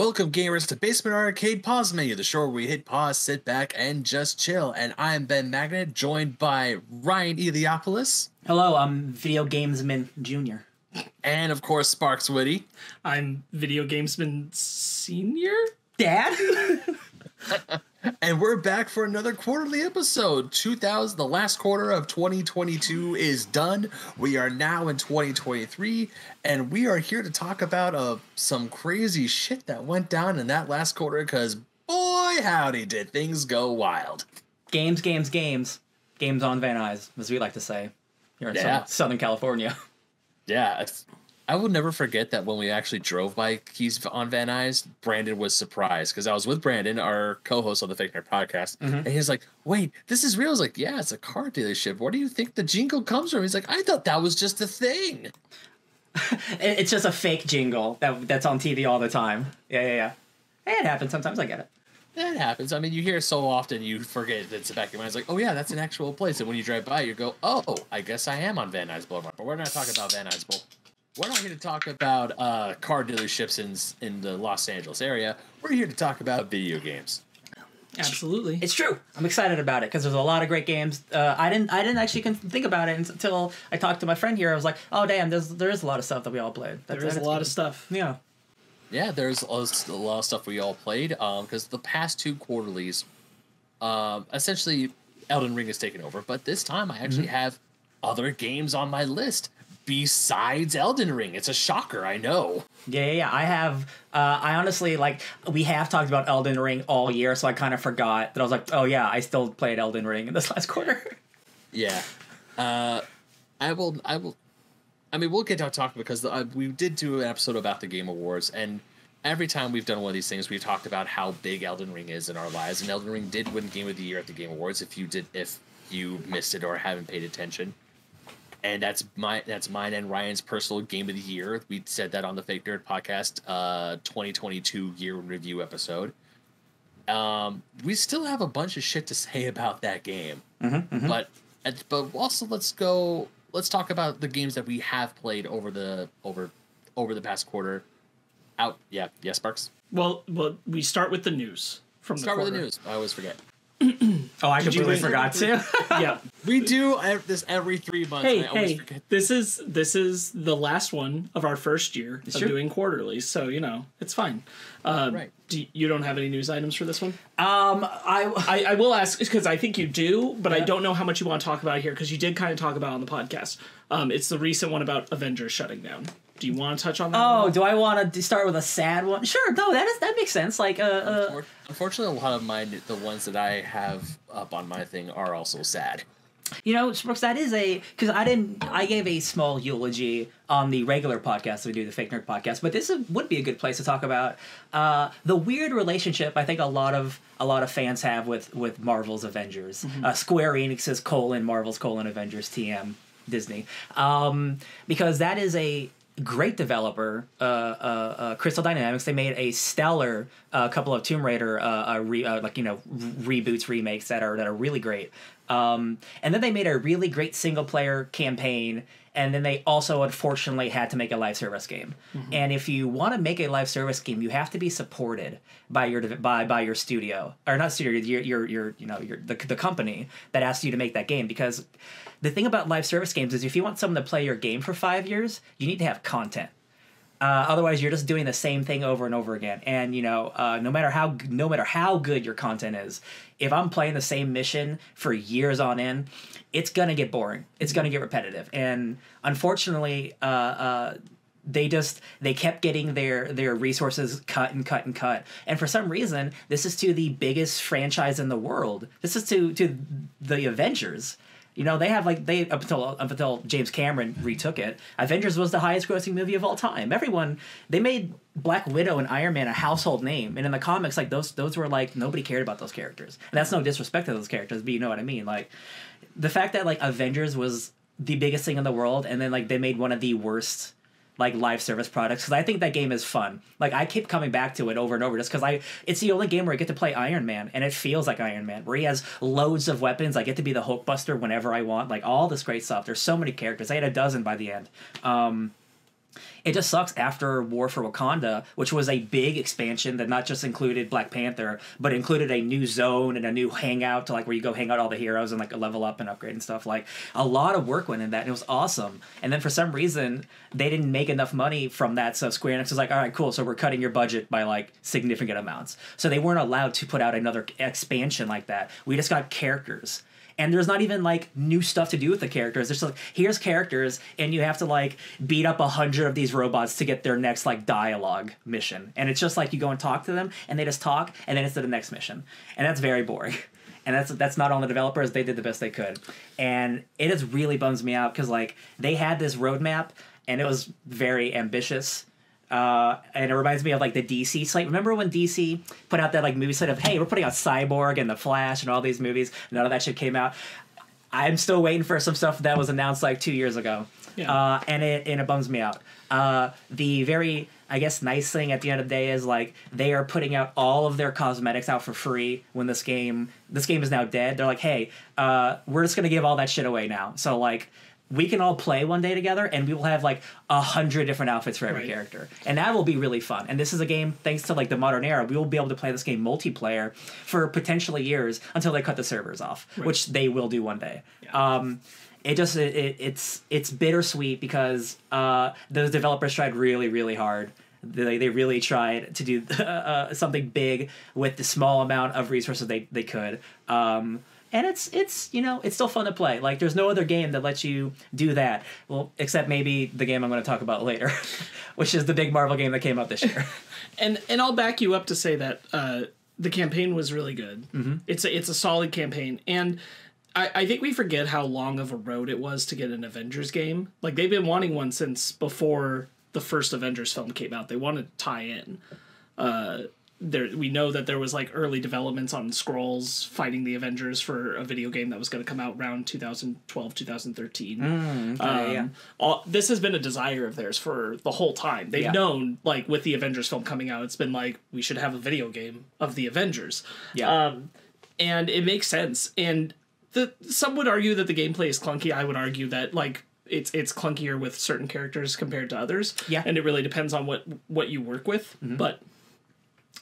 Welcome, gamers, to Basement Arcade Pause Menu, the show where we hit pause, sit back, and just chill. And I'm Ben Magnet, joined by Ryan Eliopoulos. Hello, I'm Video Gamesman Jr. And of course, Sparks Witty. I'm Video Gamesman Senior? Dad? and we're back for another quarterly episode. 2000, the last quarter of 2022 is done. We are now in 2023, and we are here to talk about uh, some crazy shit that went down in that last quarter because boy, howdy, did things go wild. Games, games, games. Games on Van Nuys, as we like to say here in Yeah. Southern, Southern California. Yeah, it's, I will never forget that when we actually drove by Keys on Van Nuys, Brandon was surprised because I was with Brandon, our co-host on the Fake Nerd podcast, mm-hmm. and he was like, "Wait, this is real?" I was like, "Yeah, it's a car dealership. Where do you think the jingle comes from?" He's like, "I thought that was just a thing." It's just a fake jingle that that's on TV all the time. Yeah, yeah, yeah. Hey, it happens sometimes. I get it. That happens. I mean, you hear it so often, you forget it's the back of your mind. It's like, "Oh yeah, that's an actual place." And when you drive by, you go, "Oh, I guess I am on Van Nuys Boulevard." But we're not talking about Van Nuys Boulevard. We're not here to talk about uh, car dealerships in in the Los Angeles area. We're here to talk about video games. Absolutely. It's true. I'm excited about it because there's a lot of great games. Uh, I didn't I didn't actually think about it until I talked to my friend here. I was like, oh damn, there's there is a lot of stuff that we all played. there is a lot of stuff. Yeah. Yeah, there's a a lot of stuff we all played because the past two quarterlies, um, essentially, Elden Ring has taken over. But this time, I actually have other games on my list besides Elden Ring. It's a shocker, I know. Yeah, yeah, yeah. I have. Uh, I honestly like. We have talked about Elden Ring all year, so I kind of forgot that I was like, oh yeah, I still played Elden Ring in this last quarter. Yeah, uh, I will. I will. I mean, we'll get to talk because the, uh, we did do an episode about the Game Awards, and every time we've done one of these things, we've talked about how big Elden Ring is in our lives. And Elden Ring did win Game of the Year at the Game Awards. If you did, if you missed it or haven't paid attention, and that's my that's mine and Ryan's personal Game of the Year. We said that on the Fake Nerd Podcast, uh, 2022 year in review episode. Um, we still have a bunch of shit to say about that game, but and- but also let's go. Let's talk about the games that we have played over the over over the past quarter. Out, yeah, yes, Sparks. Well, well, we start with the news from Start the with the news. I always forget. Oh, I Did completely win? forgot to. yeah. We do this every three months. Hey, I always hey, forget. this is this is the last one of our first year of true. doing quarterly, so you know it's fine. Uh, Right. Do you don't have any news items for this one? um, I. I, I will ask because I think you do, but I don't know how much you want to talk about here because you did kind of talk about it on the podcast. Um, it's the recent one about Avengers shutting down. Do you want to touch on that? at Oh, all? do I want to start with a sad one? Sure. No, that is that makes sense. Like, uh, uh Unfortunately, a lot of my the ones that I have up on my thing are also sad. you know, Brooks, that is a because I didn't. I gave a small eulogy on the regular podcast that we do, the Fake Nerd podcast, but this is, would be a good place to talk about uh, the weird relationship I think a lot of a lot of fans have with with Marvel's Avengers, uh, Square Enix's colon Marvel's colon Avengers TM Disney, um, because that is a great developer, uh, uh, uh, Crystal Dynamics. They made a stellar uh, couple of Tomb Raider, uh, re, uh, like you know, re- reboots, remakes that are that are really great. Um, and then they made a really great single player campaign. And then they also unfortunately had to make a live service game. And if you want to make a live service game, you have to be supported by your by by your studio or not studio, your your your you know your the, the company that asked you to make that game because the thing about live service games is if you want someone to play your game for five years, you need to have content. Uh, otherwise, you're just doing the same thing over and over again. And you know, uh, no matter how no matter how good your content is, if I'm playing the same mission for years on end, it's gonna get boring. It's gonna get repetitive. And unfortunately, uh, uh, they just they kept getting their their resources cut and cut and cut and for some reason this is to the biggest franchise in the world this is to to the avengers you know they have like they up until up until james cameron retook it avengers was the highest grossing movie of all time. Everyone they made black widow and iron man a household name and in the comics like those those were like nobody cared about those characters. And that's no disrespect to those characters but you know what i mean. Like the fact that like avengers was the biggest thing in the world and then like they made one of the worst like live service products because I think that game is fun. Like I keep coming back to it over and over just because I it's the only game where I get to play Iron Man and it feels like Iron Man where he has loads of weapons. I get to be the Hulkbuster whenever I want. Like all this great stuff. There's so many characters. I had a dozen by the end. Um, it just sucks after War for Wakanda, which was a big expansion that not just included Black Panther, but included a new zone and a new hangout to like where you go hang out all the heroes and like level up and upgrade and stuff. Like a lot of work went in that and it was awesome. And then for some reason they didn't make enough money from that, so Square Enix was like, all right, cool, so we're cutting your budget by like significant amounts. So they weren't allowed to put out another expansion like that. We just got characters and there's not even like new stuff to do with the characters. There's like here's characters, and you have to like beat up a hundred of these robots to get their next like dialogue mission, and it's just like you go and talk to them, and they just talk, and then it's to the next mission, and that's very boring. And that's that's not on the developers. They did the best they could, and it just really bums me out because like they had this roadmap, and it was very ambitious uh, and it reminds me of like the DC slate. Remember when DC put out that like movie slate of hey, we're putting out Cyborg and the Flash and all these movies. None of that shit came out. I'm still waiting for some stuff that was announced like two years ago, Yeah. uh, and it and it bums me out. Uh, the very I guess nice thing at the end of the day is like they are putting out all of their cosmetics out for free when this game this game is now dead. They're like, hey, uh, we're just gonna give all that shit away now. So like we can all play one day together and we will have like a hundred different outfits for every Right. character. And that will be really fun. And this is a game thanks to like the modern era we will be able to play this game multiplayer for potentially years until they cut the servers off which they will do one day. Yeah. um it just it, it, it's it's bittersweet because uh those developers tried really really hard. They, they really tried to do uh, something big with the small amount of resources they, they could. Um and it's it's you know it's still fun to play. Like there's no other game that lets you do that. Well, except maybe the game I'm going to talk about later, which is the big Marvel game that came out this year. and and I'll back you up to say that uh, the campaign was really good. Mm-hmm. It's a, it's a solid campaign, and I, I think we forget how long of a road it was to get an Avengers game. Like they've been wanting one since before the first Avengers film came out. They wanted to tie in. Uh, there, we know that there was like early developments on Scrolls fighting the Avengers for a video game that was going to come out around 2012 2013 okay, yeah. um, all, this has been a desire of theirs for the whole time. They've Yeah. known, like with the Avengers film coming out, it's been like we should have a video game of the Avengers. Yeah. Um, and it makes sense. And the some would argue that the gameplay is clunky. I would argue that like it's it's clunkier with certain characters compared to others. Yeah. And it really depends on what what you work with. But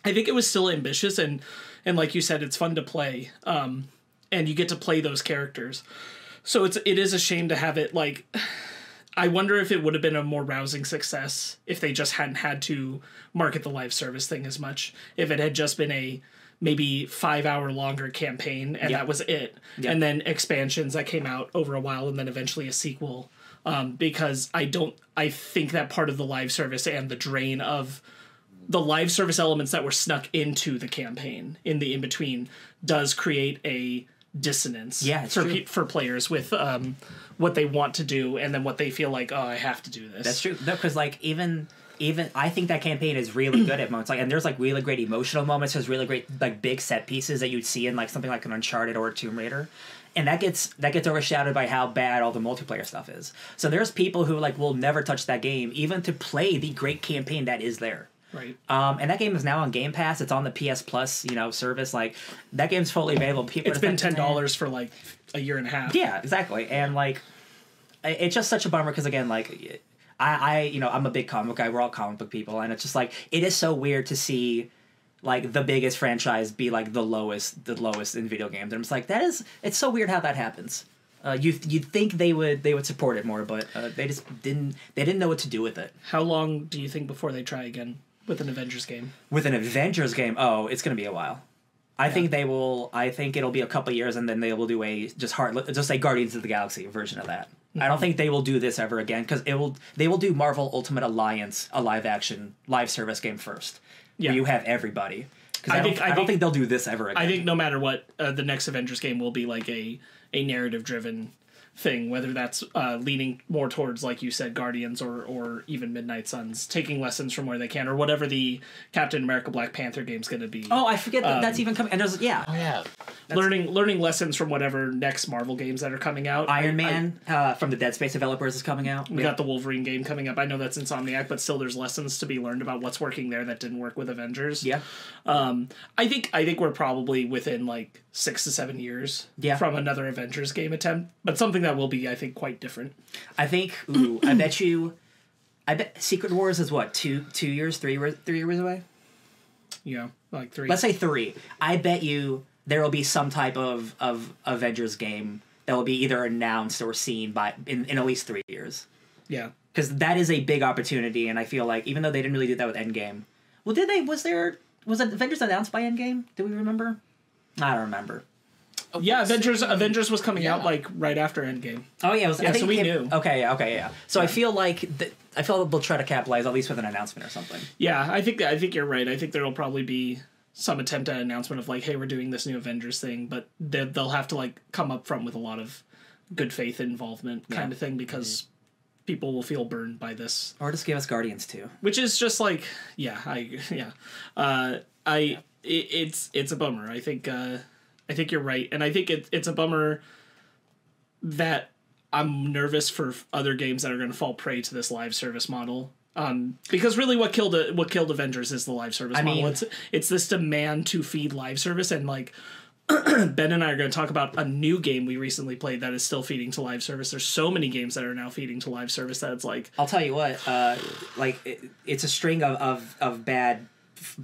I think it was still ambitious and and like you said, it's fun to play. Um, and you get to play those characters. So it's it is a shame to have it like I wonder if it would have been a more rousing success if they just hadn't had to market the live service thing as much. If it had just been a maybe five hour longer campaign and Yeah. that was it. Yeah. And then expansions that came out over a while and then eventually a sequel. Um, because I don't I think that part of the live service and the drain of the live service elements that were snuck into the campaign in the in between does create a dissonance Yeah, for pe- for players with um what they want to do and then what they feel like oh I have to do this. That's true. No, because like even even I think that campaign is really good at moments. Like, and there's like really great emotional moments. There's really great like big set pieces that you'd see in like something like an Uncharted or a Tomb Raider. And that gets that gets overshadowed by how bad all the multiplayer stuff is. So there's people who like will never touch that game even to play the great campaign that is there. Right. Um, and that game is now on Game Pass. It's on the PS Plus, you know, service. Like that game's fully available. People, It's been ten dollars for like a year and a half. Yeah, exactly. And like, it's just such a bummer because again, like, I, I, you know, I'm a big comic book guy. We're all comic book people, and it's just like it is so weird to see like the biggest franchise be like the lowest, the lowest in video games. And I'm just like, that is, it's so weird how that happens. Uh, you you'd think they would they would support it more, but uh, they just didn't. They didn't know what to do with it. How long do you think before they try again with an Avengers game? With an Avengers game, oh, it's gonna be a while. I think they will. I think it'll be a couple years, and then they will do a just hard, just a Guardians of the Galaxy version of that. I Mm-hmm. don't think they will do this ever again because it will. They will do Marvel Ultimate Alliance, a live action live service game first, Yeah. you have everybody. 'Cause I I, think- don't, I I, don't think- think they'll do this ever again. I think no matter what, uh, the next Avengers game will be like a a narrative driven thing, whether that's uh, leaning more towards, like you said, Guardians or or even Midnight Suns, taking lessons from where they can, or whatever the Captain America Black Panther game's going to be. Oh, I forget that Um, that's even coming. And there's yeah, Oh yeah. learning learning lessons from whatever next Marvel games that are coming out. Iron I- Man uh, from the Dead Space developers is coming out. we got the Wolverine game coming up. I know that's Insomniac, but still, there's lessons to be learned about what's working there that didn't work with Avengers. yeah. Um, I think I think we're probably within like six to seven years Yeah. from another Avengers game attempt, but something that will be, I think, quite different. I think. Ooh, I bet you. I bet Secret Wars is what two two years, three years, three years away. Yeah, like three. Let's say three. I bet you there will be some type of of Avengers game that will be either announced or seen by in, in at least three years. yeah. Because that is a big opportunity, and I feel like even though they didn't really do that with Endgame, well, did they? Was there was Avengers announced by Endgame? Do we remember? I don't remember. Yeah, Avengers Avengers was coming out like right after Endgame. Oh yeah, it was, I Yeah, think so we it came- knew. Okay, okay, yeah. So I feel like th- I feel like they'll try to capitalize at least with an announcement or something. Yeah, I think I think you're right. I think there'll probably be some attempt at announcement of like, hey, we're doing this new Avengers thing, but they- they'll have to like come up front with a lot of good faith involvement kind Yeah. of thing because people will feel burned by this, Or just give us Guardians too. which is just like, yeah, I yeah, uh, I it, it's it's a bummer. I think uh, I think you're right, and I think it, it's a bummer that I'm nervous for other games that are going to fall prey to this live service model. Um, because really, what killed what killed Avengers is the live service I model. mean- it's it's this demand to feed live service, and like Ben and I are going to talk about a new game we recently played that is still feeding to live service. There's so many games that are now feeding to live service that it's like, I'll tell you what, uh, like it, it's a string of, of, of bad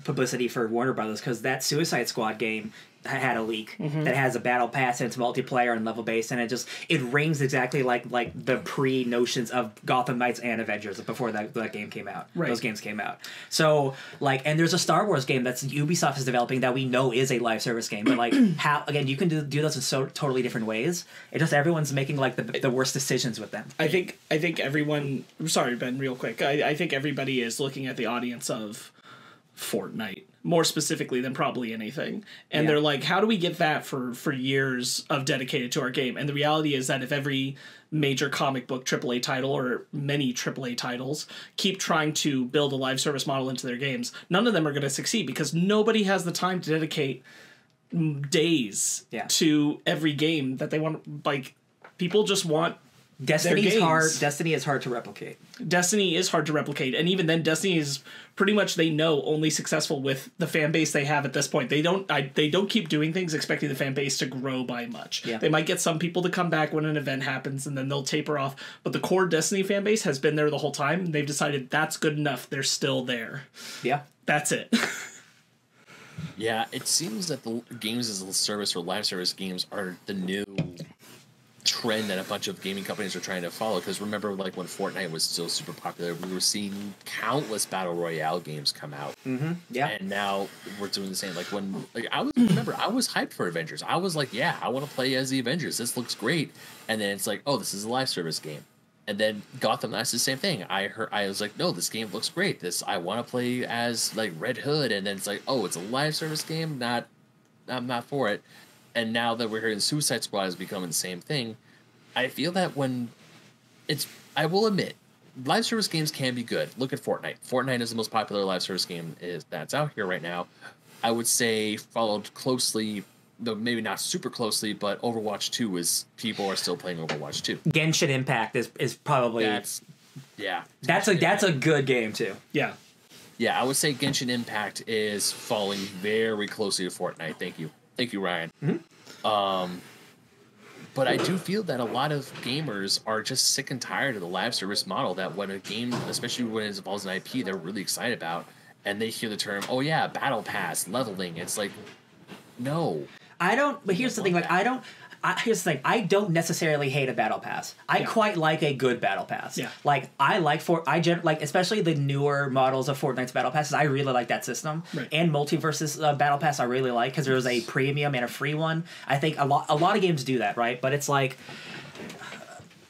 publicity for Warner Brothers because that Suicide Squad game had a leak mm-hmm. that has a battle pass and it's multiplayer and level based and it just it rings exactly like like the pre notions of Gotham Knights and Avengers before that, that game came out. Right. Those games came out. So like and there's a Star Wars game that's Ubisoft is developing that we know is a live service game, but like how again you can do do those in so totally different ways. It just everyone's making like the the worst decisions with them. I think I think everyone. Sorry, Ben. Real quick. I, I think everybody is looking at the audience of Fortnite more specifically than probably anything, and Yeah. they're like, "How do we get that for for years of dedicated to our game?" And the reality is that if every major comic book AAA title or many AAA titles keep trying to build a live service model into their games, none of them are going to succeed because nobody has the time to dedicate days Yeah. to every game that they want. Like people just want Destiny's hard. Destiny is hard to replicate. Destiny is hard to replicate, and even then, Destiny is pretty much they know only successful with the fan base they have at this point. They don't I, they don't keep doing things expecting the fan base to grow by much. Yeah. They might get some people to come back when an event happens, and then they'll taper off. But the core Destiny fan base has been there the whole time. And they've decided that's good enough. They're still there. Yeah. That's it. Yeah, it seems that the games as a service or live service games are the new trend that a bunch of gaming companies are trying to follow. Because remember, like when Fortnite was still super popular, we were seeing countless battle royale games come out, mm-hmm. Yeah. and now we're doing the same. Like when, like I was remember, I was hyped for Avengers. I was like, yeah, I want to play as the Avengers. This looks great. And then it's like, oh, this is a live service game. And then Gotham Knights the same thing. I heard I was like, no, this game looks great. This I want to play as like Red Hood, and then it's like, oh, it's a live service game. Not, I'm not for it. And now that we're hearing Suicide Squad is becoming the same thing, I feel that when it's, I will admit, live service games can be good. Look at Fortnite. Fortnite is the most popular live service game is that's out here right now. I would say followed closely, though maybe not super closely, but Overwatch Two is people are still playing Overwatch Two. Genshin Impact is, is probably That's yeah. that's a that's a good game too. yeah. Yeah, I would say Genshin Impact is falling very closely to Fortnite. Thank you, thank you, Ryan. Um, but I do feel that a lot of gamers are just sick and tired of the live service model. That when a game, especially when it involves an IP, they're really excited about, and they hear the term, "Oh yeah, battle pass, leveling." It's like, no, I don't. But here's the thing. Like I don't. I, here's the thing. I don't necessarily hate a battle pass. I Yeah. quite like a good battle pass. Yeah. Like I like for I gen, like especially the newer models of Fortnite's battle passes. I really like that system. Right. And MultiVersus uh, battle pass I really like because there's a premium and a free one. I think a lot a lot of games do that right, but it's like.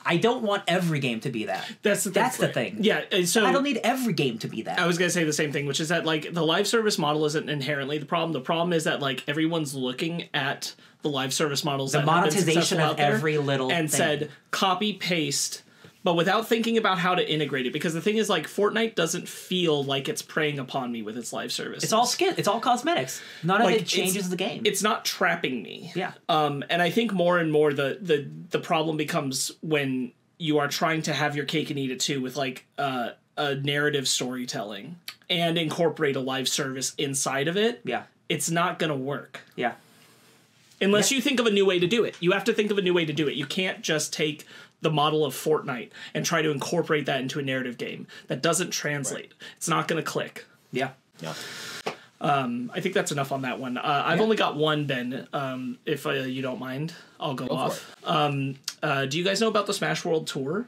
I don't want every game to be that. That's the thing. That's the thing. Yeah. uh, So I don't need every game to be that. I was gonna say the same thing, which is that like the live service model isn't inherently the problem. The problem is that like everyone's looking at the live service models, The that have been monetization of there every little and thing. said copy paste, but without thinking about how to integrate it. Because the thing is, like Fortnite doesn't feel like it's preying upon me with its live service. it's all skin. It's all cosmetics. None Like, of it changes the game. It's not trapping me. Yeah. Um, and I think more and more the the the problem becomes when you are trying to have your cake and eat it too with like uh, a narrative storytelling and incorporate a live service inside of it. yeah. It's not gonna work Yeah. Unless Yeah. you think of a new way to do it. You have to think of a new way to do it. You can't just take the model of Fortnite and try to incorporate that into a narrative game. That doesn't translate. It's not going to click. Yeah. Yeah. I think that's enough on that one. Uh, I've only got one, Ben. Um, if uh, you don't mind, I'll go, for off. Um, uh, do you guys know about the Smash World Tour?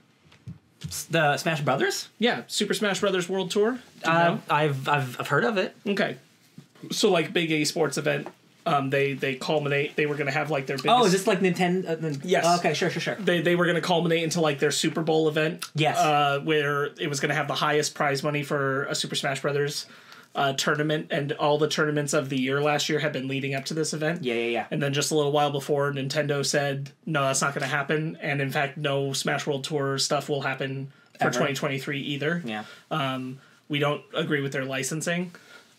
The Smash Brothers. Yeah, Super Smash Brothers World Tour. Uh. I've, I've I've heard of it. Okay. So like big esports event, um, they they culminate. They were gonna have like their biggest. Oh, is this like Nintendo? Uh, nin- Yes. oh, okay, sure, sure, sure. They they were gonna culminate into like their Super Bowl event. Yes. Uh, where it was gonna have the highest prize money for a Super Smash Brothers. Uh, tournament and all the tournaments of the year last year had been leading up to this event. Yeah, yeah, yeah. And then just a little while before, Nintendo said, no, that's not going to happen. And in fact, no Smash World Tour stuff will happen for Ever. 2023 either. Yeah. We don't agree with their licensing.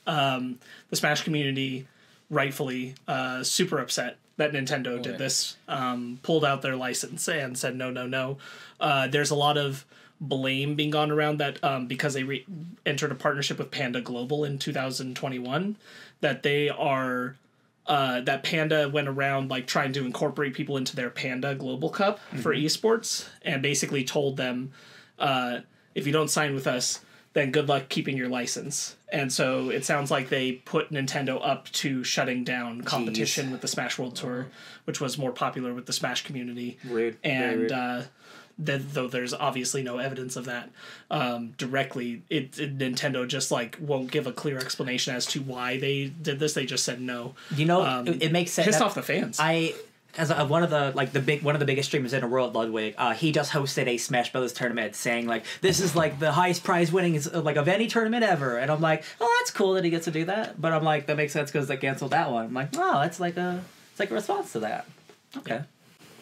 Um, the Smash community, rightfully, uh, super upset that Nintendo did yeah. this, um, pulled out their license and said, no, no, no. Uh, there's a lot of blame being gone around that um, because they re- entered a partnership with Panda Global in 2021, that they are uh, that Panda went around like trying to incorporate people into their Panda Global Cup for esports, and basically told them, uh, if you don't sign with us, then good luck keeping your license. And so it sounds like they put Nintendo up to shutting down competition with the Smash World Tour, which was more popular with the Smash community. Rude. And rude. uh, th- though there's obviously no evidence of that um, directly, it, it Nintendo just like won't give a clear explanation as to why they did this. They just said no. You know, Um, it, it makes sense. Pissed that- off the fans. I as a, one of the like the big one of the biggest streamers in the world, Ludwig. Uh, he just hosted a Smash Brothers tournament, saying like this is like the highest prize winning is uh, like of any tournament ever, and I'm like, oh, that's cool that he gets to do that. But I'm like, that makes sense because they canceled that one. I'm like, oh, that's like a it's like a response to that. Okay.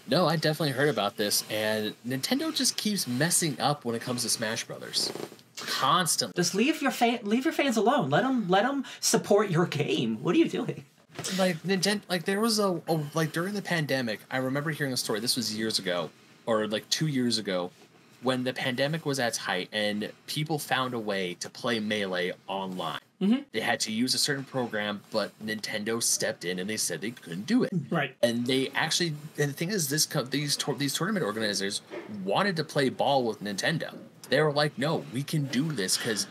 No, I definitely heard about this, and Nintendo just keeps messing up when it comes to Smash Brothers. Constantly. Just leave your fan, leave your fans alone. Let them let them support your game. What are you doing? Like Nintendo like there was a, a like during the pandemic i remember hearing a story this was years ago or like two years ago when the pandemic was at its height and people found a way to play melee online mm-hmm. they had to use a certain program but nintendo stepped in and they said they couldn't do it mm-hmm. right. and they actually and the thing is this these these tournament organizers wanted to play ball with Nintendo. They were like, "No, we can do this because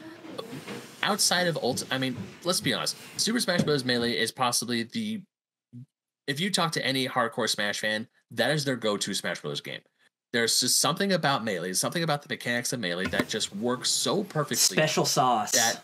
outside of ult, I mean, let's be honest. Super Smash Bros. Melee is possibly the if you talk to any hardcore Smash fan, that is their go-to Smash Bros. game. There's just something about Melee, something about the mechanics of Melee that just works so perfectly Special sauce. that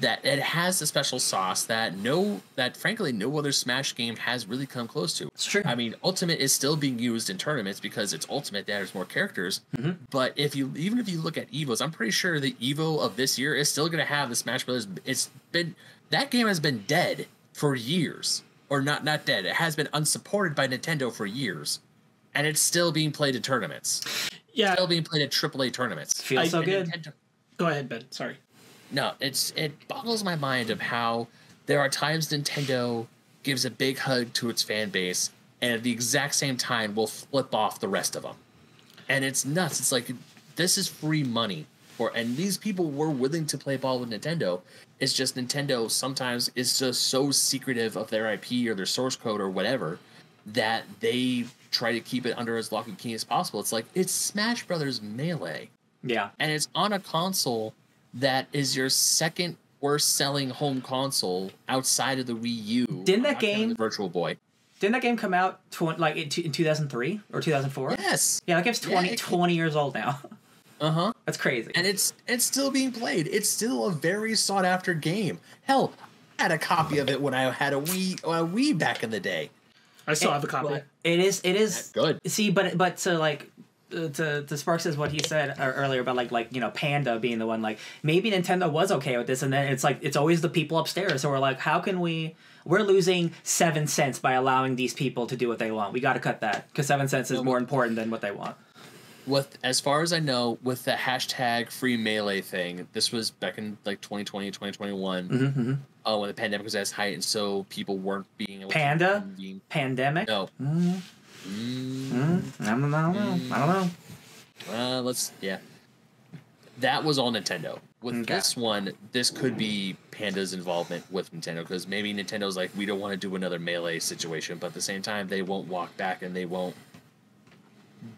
that it has a special sauce that no that frankly no other smash game has really come close to It's true. i mean ultimate is still being used in tournaments because it's ultimate that has more characters mm-hmm. but if you even if you look at evos i'm pretty sure the evo of this year is still going to have the smash brothers it's been that game has been dead for years or not not dead it has been unsupported by nintendo for years and it's still being played in tournaments Yeah. still being played at aaa tournaments Feels I- so good. Nintendo- Go ahead, Ben. Sorry. No, it's it boggles my mind of how there are times Nintendo gives a big hug to its fan base, and at the exact same time will flip off the rest of them, and it's nuts. It's like this is free money for, and these people were willing to play ball with Nintendo. It's just Nintendo sometimes is just so secretive of their IP or their source code or whatever that they try to keep it under as lock and key as possible. It's like it's Smash Brothers Melee yeah. and it's on a console that is your second worst selling home console outside of the Wii U. Didn't that I'm not counting game- the Virtual Boy? Didn't that game come out tw- like in, two- in 2003 or 2004? Yes. Yeah, that game's 20, it- 20 years old now. Uh huh. That's crazy. And it's it's still being played. It's still a very sought after game. Hell, I had a copy of it when I had a Wii a Wii back in the day. I still have a copy. Well, It is. It is Good. See, but but to like to to Sparks is what he said earlier about like like you know Panda being the one like maybe Nintendo was okay with this, and then it's like it's always the people upstairs who are like, how can we? We're losing seven cents by allowing these people to do what they want. We got to cut that because seven cents is more important than what they want. With as far as I know, with the hashtag free melee thing, this was back in like 2020, 2021, Mm-hmm, uh, when the pandemic was at its height, and so people weren't being able Panda? to. Pandemic. No. Mm, Mm, I don't know. I don't know. I don't know. Uh, let's yeah. That was all Nintendo. With Okay. this one, this could be Panda's involvement with Nintendo because maybe Nintendo's like, we don't want to do another melee situation, but at the same time, they won't walk back and they won't.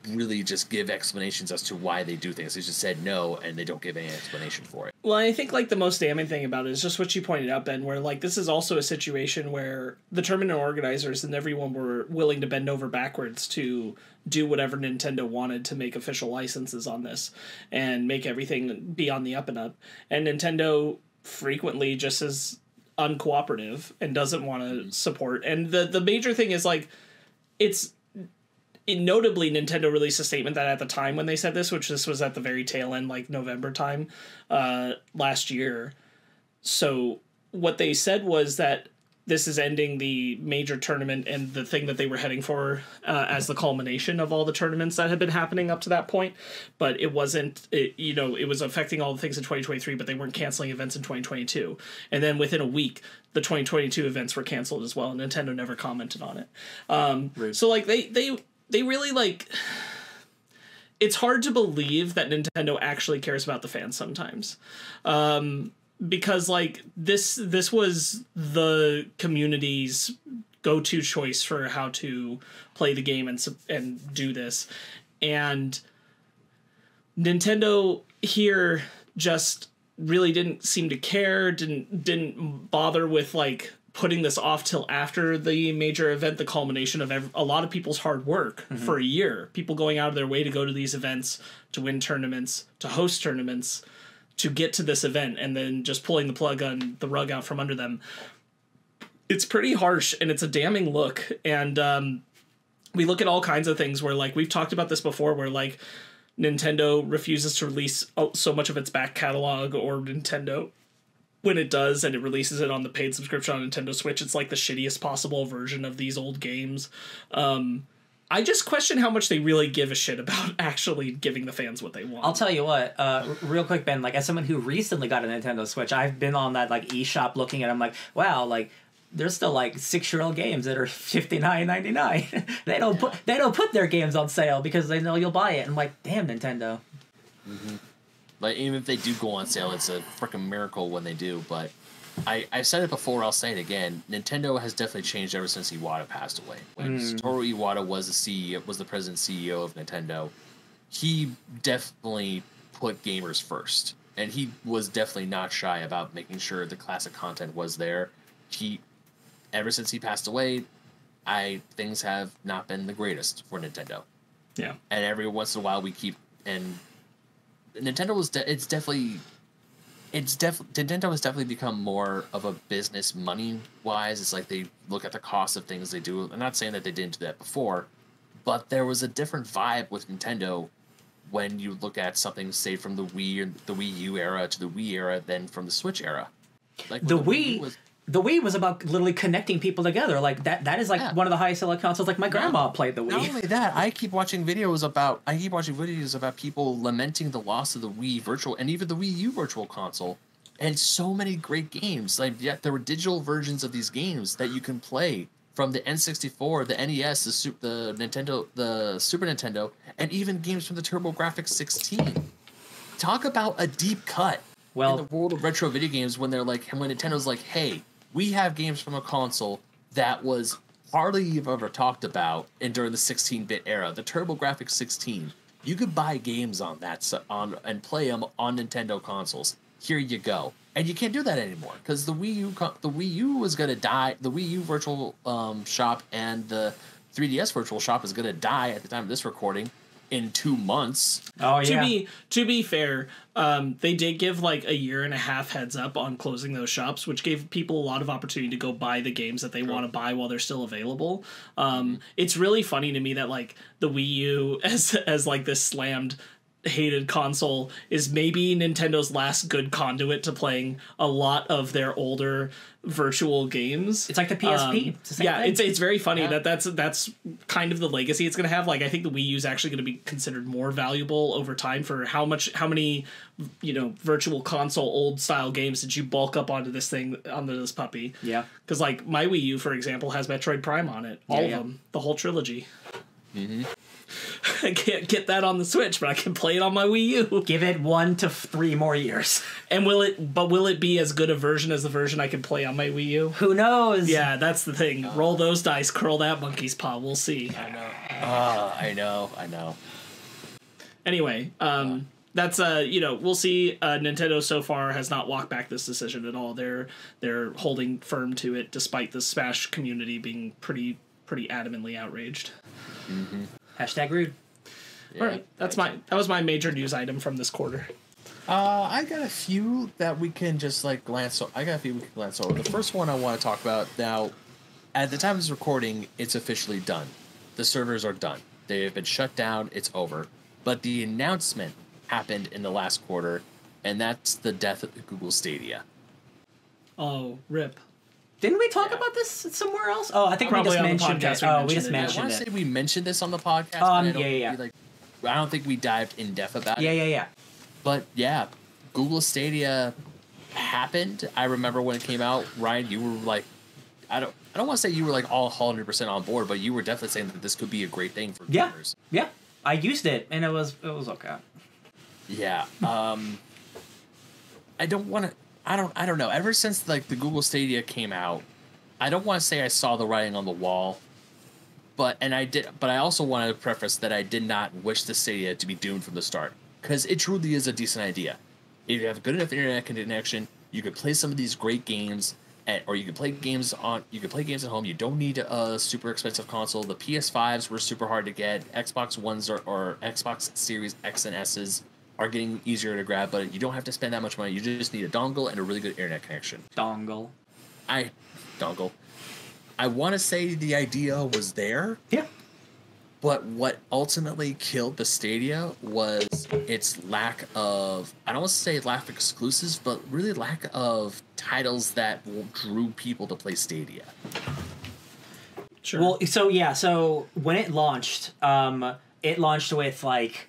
Really just give explanations as to why they do things. They just said no, and they don't give any explanation for it. Well, I think like the most damning thing about it is just what you pointed out, Ben, where like this is also a situation where the tournament organizers and everyone were willing to bend over backwards to do whatever Nintendo wanted to make official licenses on this and make everything be on the up and up. And Nintendo frequently just is uncooperative and doesn't want to mm-hmm. support. And the the major thing is like it's it, notably Nintendo released a statement that at the time when they said this, which this was at the very tail end, like November time, uh, last year. So what they said was that this is ending the major tournament and the thing that they were heading for uh, as the culmination of all the tournaments that had been happening up to that point. But it wasn't it, you know it was affecting all the things in 2023 but they weren't canceling events in 2022 and then within a week the 2022 events were canceled as well. And nintendo never commented on it. Um, so like they they they really like it's hard to believe that Nintendo actually cares about the fans sometimes. Um, because like this this was the community's go-to choice for how to play the game and and do this. And Nintendo here just really didn't seem to care, didn't didn't bother with like putting this off till after the major event, the culmination of ev- a lot of people's hard work mm-hmm. for a year. People going out of their way to go to these events, to win tournaments, to host tournaments, to get to this event, and then just pulling the plug on the rug out from under them. It's pretty harsh and it's a damning look. And um, we look at all kinds of things where, like, we've talked about this before, where, like, Nintendo refuses to release so much of its back catalog, or Nintendo when it does and it releases it on the paid subscription on Nintendo Switch, it's like the shittiest possible version of these old games. Um, I just question how much they really give a shit about actually giving the fans what they want. I'll tell you what, uh, real quick, Ben. Like as someone who recently got a Nintendo Switch, I've been on that like eShop looking at. them like, wow, like there's still like six year old games that are fifty nine ninety nine. they don't put they don't put their games on sale because they know you'll buy it. And I'm like, damn Nintendo. Mm-hmm. Like even if they do go on sale, it's a freaking miracle when they do. But I I've said it before. I'll say it again. Nintendo has definitely changed ever since Iwata passed away. When mm. Satoru Iwata was the CEO, was the president CEO of Nintendo, he definitely put gamers first, and he was definitely not shy about making sure the classic content was there. He, ever since he passed away, I things have not been the greatest for Nintendo. Yeah, and every once in a while we keep and Nintendo was de- it's definitely it's def Nintendo has definitely become more of a business money wise. It's like they look at the cost of things they do. I'm not saying that they didn't do that before, but there was a different vibe with Nintendo when you look at something say from the Wii the Wii U era to the Wii era than from the Switch era. Like the, the Wii, Wii was, the Wii was about literally connecting people together. Like that that is like yeah. one of the highest selling consoles. Like my grandma played the Wii. Not only that, I keep watching videos about I keep watching videos about people lamenting the loss of the Wii Virtual and even the Wii U Virtual Console. And so many great games. Like yet there were digital versions of these games that you can play from the N64, the NES, the Super, the Nintendo, the Super Nintendo, and even games from the TurboGrafx 16. Talk about a deep cut well, in the world of retro video games when they're like when Nintendo's like, "Hey, we have games from a console that was hardly ever talked about and during the 16-bit era, the TurboGrafx 16. You could buy games on that on and play them on Nintendo consoles. Here you go, and you can't do that anymore because the Wii U the Wii U was gonna die. The Wii U Virtual um, Shop and the 3DS Virtual Shop is gonna die at the time of this recording in two months. Oh yeah. To be to be fair, um, they did give like a year and a half heads up on closing those shops, which gave people a lot of opportunity to go buy the games that they sure. want to buy while they're still available. Um. It's really funny to me that like the Wii U as as like this slammed hated console is maybe Nintendo's last good conduit to playing a lot of their older virtual games. It's like the PSP. Um, it's the yeah, thing. it's it's very funny yeah. that that's that's kind of the legacy it's going to have. Like I think the Wii U is actually going to be considered more valuable over time for how much how many you know virtual console old style games did you bulk up onto this thing onto this puppy? Yeah, because like my Wii U for example has Metroid Prime on it, all yeah, of yeah. them, the whole trilogy. Mm-hmm. I can't get that on the Switch, but I can play it on my Wii U. Give it one to three more years. And will it? But will it be as good a version as the version I can play on my Wii U? Who knows? Yeah, that's the thing. Roll those dice, curl that monkey's paw. We'll see. I know. Ah, I know. I know. Anyway, um, that's uh, you know, we'll see. Uh, Nintendo so far has not walked back this decision at all. They're they're holding firm to it, despite the Smash community being pretty pretty adamantly outraged. Hashtag rude. all right, that's my that was my major news item from this quarter. Uh, I got a few that we can just like glance. O- I got a few we can glance over. The first one I want to talk about now. At the time of this recording, it's officially done. The servers are done. They have been shut down. It's over. But the announcement happened in the last quarter, and that's the death of Google Stadia. Oh, rip. Didn't we talk Yeah. about this somewhere else? Oh, I think Probably we just mentioned podcast it. we oh, we mentioned just it, yeah. I mentioned want to say we mentioned this on the podcast. but Um, I don't yeah, yeah, we, like, I don't think we dived in depth about Yeah, it. Yeah, yeah, yeah. But yeah, Google Stadia happened. I remember when it came out, Ryan, you were like, I don't, I don't want to say you were like all hundred percent on board, but you were definitely saying that this could be a great thing for Yeah. gamers. Yeah. I used it and it was it was okay. Yeah. Um, I don't want to. I don't. I don't know. Ever since like the Google Stadia came out, I don't want to say I saw the writing on the wall, but and I did. But I also want to preface that I did not wish the Stadia to be doomed from the start because it truly is a decent idea. If you have a good enough internet connection, you could play some of these great games. At, or you could play games on you could play games at home. You don't need a super expensive console. The PS5s were super hard to get. Xbox Ones or, or Xbox Series X and S's are getting easier to grab, but you don't have to spend that much money. You just need a dongle and a really good internet connection. Dongle. I dongle. I want to say the idea was there, Yeah. but what ultimately killed the Stadia was its lack of I don't want to say lack of exclusives, but really lack of titles that drew people to play Stadia. Sure. Well, so yeah, so when it launched, um, it launched with like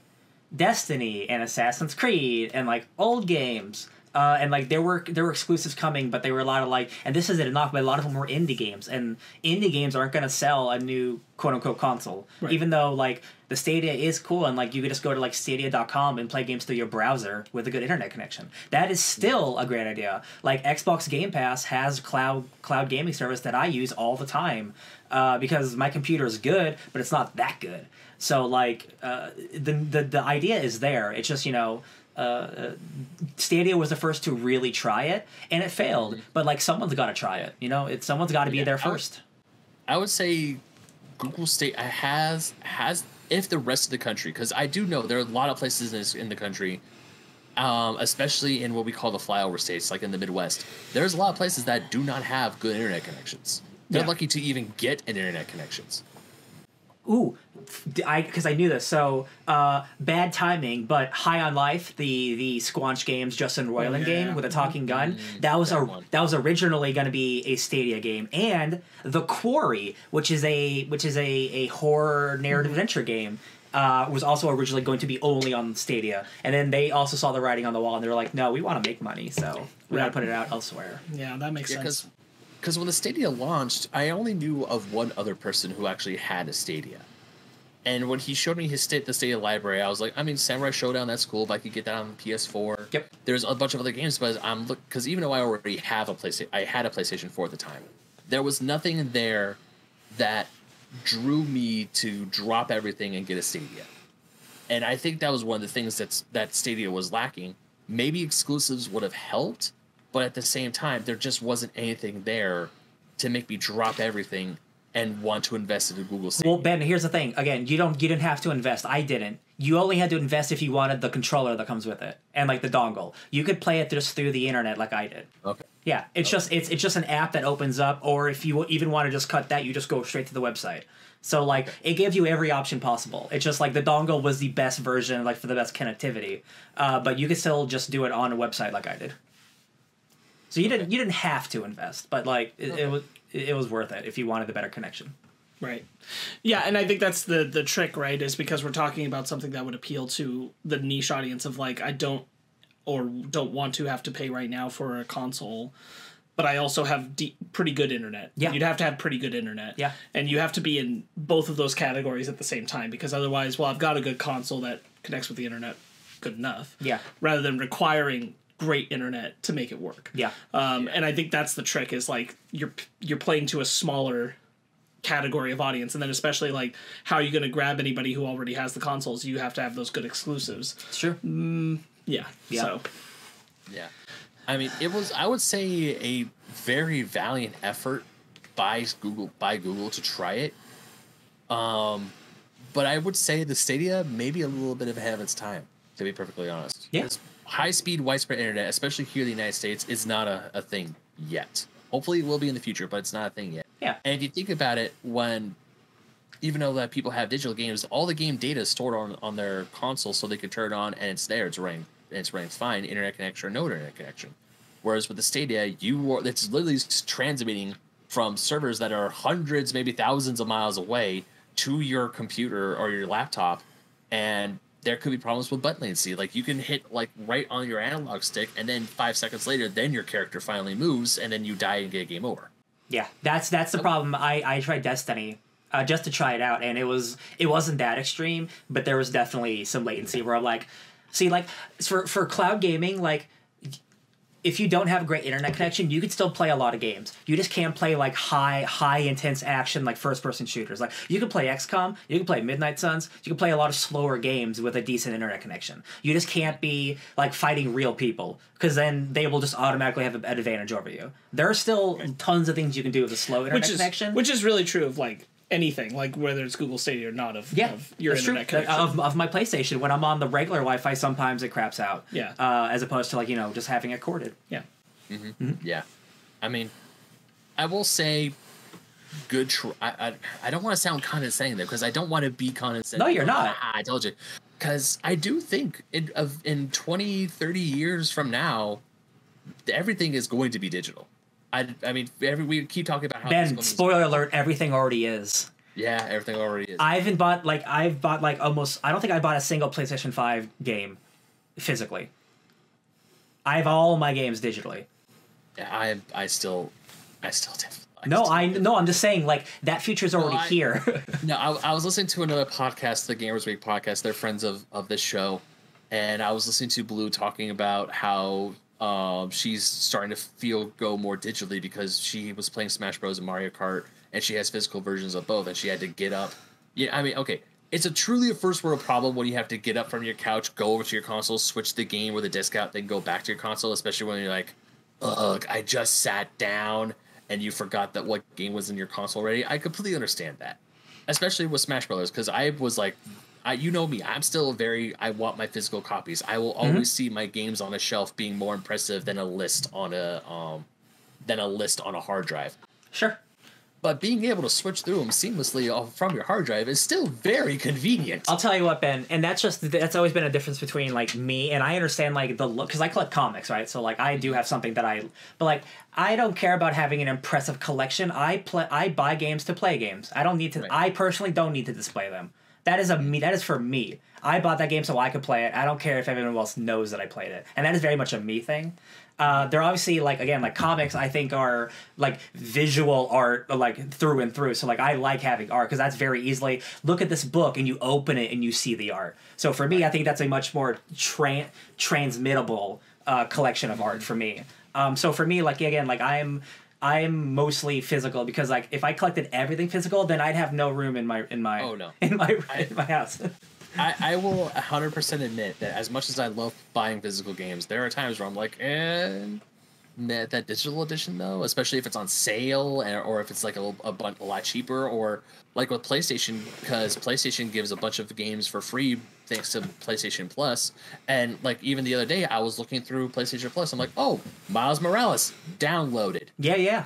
Destiny and Assassin's Creed and like old games. Uh, and like there were there were exclusives coming, but they were a lot of like, and this isn't enough, but a lot of them were indie games, and indie games aren't going to sell a new quote unquote console, Right. even though like the Stadia is cool, and like you could just go to like Stadia.com and play games through your browser with a good internet connection. That is still a great idea. Like Xbox Game Pass has cloud cloud gaming service that I use all the time uh, because my computer is good, but it's not that good. So like uh, the, the the idea is there. It's just you know. Uh, Stadia was the first to really try it, and it failed. But like, someone's got to try it. You know, it someone's got to be Yeah, there I would- first. I would say Google Stadia has has if the rest of the country because I do know there are a lot of places in, this, in the country, um, especially in what we call the flyover states, like in the Midwest. There's a lot of places that do not have good internet connections. They're Yeah. lucky to even get an internet connections. Ooh, I because I knew this. So uh, bad timing, but High on Life, the the Squanch Games Justin Roiland yeah, game with a talking gun, that was that a one. that was originally going to be a Stadia game, and The Quarry, which is a which is a a horror narrative adventure game. Uh, was also originally going to be only on Stadia, and then they also saw the writing on the wall, and they were like, "No, we want to make money, so we got to put it out elsewhere." yeah, that makes Yeah, sense. Because when the Stadia launched, I only knew of one other person who actually had a Stadia. And when he showed me his state, the Stadia library, I was like, I mean, Samurai Shodown, that's cool, but I could get that on PS4. Yep. There's a bunch of other games, but I'm look because even though I already have a PlayStation, I had a PlayStation 4 at the time. There was nothing there that drew me to drop everything and get a Stadia. And I think that was one of the things that's that Stadia was lacking. Maybe exclusives would have helped, but at the same time, there just wasn't anything there to make me drop everything and want to invest in Google Stadia. Well, Ben, here's the thing. Again, you don't you didn't have to invest. I didn't. You only had to invest if you wanted the controller that comes with it and like the dongle. You could play it just through the internet like I did. okay. Yeah, it's just it's it's just an app that opens up, or if you even want to just cut that, you just go straight to the website. So like it gives you every option possible. It's just like the dongle was the best version, like for the best connectivity, uh, but you could still just do it on a website like I did. So you didn't you didn't have to invest, but like it, it was it was worth it if you wanted the better connection. Right. Yeah, and I think that's the the trick, right? Is because we're talking about something that would appeal to the niche audience of like I don't or don't want to have to pay right now for a console. but I also have de- pretty good internet. Yeah. You'd have to have pretty good internet. Yeah. And you have to be in both of those categories at the same time because otherwise, well, I've got a good console that connects with the internet good enough. Yeah. Rather than requiring great internet to make it work. Yeah. Um, and I think that's the trick is like you're you're playing to a smaller category of audience and then especially like how are you going to grab anybody who already has the consoles you have to have those good exclusives It's true. yeah, Yeah. so Yeah. I mean, it was I would say a very valiant effort by Google by Google to try it. Um but I would say the Stadia may be a little bit of ahead of its time, to be perfectly honest. Yeah. High speed, widespread internet, especially here in the United States, is not a, a thing yet. Hopefully it will be in the future, but it's not a thing yet. Yeah. And if you think about it, when even though that people have digital games, all the game data is stored on, on their console so they can turn it on and it's there, it's running and it's running fine, internet connection or no internet connection. Whereas with the Stadia, you are, it's literally transmitting from servers that are hundreds, maybe thousands of miles away to your computer or your laptop, and there could be problems with button latency. Like you can hit like right on your analog stick, and then five seconds later, then your character finally moves, and then you die and get a game over. Yeah, that's that's the problem. I I tried Destiny uh, just to try it out, and it was it wasn't that extreme, but there was definitely some latency where I'm like, see, like for for cloud gaming, like if you don't have a great internet connection, you can still play a lot of games. You just can't play like high high intense action like first person shooters. Like you can play XCOM, you can play Midnight Suns, you can play a lot of slower games with a decent internet connection. You just can't be like fighting real people because then they will just automatically have an advantage over you. There are still tons of things you can do with a slow internet which is connection. which is really true of like anything like whether it's Google Stadia or not of, yeah, of your internet true. connection Of, of my PlayStation, when I'm on the regular Wi-Fi, sometimes it craps out. Yeah. Uh, as opposed to like you know just having it corded. yeah Yeah, I mean, I will say, good. Tr- I, I I don't want to sound condescending there because I don't want to be condescending. No, you're not. I told you, because I do think in of in 20, 30 years from now, everything is going to be digital. I, I mean, every we keep talking about how Ben, spoiler alert, everything already is. Yeah, everything already is. I haven't bought like I've bought like almost I don't think I bought a single PlayStation 5 game physically. I have all my games digitally. Yeah, I I still I still did. No, still I no, I'm just saying like that feature's already I- here. No, I, I was listening to another podcast, the Gamers Week podcast. They're friends of of this show, and I was listening to Blue talking about how um, she's starting to feel go more digitally because she was playing Smash Bros. and Mario Kart, and she has physical versions of both, and she had to get up. Yeah, I mean, okay, it's a truly a first world problem when you have to get up from your couch, go over to your console, switch the game with a disc out, then go back to your console, especially when you're like, ugh, I just sat down and you forgot that what game was in your console already. I completely understand that, especially with Smash Brothers, because I was like, I, you know me, I'm still very, I want my physical copies. I will always see my games on a shelf being more impressive than a list on a, um, than a list on a hard drive. sure. But being able to switch through them seamlessly from your hard drive is still very convenient. I'll tell you what, Ben, and that's just that's always been a difference between like me and I understand like the look because I collect comics, right? So like I do have something that I, but like I don't care about having an impressive collection. I play, I buy games to play games. I don't need to. Right. I personally don't need to display them. That is a me. That is for me. I bought that game so I could play it. I don't care if everyone else knows that I played it, and that is very much a me thing. Uh, they're obviously like again like comics I think are like visual art like through and through. So like I like having art because that's very easily look at this book and you open it and you see the art. So for me, I think that's a much more tra- transmittable uh, collection of art for me. Um, so for me, like again, like I'm I'm mostly physical because like if I collected everything physical, then I'd have no room in my in my Oh, no. in my I- in my house. I, I will 100% admit that as much as I love buying physical games, there are times where I'm like, eh, that, that digital edition though, especially if it's on sale and, or if it's like a, a, bun- a lot cheaper, or like with PlayStation, because PlayStation gives a bunch of games for free thanks to PlayStation Plus. And like even the other day, I was looking through PlayStation Plus. I'm like, oh, Miles Morales downloaded. yeah, yeah.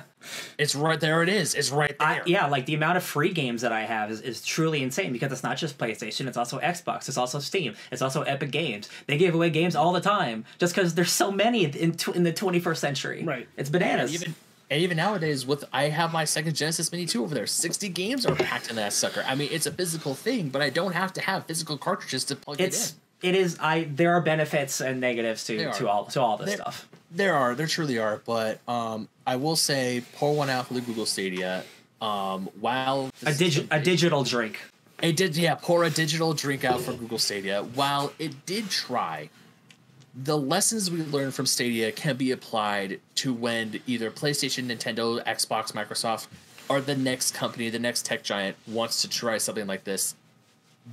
It's right there. It is. It's right there. I, yeah, like the amount of free games that I have is, is truly insane because it's not just PlayStation, it's also Xbox, it's also Steam, it's also Epic Games. They give away games all the time just because there's so many in, tw- in the 21st century. Right. It's bananas. even and even nowadays with I have my second Genesis Mini 2 over there. 60 games are packed in that sucker. I mean, it's a physical thing, but I don't have to have physical cartridges to plug it's it in. it is I there are benefits and negatives to to all to all this There- stuff. There are, there truly are, but um, I will say, pour one out for the Google Stadia. Um, while A digi- a digital drink. it did, yeah, pour a digital drink out for Google Stadia. While it did try, the lessons we learned from Stadia can be applied to when either PlayStation, Nintendo, Xbox, Microsoft, or the next company, the next tech giant wants to try something like this.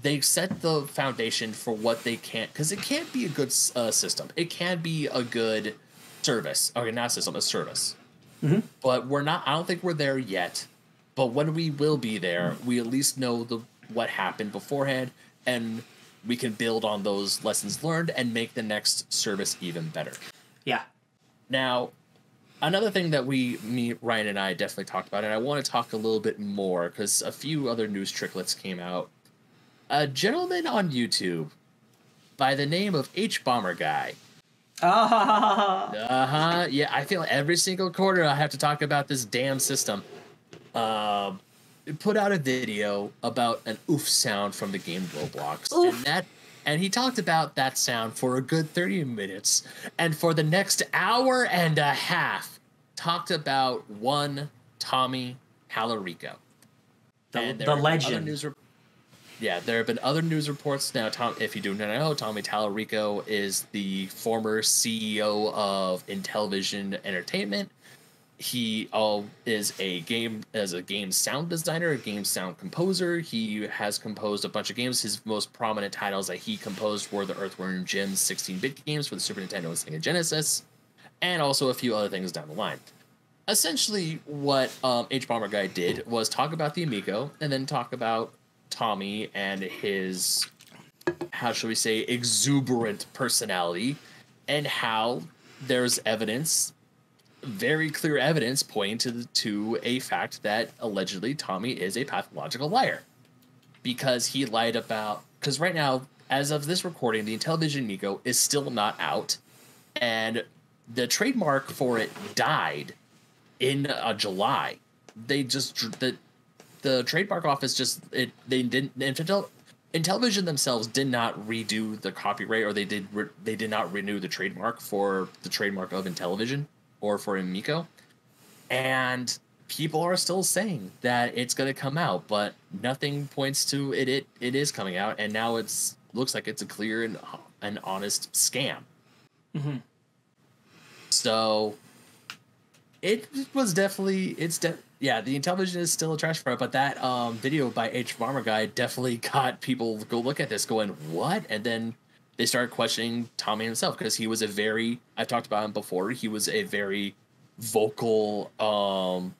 They set the foundation for what they can't, because it can't be a good uh, system. It can be a good service. Okay, not a system, a service. But we're not. I don't think we're there yet. But when we will be there, we at least know the what happened beforehand, and we can build on those lessons learned and make the next service even better. Yeah. Now, another thing that we, me, Ryan, and I definitely talked about, and I want to talk a little bit more because a few other news tricklets came out. A gentleman on YouTube by the name of H Bomber Guy. Ah. Uh huh. Yeah, I feel every single quarter I have to talk about this damn system. Um, put out a video about an oof sound from the game Roblox, Oof. and that, and he talked about that sound for a good thirty minutes, and for the next hour and a half, talked about one Tommy Tallarico. The, And there the have been other legend. news rep- yeah, there have been other news reports now. Tom, if you do not know, Tommy Tallarico is the former CEO of Intellivision Entertainment. He uh, is a game as a game sound designer, a game sound composer. He has composed a bunch of games. His most prominent titles that he composed were the Earthworm Jim 16-bit games for the Super Nintendo and Sega Genesis, and also a few other things down the line essentially what um, H Bomber Guy did was talk about the Amico and then talk about Tommy and his how shall we say exuberant personality and how there's evidence very clear evidence pointing to the, to a fact that allegedly Tommy is a pathological liar. Because he lied about because right now as of this recording the Intellivision Amico is still not out. And the trademark for it died in uh, July. They just the the trademark office just it they didn't Intel Intellivision themselves did not redo the copyright or they did re, they did not renew the trademark for the trademark of Intellivision or for Amico, and people are still saying that it's going to come out, but nothing points to it. It it is coming out, and now it's looks like it's a clear and an honest scam. So it was definitely it's de- yeah the Intellivision is still a trash fire but that um video by H Bomber Guy definitely got people go look at this going what and then they started questioning tommy himself because he was a very i've talked about him before he was a very vocal um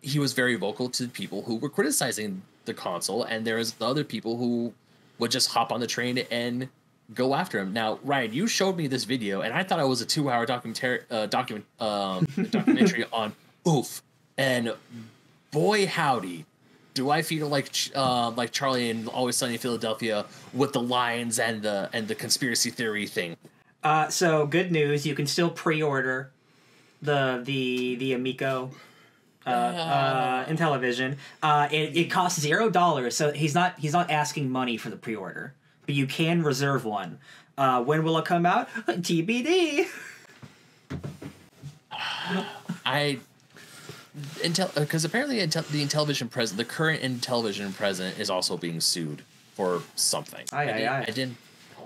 he was very vocal to people who were criticizing the console and there's the other people who would just hop on the train and go after him. Now, Ryan, you showed me this video, and I thought it was a two-hour documentary uh, document um, documentary on Oof, and boy howdy, do I feel like uh, like Charlie and Always Sunny in Philadelphia with the lions and the and the conspiracy theory thing. Uh, so good news, you can still pre-order the the the Amico uh, uh, Intellivision. Uh, it, it costs zero dollars, so he's not he's not asking money for the pre-order, but you can reserve one. Uh, when will it come out? TBD. I Intel uh, because apparently Intel, the Intellivision president, the current Intellivision president, is also being sued for something. Aye, I, aye, didn't, aye. I didn't.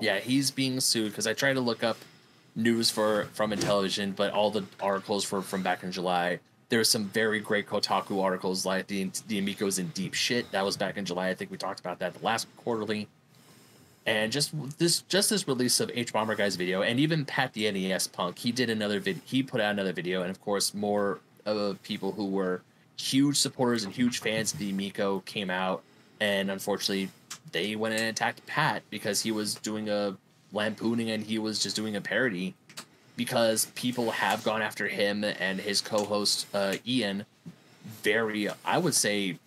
Yeah, he's being sued because I tried to look up news for from Intellivision, but all the articles were from back in July. There's some very great Kotaku articles like the the Amico's in deep shit. That was back in July. I think we talked about that the last quarterly. And just this just this release of H Bomber Guy's video, and even Pat the NES Punk, he did another vid. He put out another video, and of course, more of people who were huge supporters and huge fans of the Amico came out, and unfortunately, they went and attacked Pat because he was doing a lampooning and he was just doing a parody, because people have gone after him and his co-host uh, Ian, very I would say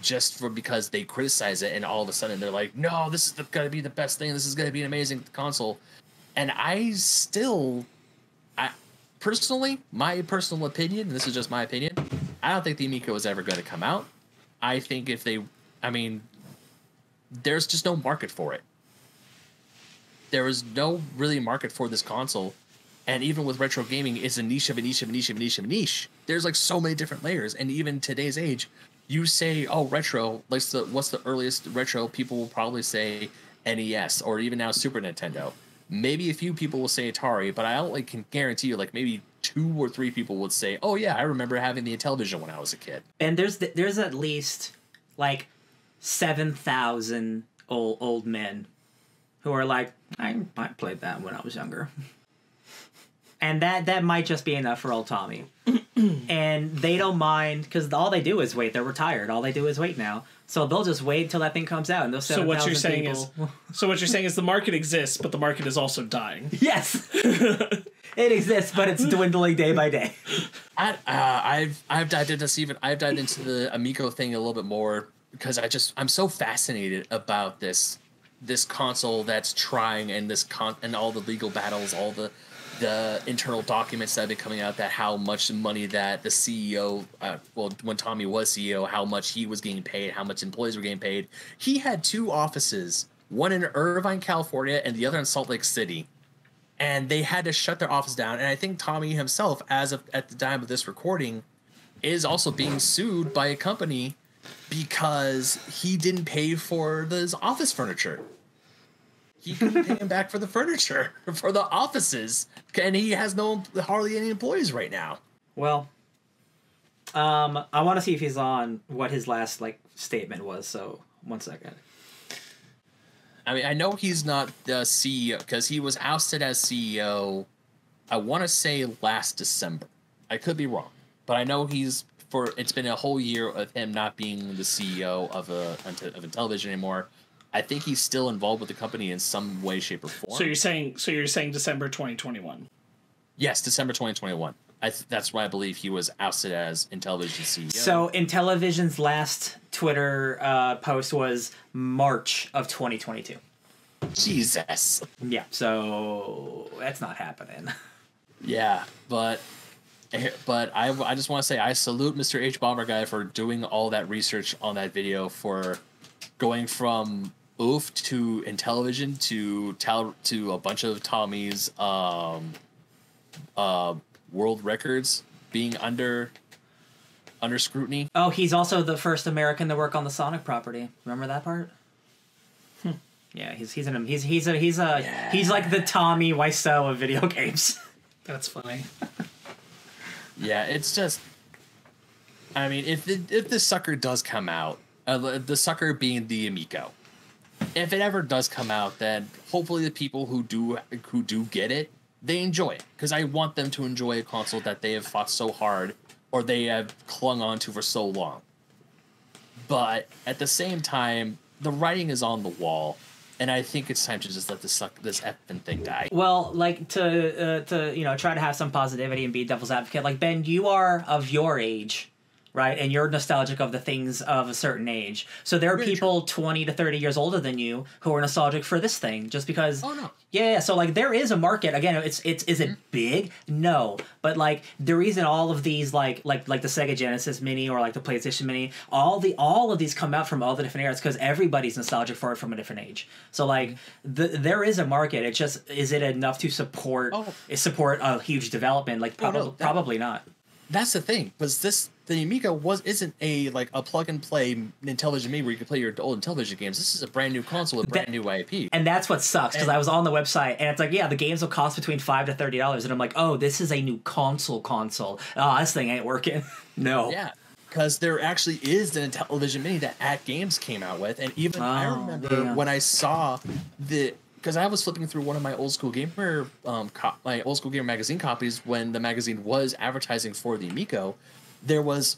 just for because they criticize it and all of a sudden they're like, no, this is gonna be the best thing. This is gonna be an amazing console, and I still, I personally, my personal opinion, and this is just my opinion, I don't think the Amico is ever going to come out. I think if they, I mean, there's just no market for it. There is no really market for this console, And even with retro gaming, it's a niche of a niche of a niche of a niche of a niche. There's like so many different layers, and even today's age, you say, "Oh, retro." Like, what's the earliest retro? People will probably say NES or even now Super Nintendo. Maybe a few people will say Atari, but I only can guarantee you, like maybe two or three people would say, "Oh yeah, I remember having the Intellivision when I was a kid." And there's th- there's at least like seven thousand old old men who are like, I I played that when I was younger. And that that might just be enough for old Tommy. and they don't mind because all they do is wait. They're retired. All they do is wait now. So they'll just wait until that thing comes out. And those So what you're saying people- is, so what you're saying is the market exists, but the market is also dying. yes, it exists, but it's dwindling day by day. I, uh, I've I've dived into this even I've dived into the Amico thing a little bit more because I just I'm so fascinated about this this console that's trying and this con and all the legal battles, all the the internal documents that have been coming out that how much money that the CEO, uh, well, when Tommy was CEO, how much he was getting paid, how much employees were getting paid. He had two offices, one in Irvine, California, and the other in Salt Lake City and they had to shut their office down. And I think Tommy himself, as of at the time of this recording, is also being sued by a company because he didn't pay for his office furniture. He couldn't pay him back for the furniture for the offices, and he has no hardly any employees right now. Well, um, I want to see if he's on what his last like statement was. So one second. I mean, I know he's not the CEO because he was ousted as CEO. I want to say last December. I could be wrong, but I know he's for. It's been a whole year of him not being the CEO of a of television anymore. I think he's still involved with the company in some way, shape, or form. So you're saying, so you're saying December 2021. yes, December twenty twenty one. I th- that's why I believe he was ousted as Intellivision CEO. So Intellivision's last Twitter uh, post was March of 2022. Jesus. Yeah, so that's not happening. Yeah, but but I, I just want to say I salute Mr. H Bomber guy for doing all that research on that video for going from oof to Intellivision to tell to a bunch of Tommy's um uh world records being under under scrutiny. Oh, he's also the first American to work on the Sonic property. Remember that part? Yeah, he's he's an he's he's a he's a he's like the Tommy Wiseau of video games. That's funny. Yeah, it's just. I mean, if the, if this sucker does come out, uh, the- the sucker being the Amico, if it ever does come out, then hopefully the people who do who do get it, they enjoy it because I want them to enjoy a console that they have fought so hard or they have clung on to for so long. But at the same time, the writing is on the wall, and I think it's time to just let this suck this effing thing die. Well, like to uh, to you know try to have some positivity and be devil's advocate. Like Ben, you are of your age, right? And you're nostalgic of the things of a certain age. So there are people twenty to thirty years older than you who are nostalgic for this thing, just because. Oh, no. Yeah, yeah. So like there is a market. Again, it's it's is Mm-hmm. it big? No, but like the reason all of these like like like the Sega Genesis Mini or like the PlayStation Mini, all the all of these come out from all the different eras because everybody's nostalgic for it from a different age. So like the, there is a market. It just is it enough to support Oh. support a huge development? Like Oh, no, probably that- probably not. That's the thing, was this the Amico was isn't a like a plug and play Intellivision Mini where you can play your old Intellivision games. This is a brand new console with brand new IP. And that's what sucks because I was on the website and it's like, yeah, the games will cost between five to thirty dollars, and I'm like, oh, this is a new console console. Oh, this thing ain't working. no. Yeah, because there actually is an Intellivision Mini that AtGames came out with, and even I Oh, remember yeah. when I saw the because I was flipping through one of my old school gamer um co- my old school gamer magazine copies when the magazine was advertising for the Amico, there was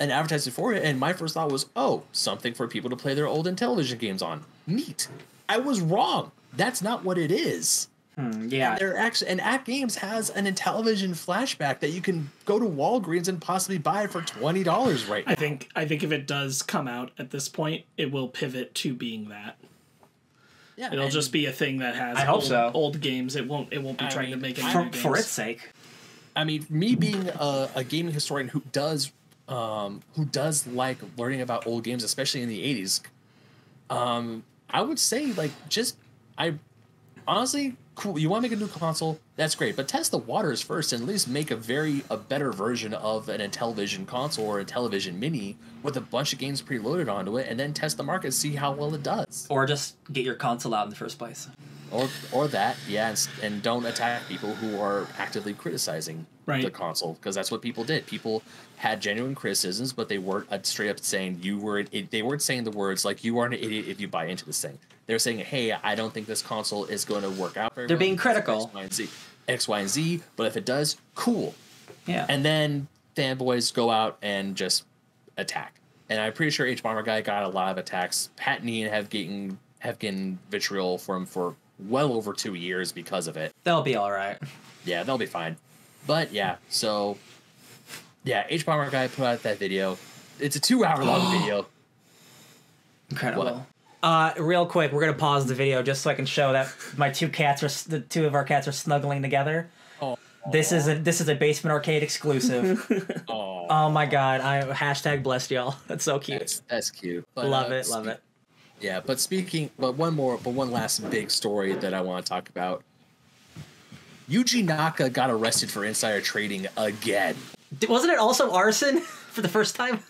an advertisement for it, and my first thought was, oh, something for people to play their old Intellivision games on. Neat. I was wrong. That's not what it is. Hmm, yeah. They're actually and AtGames has an Intellivision flashback that you can go to Walgreens and possibly buy for twenty dollars right now. I think I think if it does come out at this point, it will pivot to being that. Yeah, It'll just be a thing that has I hope old, so. old games. It won't it won't be I trying mean, to make any for, for its sake. I mean, me being a, a gaming historian who does um, who does like learning about old games, especially in the '80s, um, I would say like just I honestly, cool. You want to make a new console? That's great, but test the waters first, and at least make a very a better version of an Intellivision console or a television mini with a bunch of games preloaded onto it, and then test the market, see how well it does. Or just get your console out in the first place. Or or that, yeah, and, and don't attack people who are actively criticizing Right. the console because that's what people did. People had genuine criticisms, but they weren't uh, straight up saying you were. It, they weren't saying the words like you are an idiot if you buy into this thing. they're saying, "Hey, I don't think this console is going to work out very They're well being critical. X, Y, and Z, X, Y, and Z. But if it does, cool. Yeah. And then fanboys go out and just attack. And I'm pretty sure H Bomber Guy got a lot of attacks. Pat and Ian have getting have getting vitriol for him for well over two years because of it. They'll be all right. Yeah, they'll be fine. But yeah, so yeah, H Bomber Guy put out that video. It's a two hour long video. Incredible. What? Uh, real quick, we're gonna pause the video just so I can show that my two cats are the two of our cats are snuggling together. Oh, This is a this is a basement arcade exclusive. oh, oh my god! I hashtag blessed y'all. That's so cute. that's, that's cute. But, love uh, it, love it. Yeah, but speaking, but one more, but one last big story that I want to talk about. Yuji Naka got arrested for insider trading again. Wasn't it also arson for the first time?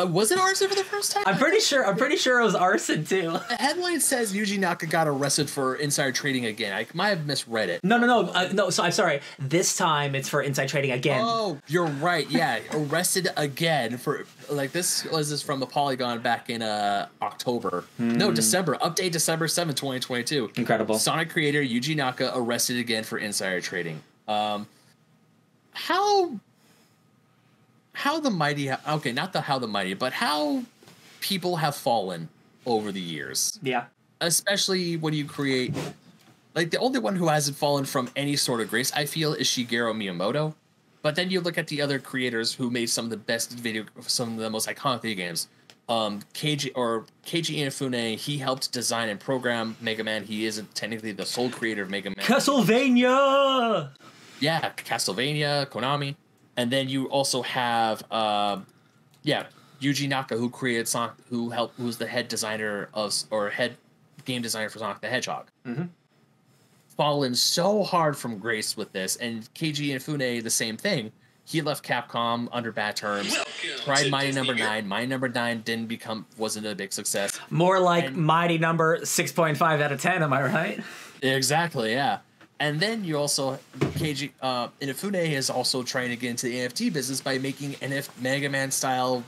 Uh, was it arson for the first time? I'm pretty sure. I'm pretty sure it was arson too. the headline says Yuji Naka got arrested for insider trading again. I might have misread it. No, no, no, uh, no. So I'm sorry. This time it's for inside trading again. Oh, you're right. Yeah, arrested again for like this was this from the Polygon back in uh October. No, December. Update December 7, 2022. Incredible. Sonic creator Yuji Naka arrested again for insider trading. Um how how the mighty ha- okay, not the how the mighty, but how people have fallen over the years. Yeah. especially when you create like the only one who hasn't fallen from any sort of grace i feel is shigeru miyamoto. But then you look at the other creators who made some of the best video some of the most iconic video games. Um keiji or keiji inafune he helped design and program mega man. He isn't technically the sole creator of mega man. Castlevania. yeah, Castlevania, Konami, and then you also have, um, yeah, Yuji Naka, who created Sonic, who helped, who's the head designer of or head game designer for Sonic the Hedgehog. Mhm. Fallen so hard from grace with this, and Keiji Inafune the same thing. He left Capcom under bad terms. Tried Mighty Number Nine. Mighty Number Nine didn't become wasn't a big success. More like And- mighty number six point five out of ten. Am I right? Exactly, yeah. And then you also Keiji uh Inafune is also trying to get into the NFT business by making NF Mega Man style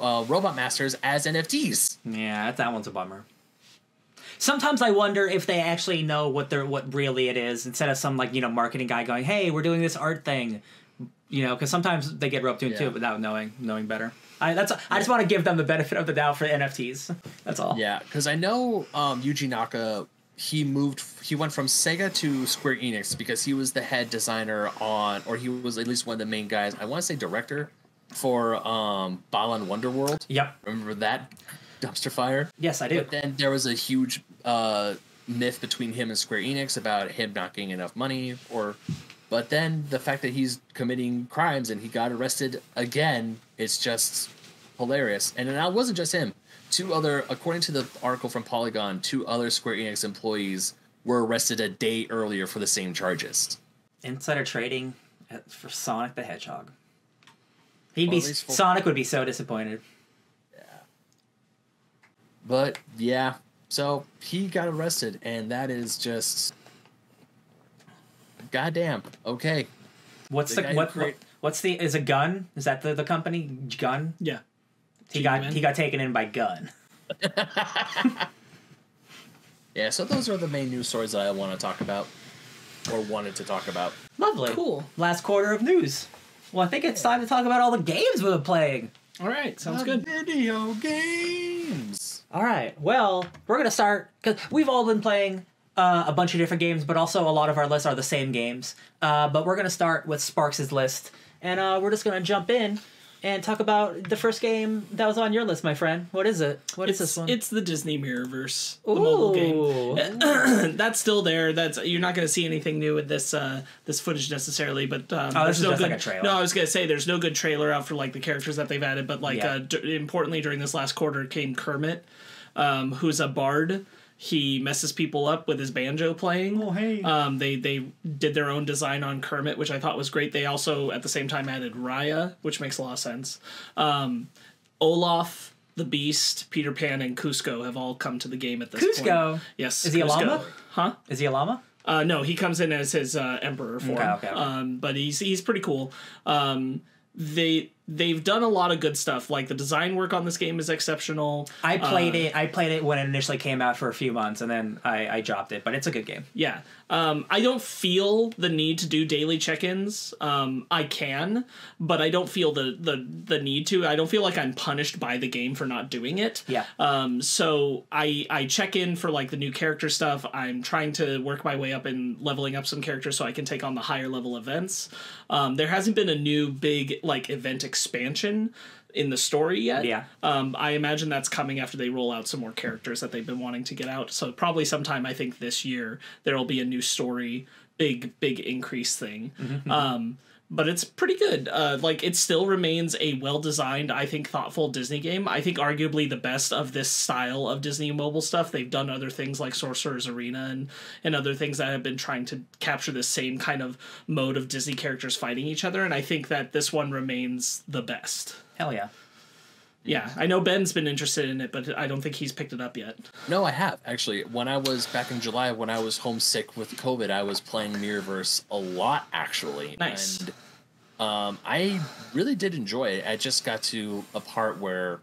uh, robot masters as NFTs. Yeah, that, that one's a bummer. Sometimes I wonder if they actually know what they're what really it is instead of some like you know marketing guy going, "Hey, we're doing this art thing," you know, because sometimes they get roped into Yeah. it without knowing knowing better. I that's I just want to give them the benefit of the doubt for NFTs. That's all. Yeah, because I know um, Yuji Naka. He moved. He went from Sega to Square Enix because he was the head designer on, or he was at least one of the main guys. I want to say director for um, Balan Wonderworld. Yep. Remember that dumpster fire? Yes, I do. But then there was a huge uh, myth between him and Square Enix about him not getting enough money, or. But then the fact that he's committing crimes and he got arrested again, it's just hilarious. And that wasn't just him. Two other, according to the article from Polygon, two other Square Enix employees were arrested a day earlier for the same charges. Insider trading for Sonic the Hedgehog. He'd Well, be at for- Sonic would be so disappointed. Yeah. But yeah, so he got arrested, and that is just. Goddamn. Okay. What's The the, what, create- What's the is a gun? Is that the the company gun? Yeah. He got G-Man. he got taken in by gun. Yeah, so those are the main news stories that I want to talk about, or wanted to talk about. Lovely. Cool. Last quarter of news. Well, I think it's time to talk about all the games we've been playing. All right. Sounds good. Video games. All right. Well, we're gonna start because we've all been playing uh, a bunch of different games, but also a lot of our lists are the same games. Uh, but we're gonna start with Sparks' list, and uh, we're just gonna jump in and talk about the first game that was on your list, my friend. What is it? What is It's, this one? it's the Disney Mirrorverse, the mobile game. That's still there. That's you're not going to see anything new with this uh, this footage necessarily. But um, Oh, this there's is no just good. like a trailer. No, I was going to say there's no good trailer out for like the characters that they've added. But like Yeah. uh, d- importantly, during this last quarter came Kermit, um, who's a bard. He messes people up with his banjo playing. Oh, hey. Um, they they did their own design on Kermit, which I thought was great. They also at the same time added Raya, which makes a lot of sense. Um, Olaf, the Beast, Peter Pan, and Kuzco have all come to the game at this Kuzco? point. Yes. Is he a llama? Huh? Is he a llama? Uh, no, he comes in as his uh, emperor form. Okay, okay, okay. Um, but he's he's pretty cool. Um, they they've done a lot of good stuff. Like the design work on this game is exceptional. I played Uh, it. I played it when it initially came out for a few months, and then I, I dropped it. But it's a good game. Yeah. Um, I don't feel the need to do daily check-ins. Um, I can, but I don't feel the, the the need to. I don't feel like I'm punished by the game for not doing it. Yeah. Um, so I I check in for like the new character stuff. I'm trying to work my way up and leveling up some characters so I can take on the higher level events. Um, there hasn't been a new big like event expansion in the story yet. Yeah. Um, I imagine that's coming after they roll out some more characters that they've been wanting to get out. So probably sometime I think this year there will be a new story, big big increase thing. Um, but it's pretty good. Uh, like it still remains a well designed, I think, thoughtful Disney game. I think arguably the best of this style of Disney mobile stuff. They've done other things like Sorcerer's Arena and and other things that have been trying to capture the same kind of mode of Disney characters fighting each other. And I think that this one remains the best. Hell yeah. Yeah, I know Ben's been interested in it, but I don't think he's picked it up yet. No, I have actually. When I was back in July, when I was homesick with COVID, I was playing Mirrorverse a lot actually. Nice. And um, I really did enjoy it. I just got to a part where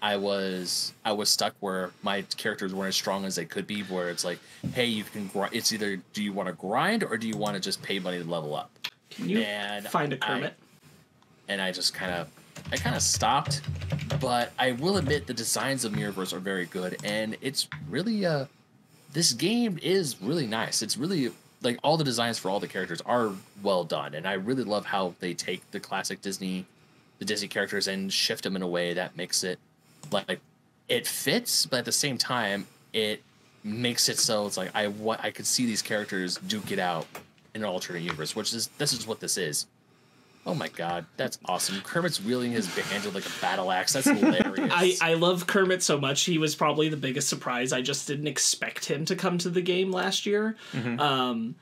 I was I was stuck where my characters weren't as strong as they could be. Where it's like, hey, you can. Gr- it's either do you want to grind or do you want to just pay money to level up? Can you And find a Kermit? and I just kind of I kind of stopped. But I will admit the designs of Mirrorverse are very good, and it's really uh this game is really nice. It's really like all the designs for all the characters are well done, and I really love how they take the classic Disney the Disney characters and shift them in a way that makes it like it fits, but at the same time it makes it so it's like I what I could see these characters duke it out in an alternate universe, which is this is what this is. Oh my god, that's awesome! Kermit's wielding his banjo like a battle axe. That's hilarious. I, I love Kermit so much. He was probably the biggest surprise. I just didn't expect him to come to the game last year, um,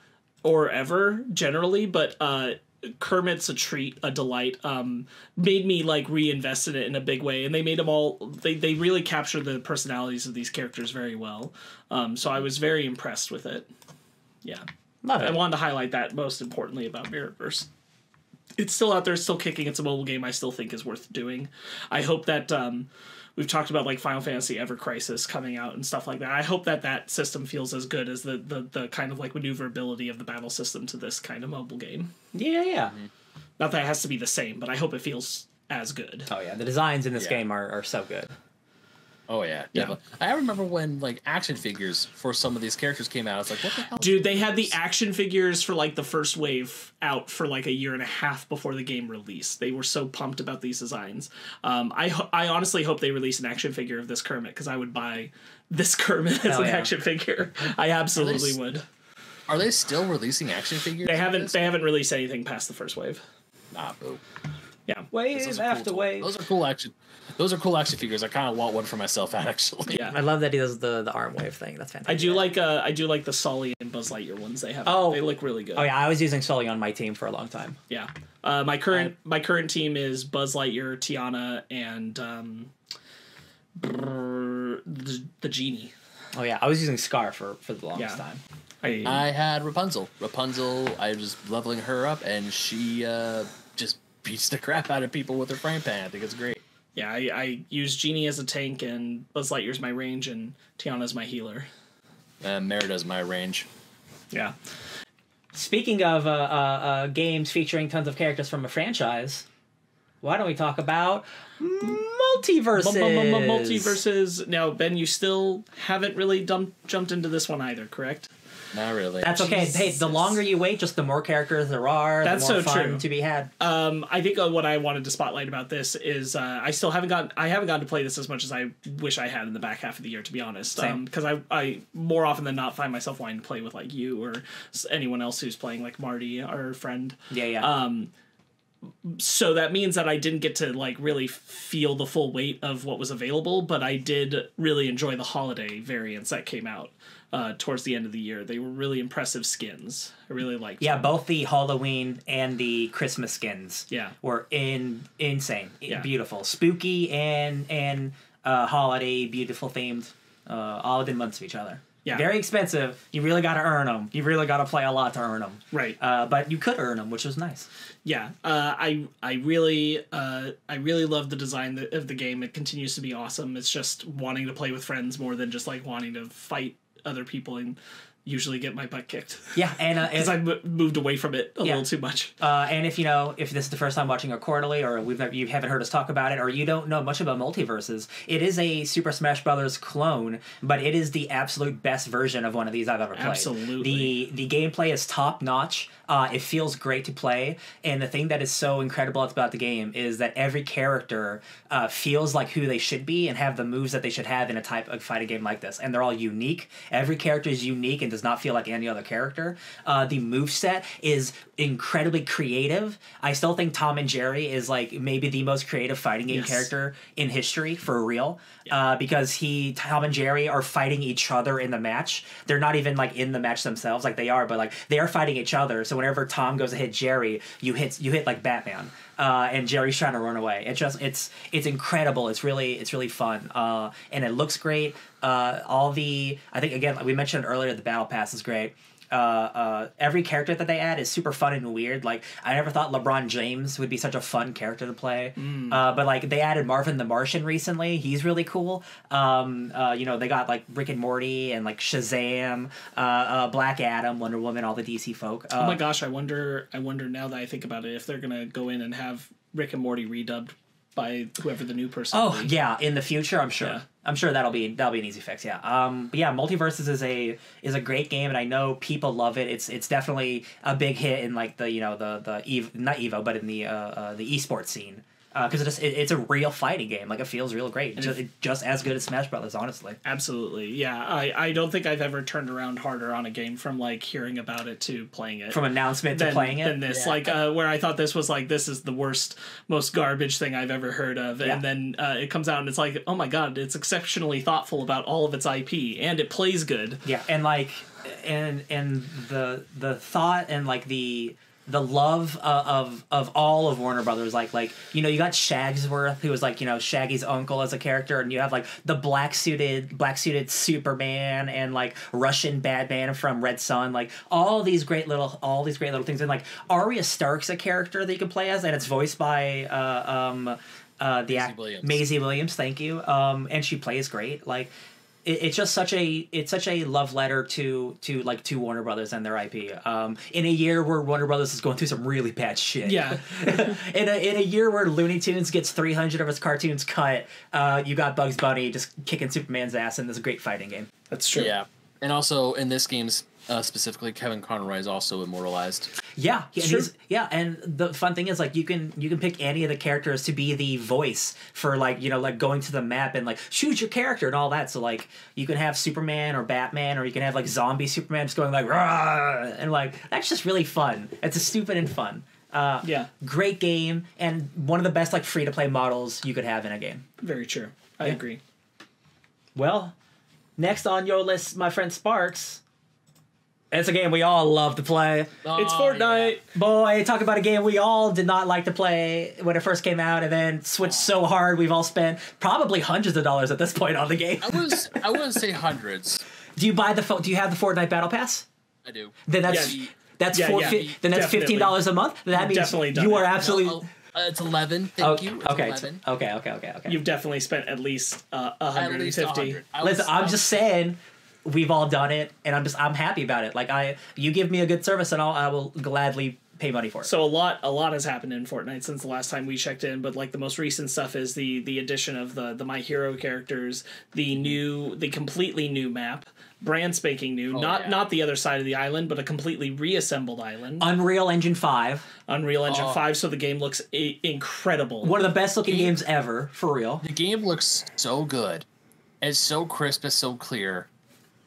or ever generally. But uh, Kermit's a treat, a delight. Um, made me like reinvest in it in a big way, and they made them all. They they really captured the personalities of these characters very well. Um, so I was very impressed with it. Yeah. Love I wanted to highlight that most importantly about Mirrorverse. It's still out there, still kicking. It's a mobile game I still think is worth doing. I hope that um, we've talked about like Final Fantasy Ever Crisis coming out and stuff like that. I hope that that system feels as good as the, the, the kind of like maneuverability of the battle system to this kind of mobile game. Yeah, yeah. Not that it has to be the same, but I hope it feels as good. Oh yeah. The designs in this Yeah. game are, are so good. Oh yeah, Yeah. I remember when like action figures for some of these characters came out. I was like, what the hell? Dude, they had the action figures for like the first wave out for like a year and a half before the game released. They were so pumped about these designs. Um, I ho- I honestly hope they release an action figure of this Kermit because I would buy this Kermit as Hell an yeah. action figure. I absolutely s- would. Are they still releasing action figures? They haven't this? they haven't released anything past the first wave. Nah, boo. Yeah. Wave Those are after cool. wave. Those are cool action. Those are cool action figures. I kind of want one for myself actually. Yeah. I love that he does the, the arm wave thing. That's fantastic. I fantastic. do like uh I do like the Sully and Buzz Lightyear ones they have. Oh. they look really good. Oh yeah, I was using Sully on my team for a long time. Yeah. Uh, my current my current team is Buzz Lightyear, Tiana, and um, brrr, the, the genie. Oh yeah, I was using Scar for, for the longest Yeah. time. I, I had Rapunzel. Rapunzel, I was leveling her up, and she uh, just beats the crap out of people with her frying pan. I think it's great. yeah, I, I use genie as a tank, and Buzz Lightyear's my range, and Tiana's my healer. Uh, Merida's my range. Yeah. Speaking of uh, uh, uh, games featuring tons of characters from a franchise, why don't we talk about MultiVersus? MultiVersus. Now, Ben, you still haven't really dumped, jumped into this one either, correct? Not really. That's okay. Hey, the longer you wait, just the more characters there are. That's the more so fun true. to be had. Um, I think uh, what I wanted to spotlight about this is uh, I still haven't gotten I haven't gotten to play this as much as I wish I had in the back half of the year to be honest. Same. Because I I more often than not find myself wanting to play with like you or anyone else who's playing like Marty our friend. Yeah, yeah. Um, so that means that I didn't get to like really feel the full weight of what was available, but I did really enjoy the holiday variants that came out uh, towards the end of the year. They were really impressive skins. I really liked. Yeah, them. both the Halloween and the Christmas skins. Yeah. were in insane, Yeah. beautiful, spooky and and uh, holiday, beautiful themed, uh, all within months of each other. Yeah. very expensive. You really got to earn them. You really got to play a lot to earn them. Right. Uh, but you could earn them, which was nice. yeah uh, i i really uh, i really love the design of the game it continues to be awesome it's just wanting to play with friends more than just like wanting to fight other people and usually get my butt kicked Yeah, and uh, because if, i m- moved away from it a Yeah. little too much uh, and if you know if this is the first time watching our quarterly, or we've never, you haven't heard us talk about it, or you don't know much about MultiVersus, it is a Super Smash Brothers clone, but it is the absolute best version of one of these I've ever played. Absolutely. the the gameplay is top notch. Uh, it feels great to play, and the thing that is so incredible about the game is that every character uh, feels like who they should be and have the moves that they should have in a type of fighting game like this, and they're all unique. Every character is unique and does not feel like any other character. Uh, the move set is incredibly creative. I still think Tom and Jerry is like maybe the most creative fighting game Yes. character in history for real, uh, because he Tom and Jerry are fighting each other in the match. They're not even like in the match themselves, like they are, but like they are fighting each other. So whenever Tom goes to hit Jerry, you hit you hit like Batman, uh, and Jerry's trying to run away. It just it's it's incredible. It's really it's really fun, uh, and it looks great. Uh, all the I think again we mentioned earlier the battle pass is great. Uh, uh, every character that they add is super fun and weird. Like I never thought LeBron James would be such a fun character to play. Uh, but like they added Marvin the Martian recently. He's really cool. Um, uh, you know they got like Rick and Morty and like Shazam, uh, uh, Black Adam, Wonder Woman, all the DC folk. Uh, oh my gosh i wonder i wonder now that i think about it if they're gonna go in and have rick and morty redubbed by whoever the new person Oh yeah, in the future, I'm sure. Yeah. I'm sure that'll be that'll be an easy fix. Yeah. Um. But yeah, MultiVersus is a is a great game, and I know people love it. It's it's definitely a big hit in like the you know the the Ev- not Evo, but in the uh, uh the esports scene. Because it's it, it's a real fighting game. Like it feels real great. Just, it- just as good as Smash Brothers, honestly. absolutely yeah i i don't think i've ever turned around harder on a game from like hearing about it to playing it From announcement to playing it. than this Yeah. like uh, where i thought this was like this is the worst most garbage thing i've ever heard of Yeah. and then uh, it comes out and it's like oh my god it's exceptionally thoughtful about all of its ip and it plays good Yeah, and like, and and the the thought and like the the love uh, of of all of Warner Brothers, like like you know you got Shagsworth, who was like you know Shaggy's uncle as a character, and you have like the black suited black suited Superman and like Russian Batman from Red Sun, like all these great little all these great little things, and like Arya Stark's a character that you can play as, and it's voiced by uh, um uh the act- Williams. Maisie Williams, thank you, um and she plays great, like it, it's just such a it's such a love letter to to like to Warner Brothers and their IP. Um, in a year where Warner Brothers is going through some really bad shit. yeah in a in a year where Looney Tunes gets three hundred of its cartoons cut, uh, you got Bugs Bunny just kicking Superman's ass in this great fighting game. that's true Yeah, and also in this game's uh, specifically, Kevin Conroy is also immortalized. Yeah, and Sure. he's yeah, and the fun thing is like you can you can pick any of the characters to be the voice for like you know like going to the map and like choose your character and all that. So like you can have Superman or Batman or you can have like zombie Superman just going like Rah! and like that's just really fun. It's a stupid and fun. Uh, yeah great game and one of the best like free to play models you could have in a game. very true i Yeah. agree Well, next on your list, my friend Sparks. It's a game we all love to play. it's Oh, fortnite Boy, talk about a game we all did not like to play when it first came out, and then switched so hard we've all spent probably hundreds of dollars at this point on the game. I was I wouldn't say hundreds. Do you buy the fo- Do you have the Fortnite Battle Pass? I do. Then that's Yeah, that's yeah, four, yeah, fi- then that's definitely. fifteen dollars a month. That means Definitely done you are it. absolutely No, uh, it's eleven. Thank okay. you. It's Okay, 11. okay, okay, okay, okay. you've definitely spent at least uh, At least 150 100. I Listen, was- I'm I just saying, we've all done it, and I'm just I'm happy about it. Like I, you give me a good service, and I'll I will gladly pay money for it. So a lot, a lot has happened in Fortnite since the last time we checked in. But like the most recent stuff is the the addition of the the My Hero characters, the mm-hmm. new, the completely new map, brand spanking new. Oh, not yeah. not the other side of the island, but a completely reassembled island. Unreal Engine Five, Unreal Engine Oh. Five, so the game looks I- incredible. one of the best looking Game- games ever, for real. The game looks so good. It's so crisp, it's so clear.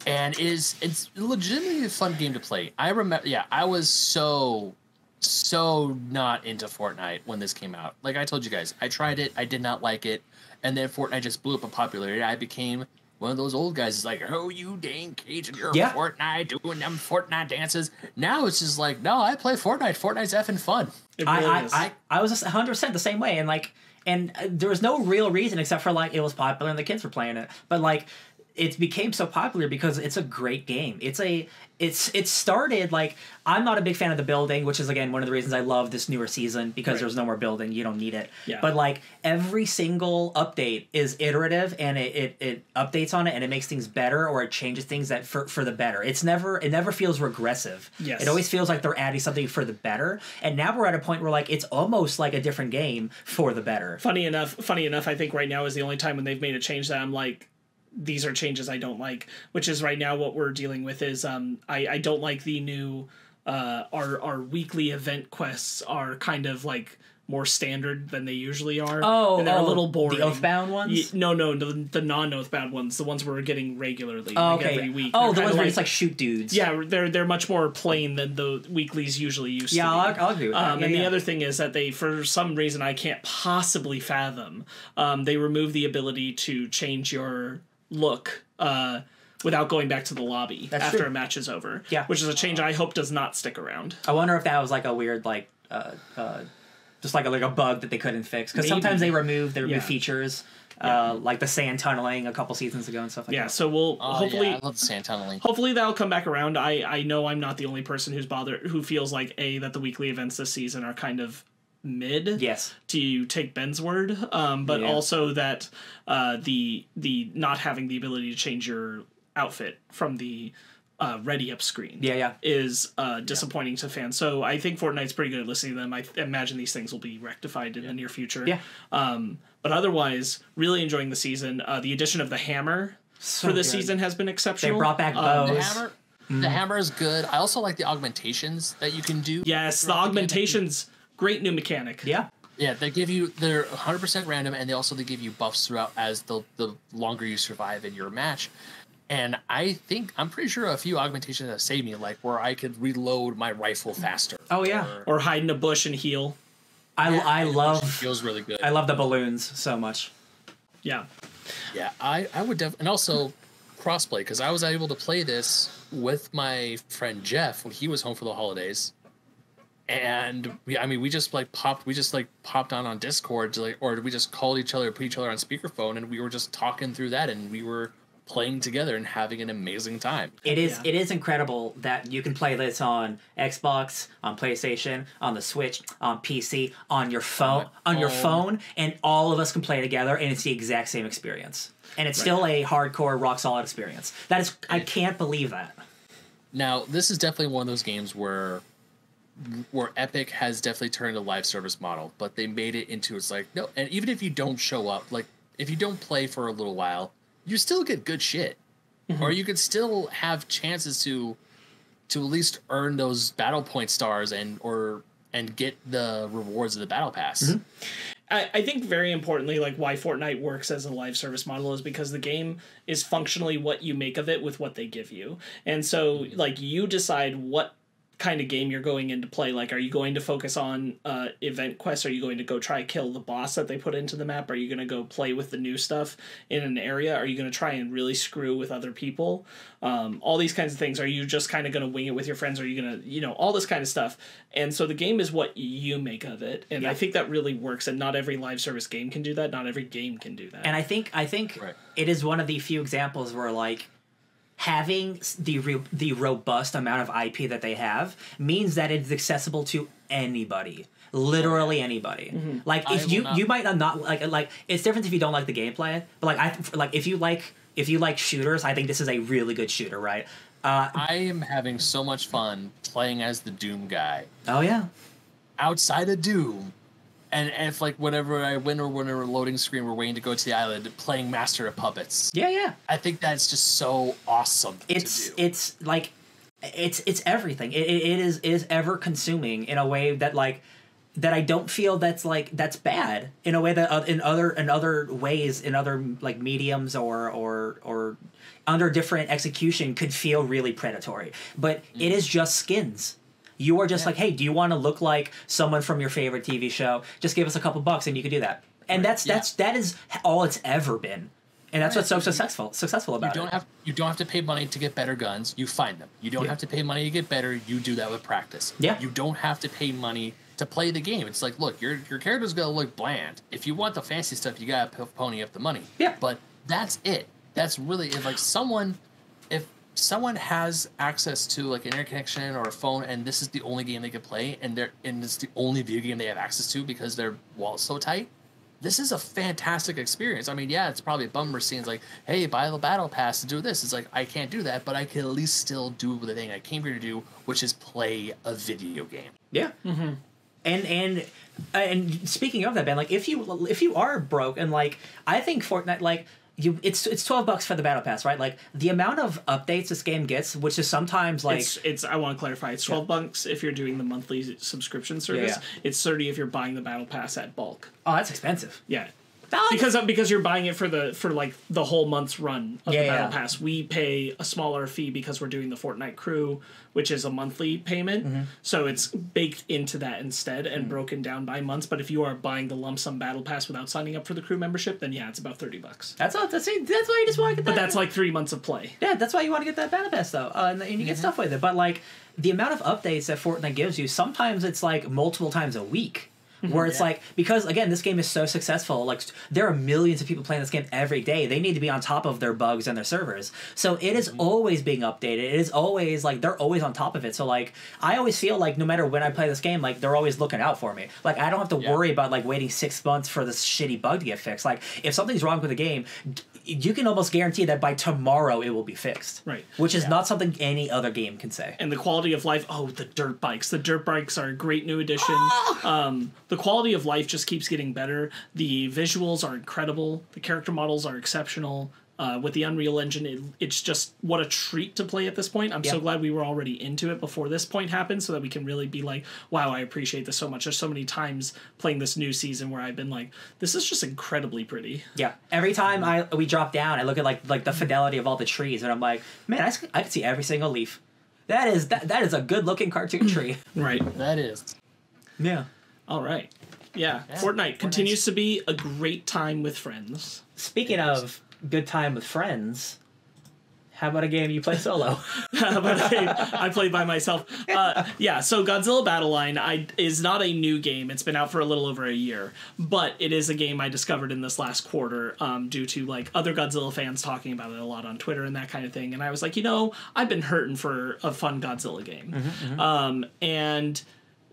And is it's legitimately a fun game to play. I remember yeah, I was so so not into Fortnite when this came out. Like I told you guys, I tried it, I did not like it, and then Fortnite just blew up in popularity. I became one of those old guys is like, oh, you dang Cajun, you're Yeah. Fortnite doing them Fortnite dances. Now it's just like, no, I play Fortnite. Fortnite's effing fun. It really I, I, is. I, I was just 100% the same way and like and uh, there was no real reason except for like it was popular and the kids were playing it but like it became so popular because it's a great game it's a it's it started like i'm not a big fan of the building which is again one of the reasons i love this newer season because Right. there's no more building you don't need it Yeah. but like every single update is iterative and it, it, it updates on it and it makes things better or it changes things that for, for the better it's never it never feels regressive Yes. it always feels like they're adding something for the better and now we're at a point where like it's almost like a different game for the better funny enough funny enough i think right now is the only time when they've made a change that i'm like these are changes i don't like which is right now what we're dealing with is um i i don't like the new uh our our weekly event quests are kind of like more standard than they usually are. Oh and they're oh, a little boring. The oathbound ones no no the, the non-oathbound ones the ones we're getting regularly oh, like okay. every week. Oh They're the ones where it's like shoot dudes. Yeah they're they're much more plain than the weeklies usually used yeah to be. I'll, I'll agree with that. Um, yeah, and the other thing is that they, for some reason I can't possibly fathom, um, they remove the ability to change your look uh, without going back to the lobby That's after true. a match is over. Yeah. which is a change I hope does not stick around. I wonder if that was like a weird like uh, uh, just like a, like a bug that they couldn't fix because sometimes they remove their Yeah. new features uh, like the sand tunneling a couple seasons ago and stuff like Yeah, that. so we'll Oh, hopefully. yeah, I love the sand tunneling. Hopefully that'll come back around. I, I know I'm not the only person who's bothered who feels like a that the weekly events this season are kind of mid. Yes. to take Ben's word, um, but Yeah. also that uh, the the not having the ability to change your outfit from the uh, ready up screen Yeah, yeah. is uh, disappointing to fans. So I think Fortnite's pretty good at listening to them. I th- imagine these things will be rectified in the near future. Yeah. Um, but otherwise, really enjoying the season. Uh, the addition of the hammer So for this good. season has been exceptional. They brought back Um. The Those- hammer, the hammer is good. I also like the augmentations that you can do. Yes, the augmentations. game. Augmentations, great new mechanic. Yeah. Yeah, they give you they're 100% random, and they also they give you buffs throughout as the the longer you survive in your match. And I think I'm pretty sure a few augmentations have saved me, like where I could reload my rifle faster. Oh, yeah. Or hide in a bush and heal. I, I love feels really good. I love the balloons so much. Yeah. Yeah, I I would def- and also crossplay because I was able to play this with my friend Jeff when he was home for the holidays, and we I mean we just like popped we just like popped on on Discord to like or we just called each other put each other on speakerphone and we were just talking through that and we were playing together and having an amazing time. It is Yeah. it is incredible that you can play this on Xbox, on PlayStation, on the Switch, on PC, on your phone, on your phone. phone, and all of us can play together, and it's the exact same experience. And it's still a hardcore, rock solid experience. That is, I can't believe that. Now, this is definitely one of those games where where Epic has definitely turned a live service model, but they made it into it's like no, and even if you don't show up, like if you don't play for a little while, you still get good shit, mm-hmm. or you could still have chances to to at least earn those battle point stars and or and get the rewards of the battle pass. Mm-hmm. I, I think very importantly, like why Fortnite works as a live service model is because the game is functionally what you make of it with what they give you. And so mm-hmm. like you decide what kind of game you're going into play. Like are you going to focus on uh, event quests? Are you going to go try kill the boss that they put into the map? Are you going to go play with the new stuff in an area? Are you going to try and really screw with other people? Um, all these kinds of things. Are you just kind of going to wing it with your friends? Are you going to, you know, all this kind of stuff. And so the game is what you make of it. And I think that really works. And not every live service game can do that. Not every game can do that. And I think I think Right. it is one of the few examples where like having the re- the robust amount of IP that they have means that it's accessible to anybody. Literally anybody. Like if you not- you might not, not like like it's different if you don't like the gameplay, but like I like if you like if you like shooters, I think this is a really good shooter, right? Uh, I am having so much fun playing as the Doom guy. oh yeah. outside of Doom, and if like whenever I win or whenever loading screen, we're waiting to go to the island, playing Master of Puppets. Yeah, yeah. I think that's just so awesome it's it's like it's it's everything. It, it is it is ever consuming in a way that like that I don't feel that's like that's bad in a way that oth- in other in other ways in other like mediums or or or under different execution could feel really predatory. But it mm. is just skins You are just Yeah. like, hey, do you want to look like someone from your favorite TV show? Just give us a couple bucks and you can do that. And that's Yeah. that's that is all it's ever been. And that's Right. what's so successful successful about You don't it. have you don't have to pay money to get better guns. You find them. You don't Yeah. have to pay money to get better. You do that with practice. Yeah. You don't have to pay money to play the game. It's like, look, your your character's gonna look bland. If you want the fancy stuff, you gotta pony up the money. Yeah. But that's it. That's really if like someone, if someone has access to like an internet connection or a phone, and this is the only game they can play, and they're and it's the only video game they have access to because their wallet's so tight this is a fantastic experience. I mean, yeah, it's probably a bummer seeing like, hey, buy the battle pass to do this. It's like I can't do that, but I can at least still do the thing I came here to do, which is play a video game. Yeah. Mm-hmm. And and and speaking of that, Ben, like if you if you are broke and like I think Fortnite like you it's it's twelve bucks for the battle pass, right? Like the amount of updates this game gets, which is sometimes like it's it's I want to clarify. It's twelve bucks if you're doing the monthly subscription service. yeah. It's thirty if you're buying the battle pass at bulk. oh that's expensive. Yeah. That- Because because you're buying it for the for like the whole month's run of Yeah, the battle yeah. pass. We pay a smaller fee because we're doing the Fortnite crew, which is a monthly payment. Mm-hmm. So it's baked into that instead and broken down by months. But if you are buying the lump sum battle pass without signing up for the crew membership, then yeah, it's about thirty bucks. that's all that's that's why you just want to get that. But that's like three months of play. Yeah, that's why you want to get that battle pass though, uh, and, and you get stuff with it. But like the amount of updates that Fortnite gives you, sometimes it's like multiple times a week. Where it's Yeah. like because again this game is so successful like there are millions of people playing this game every day. They need to be on top of their bugs and their servers. So it is mm-hmm. always being updated. It is always like they're always on top of it. So like I always feel like no matter when I play this game like they're always looking out for me. Like I don't have to Yeah. worry about like waiting six months for this shitty bug to get fixed. Like if something's wrong with the game you can almost guarantee that by tomorrow it will be fixed Right. which is Yeah. not something any other game can say. and the quality of life. Oh, the dirt bikes! The dirt bikes are a great new addition. Ah! Um, the quality of life just keeps getting better. The visuals are incredible. The character models are exceptional. Uh, with the Unreal Engine, it, it's just what a treat to play at this point. I'm so glad we were already into it before this point happened, so that we can really be like, "Wow, I appreciate this so much." There's so many times playing this new season where I've been like, "This is just incredibly pretty." Yeah. Every time I we drop down, I look at like like the fidelity of all the trees, and I'm like, man, I, I can see every single leaf. That is that that is a good looking cartoon tree. Right. That is. yeah. All right. Yeah. Yeah, Fortnite Fortnite's- continues to be a great time with friends. Speaking of good time with friends, how about a game you play solo? but I, I played by myself. Uh, yeah, so Godzilla Battle Line I, is not a new game. It's been out for a little over a year, but it is a game I discovered in this last quarter um, due to like other Godzilla fans talking about it a lot on Twitter and that kind of thing. And I was like, you know, I've been hurting for a fun Godzilla game, um, and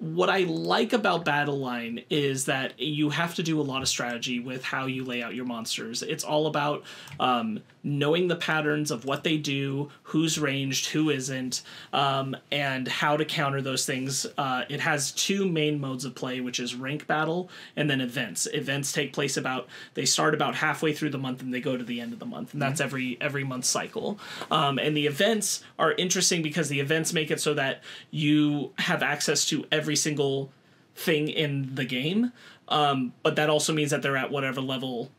what I like about Battle Line is that you have to do a lot of strategy with how you lay out your monsters. It's all about um, knowing the patterns of what they do, who's ranged, who isn't, um, and how to counter those things. Uh, it has two main modes of play, which is rank battle and then events. Events take place about they start about halfway through the month and they go to the end of the month, and that's every every month cycle. Um, and the events are interesting because the events make it so that you have access to every single thing in the game. Um, but that also means that they're at whatever level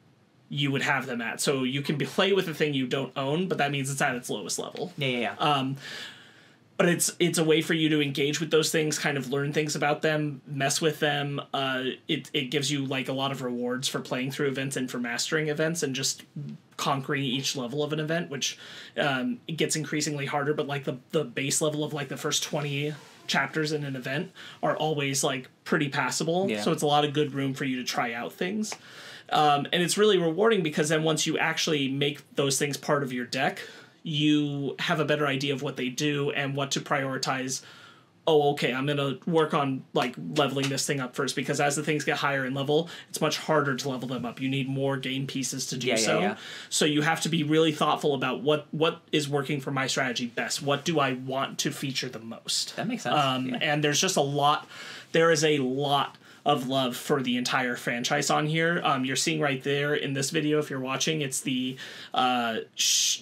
you would have them at. So you can play with a thing you don't own, but that means it's at its lowest level. yeah, yeah, yeah. Um, but it's it's a way for you to engage with those things, kind of learn things about them, mess with them. Uh, it it gives you like a lot of rewards for playing through events and for mastering events and just conquering each level of an event, which um, it gets increasingly harder. But like the the base level of like the first twenty chapters in an event are always like pretty passable. Yeah. So it's a lot of good room for you to try out things. Um, and it's really rewarding because then once you actually make those things part of your deck, you have a better idea of what they do and what to prioritize. Oh, okay, I'm gonna work on like leveling this thing up first because as the things get higher in level, it's much harder to level them up. You need more game pieces to do Yeah, yeah, so. yeah. So you have to be really thoughtful about what what is working for my strategy best. What do I want to feature the most? that makes sense. Um, yeah. And there's just a lot. There is a lot of love for the entire franchise on here. Um, you're seeing right there in this video, if you're watching, it's the uh,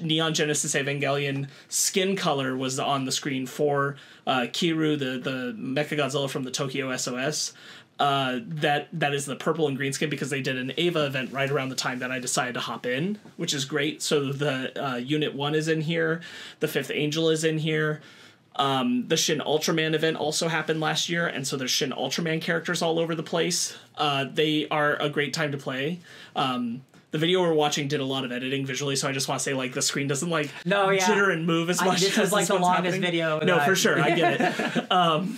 Neon Genesis Evangelion skin color was on the screen for uh, Kiryu, the the Mechagodzilla from the Tokyo SOS. Uh, that that is the purple and green skin because they did an Eva event right around the time that I decided to hop in, which is great. So the uh, Unit One is in here, the Fifth Angel is in here. Um, the Shin Ultraman event also happened last year, and so there's Shin Ultraman characters all over the place. Uh, they are a great time to play. Um, the video we're watching did a lot of editing visually, so I just want to say like the screen doesn't like No, yeah. jitter and move as I- much. this as is, like, the longest happening. video No, for sure, I get it. um,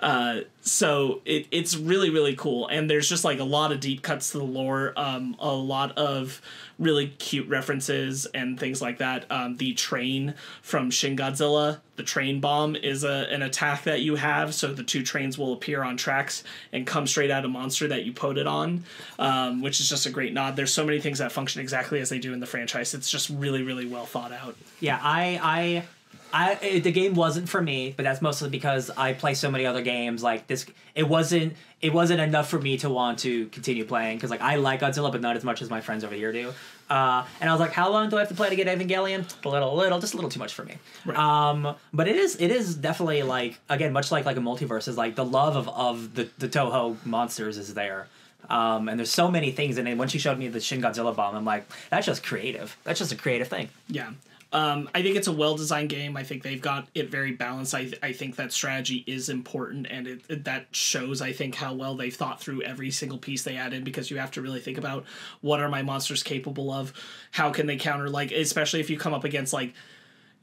uh, so it, it's really really cool, and there's just like a lot of deep cuts to the lore, um, a lot of really cute references and things like that. Um, the train from Shin Godzilla, the train bomb is a an attack that you have, so the two trains will appear on tracks and come straight at a monster that you put it on, um, which is just a great nod. There's so many things that function exactly as they do in the franchise. It's just really really well thought out. Yeah, I, I, I, the game wasn't for me, but that's mostly because I play so many other games. Like this, it wasn't, it wasn't enough for me to want to continue playing because like I like Godzilla, but not as much as my friends over here do. Uh, and I was like, how long do I have to play to get Evangelion? A little, a little, just a little too much for me. Um, but it is, it is definitely like again, much like like a MultiVersus is like the love of of the the Toho monsters is there. Um, and there's so many things, and then once you showed me the Shin Godzilla bomb, I'm like, that's just creative. That's just a creative thing. Yeah. Um, I think it's a well designed game. I think they've got it very balanced. I, I think that strategy is important, and it, it- that shows I think how well they've thought through every single piece they add in because you have to really think about what are my monsters capable of, how can they counter like especially if you come up against like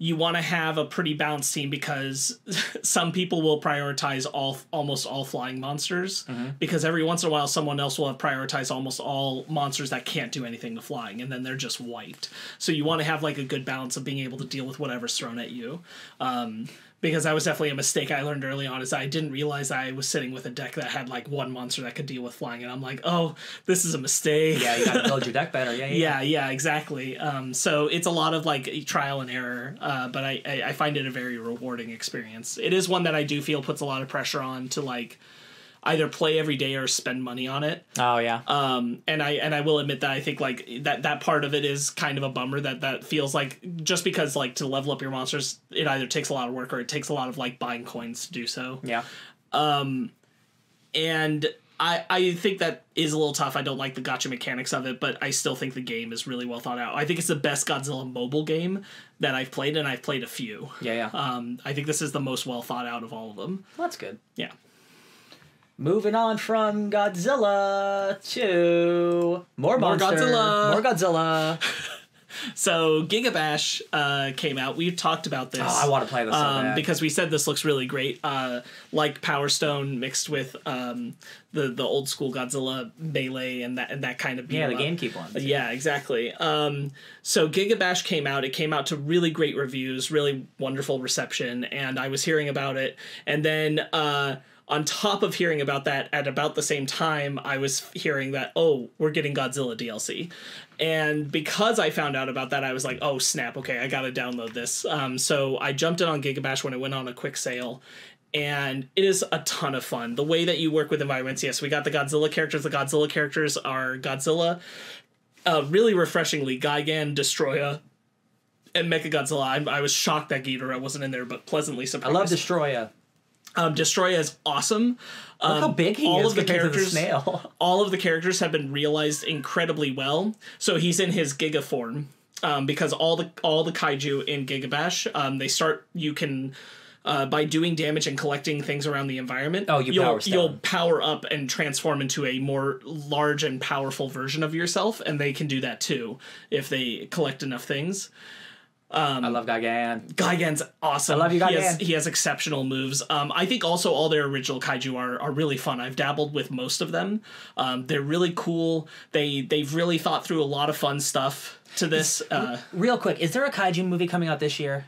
you want to have a pretty balanced team because some people will prioritize all almost all flying monsters because every once in a while someone else will have prioritized almost all monsters that can't do anything to flying and then they're just wiped. So you want to have like a good balance of being able to deal with whatever's thrown at you. Um, because that was definitely a mistake I learned early on is I didn't realize I was sitting with a deck that had like one monster that could deal with flying and I'm like, "Oh, this is a mistake." Yeah, you got to build your deck better. Yeah, yeah. yeah yeah exactly um, so it's a lot of like trial and error uh, but I, I i find it a very rewarding experience it is one that i do feel puts a lot of pressure on to like either play every day or spend money on it Oh yeah. um, and i and i will admit that i think like that that part of it is kind of a bummer that that feels like just because like to level up your monsters it either takes a lot of work or it takes a lot of like buying coins to do so yeah. and I, I think that is a little tough. I don't like the gacha mechanics of it, but I still think the game is really well thought out. I think it's the best Godzilla mobile game that I've played, and I've played a few. Yeah, yeah. Um, I think this is the most well thought out of all of them. Well, that's good. Yeah. Moving on from Godzilla to more, More monster. Godzilla. More Godzilla. So Gigabash uh, came out. We've talked about this. Oh, I want to play this um, because we said this looks really great, uh, like Power Stone mixed with um, the the old school Godzilla melee and that and that kind of beat yeah, the up. GameCube ones. Yeah, exactly. Um, so Gigabash came out. It came out to really great reviews, really wonderful reception, and I was hearing about it. And then uh, on top of hearing about that, at about the same time, I was hearing that oh, we're getting Godzilla DLC. And because I found out about that, I was like, oh snap! Okay, I gotta download this. Um, so I jumped in on Gigabash when it went on a quick sale. And it is a ton of fun. The way that you work with environments, yes, we got the Godzilla characters. The Godzilla characters are Godzilla, uh, really refreshingly Gigan, Destroya, and Mechagodzilla. I, I was shocked that Ghidorah wasn't in there, but pleasantly surprised. I love Destroya. Um, Destroya is awesome. Look Um, how big he all is of the characters, the snail. all of the characters have been realized incredibly well. So he's in his Giga form um, because all the all the kaiju in Gigabash, um, they start. You can. Uh, by doing damage and collecting things around the environment, Oh, you you'll, power you'll power up and transform into a more large and powerful version of yourself, and they can do that too if they collect enough things. I love Gigan. Gigan's awesome. I love you, He has, Gigan. he has exceptional moves. Um, I think also all their original kaiju are, are really fun. I've dabbled with most of them. Um, they're really cool. They they've really thought through a lot of fun stuff to this. Uh, Real quick, is there a kaiju movie coming out this year?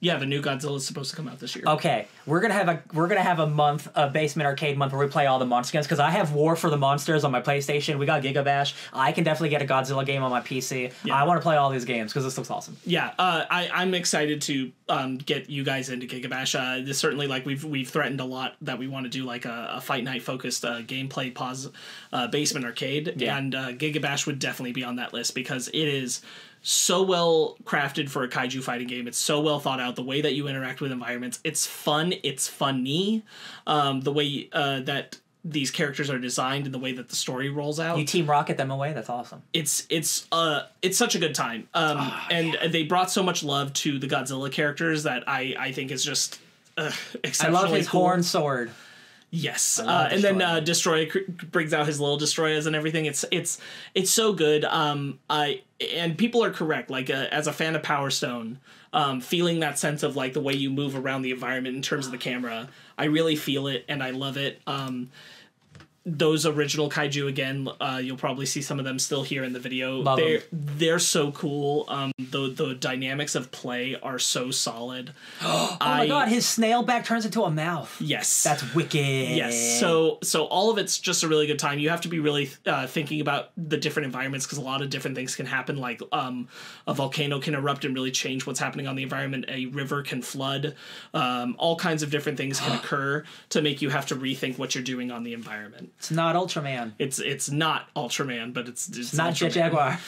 Yeah, the new Godzilla is supposed to come out this year. Okay, we're gonna have a we're gonna have a month, a basement arcade month where we play all the monster games because I have War for the Monsters on my PlayStation. We got Gigabash. I can definitely get a Godzilla game on my PC. Yeah. I want to play all these games because this looks awesome. Yeah, uh, I I'm excited to um, get you guys into Gigabash. Uh, this certainly like we've we've threatened a lot that we want to do like a, a fight night focused uh, gameplay pause uh, basement arcade, Yeah. and uh, Gigabash would definitely be on that list because it is so well crafted for a kaiju fighting game. It's so well thought out. The way that you interact with environments, it's fun. It's funny. Um, the way uh, that these characters are designed and the way that the story rolls out You Team Rocket them away. That's awesome. it's it's uh it's such a good time um Oh, and they brought so much love to the godzilla characters that i i think is just uh, I love his cool. horn sword. yes uh, and then uh brings out his little destroyers and everything it's it's it's so good um i and people are correct like uh, as a fan of power stone um feeling that sense of like the way you move around the environment in terms of the camera i really feel it and i love it. Um those original kaiju again uh, you'll probably see some of them still here in the video. Love they're 'em. they're so cool. Um the the dynamics of play are so solid. Oh my god, his snail back turns into a mouth. yes. That's wicked. yes. So so all of it's just a really good time. You have to be really uh, thinking about the different environments because a lot of different things can happen like um a volcano can erupt and really change what's happening on the environment. A river can flood. Um all kinds of different things can occur to make you have to rethink what you're doing on the environment It's not Ultraman. it's it's not ultraman but it's it's, It's not Jet. Jaguar.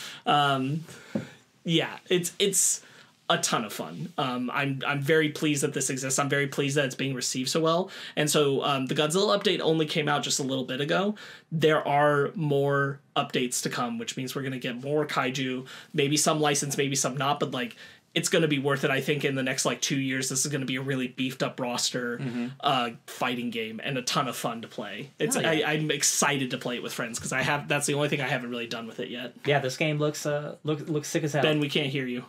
yeah, it's it's a ton of fun. Um, I'm I'm very pleased that this exists. I'm very pleased that it's being received so well. And so um, the Godzilla update only came out just a little bit ago. There are more updates to come, which means we're gonna get more kaiju. Maybe some license, maybe some not. But like, it's gonna be worth it. I think in the next like two years, this is gonna be a really beefed up roster uh, fighting game and a ton of fun to play. It's yeah. I, I'm excited to play it with friends because I have that's the only thing I haven't really done with it yet. Yeah, this game looks uh look looks sick as hell. Ben, we can't hear you.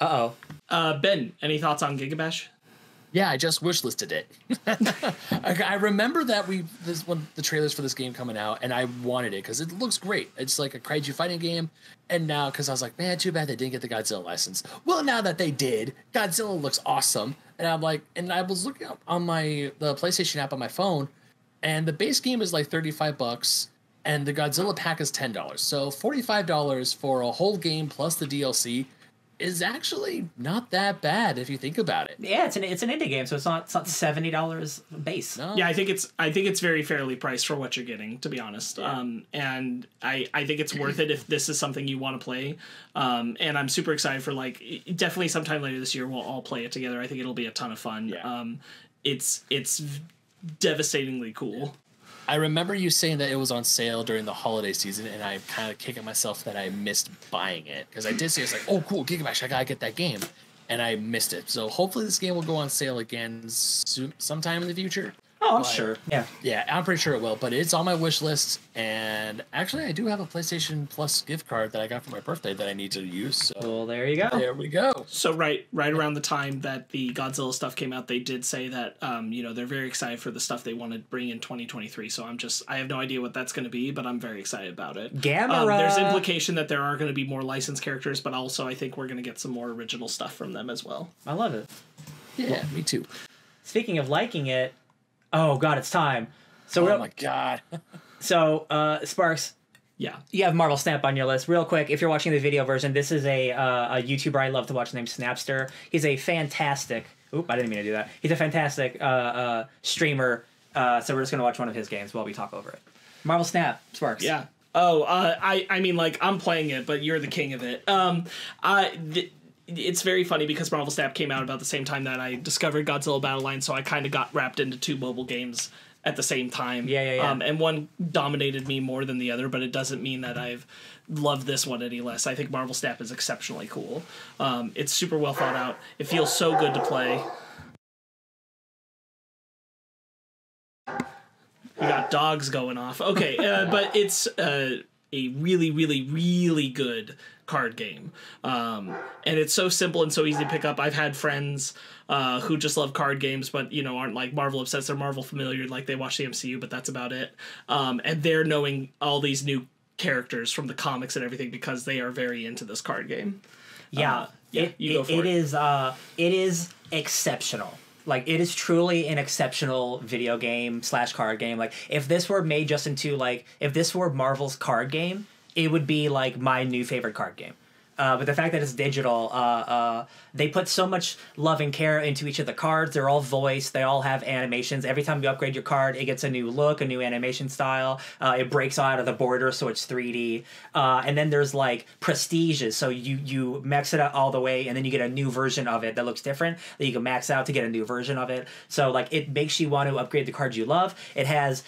Uh oh. Uh, ben, any thoughts on Gigabash? Yeah, I just wish listed it. I, I remember that we this one the trailers for this game coming out, and I wanted it because it looks great. It's like a kaiju fighting game, and now because I was like, man, too bad they didn't get the Godzilla license. Well, now that they did, Godzilla looks awesome, and I'm like, and I was looking up on my the PlayStation app on my phone, and the base game is like thirty five bucks, and the Godzilla pack is ten dollars. So forty five dollars for a whole game plus the DLC is actually not that bad if you think about it. Yeah, it's an it's an indie game, so it's not it's not seventy dollars base. No? Yeah, I think it's I think it's very fairly priced for what you're getting, to be honest. Um, and I I think it's worth it if this is something you want to play. Um, and I'm super excited for like definitely sometime later this year we'll all play it together. I think it'll be a ton of fun. Yeah. Um, it's it's devastatingly cool. I remember you saying that it was on sale during the holiday season, and I'm kind of kicking myself that I missed buying it because I did say it's like, oh, cool, Gigabash, I gotta get that game, and I missed it. So hopefully this game will go on sale again soon, sometime in the future. Oh, I'm But- sure. Yeah. Yeah, I'm pretty sure it will, but it's on my wish list, and actually, I do have a PlayStation Plus gift card that I got for my birthday that I need to use. So Well, there you go. there we go. So right right around the time that the Godzilla stuff came out, they did say that um, you know they're very excited for the stuff they want to bring in 2023. So I'm just I have no idea what that's going to be, but I'm very excited about it. Um, there's implication that there are going to be more licensed characters, but also I think we're going to get some more original stuff from them as well. I love it. Yeah, me too. Speaking of liking it, oh god, it's time. So Oh real, my god. so uh, Sparks, Yeah. you have Marvel Snap on your list. Real quick, if you're watching the video version, this is a uh, a YouTuber I love to watch named Snapster. He's a fantastic. Oop, I didn't mean to do that. He's a fantastic uh, uh, streamer. Uh, so we're just gonna watch one of his games while we talk over it. Marvel Snap, Sparks. Yeah. Oh, uh, I I mean like I'm playing it, but you're the king of it. Um, I. Th- it's very funny because Marvel Snap came out about the same time that I discovered Godzilla Battle Line, so I kind of got wrapped into two mobile games at the same time. Yeah, yeah, yeah. Um, and one dominated me more than the other, but it doesn't mean that I've loved this one any less. I think Marvel Snap is exceptionally cool. Um, it's super well thought out. It feels so good to play. We got dogs going off. Okay, uh, but it's uh, a really, really, really good card game, um, and it's so simple and so easy to pick up. I've had friends uh, who just love card games, but you know aren't like Marvel obsessed. They're Marvel familiar, like they watch the MCU, but that's about it. Um, and they're knowing all these new characters from the comics and everything because they are very into this card game. yeah, Uh, yeah, it, you go for it it. is uh, it is exceptional. Like it is truly an exceptional video game slash card game. Like if this were made just into like if this were Marvel's card game, it would be like my new favorite card game. Uh, but the fact that it's digital, uh, uh, they put so much love and care into each of the cards. They're all voiced. They all have animations. Every time you upgrade your card, it gets a new look, a new animation style. Uh, it breaks out of the border, so it's 3D. Uh, and then there's like prestiges. So you you max it out all the way, and then you get a new version of it that looks different that you can max out to get a new version of it. So like it makes you want to upgrade the cards you love. It has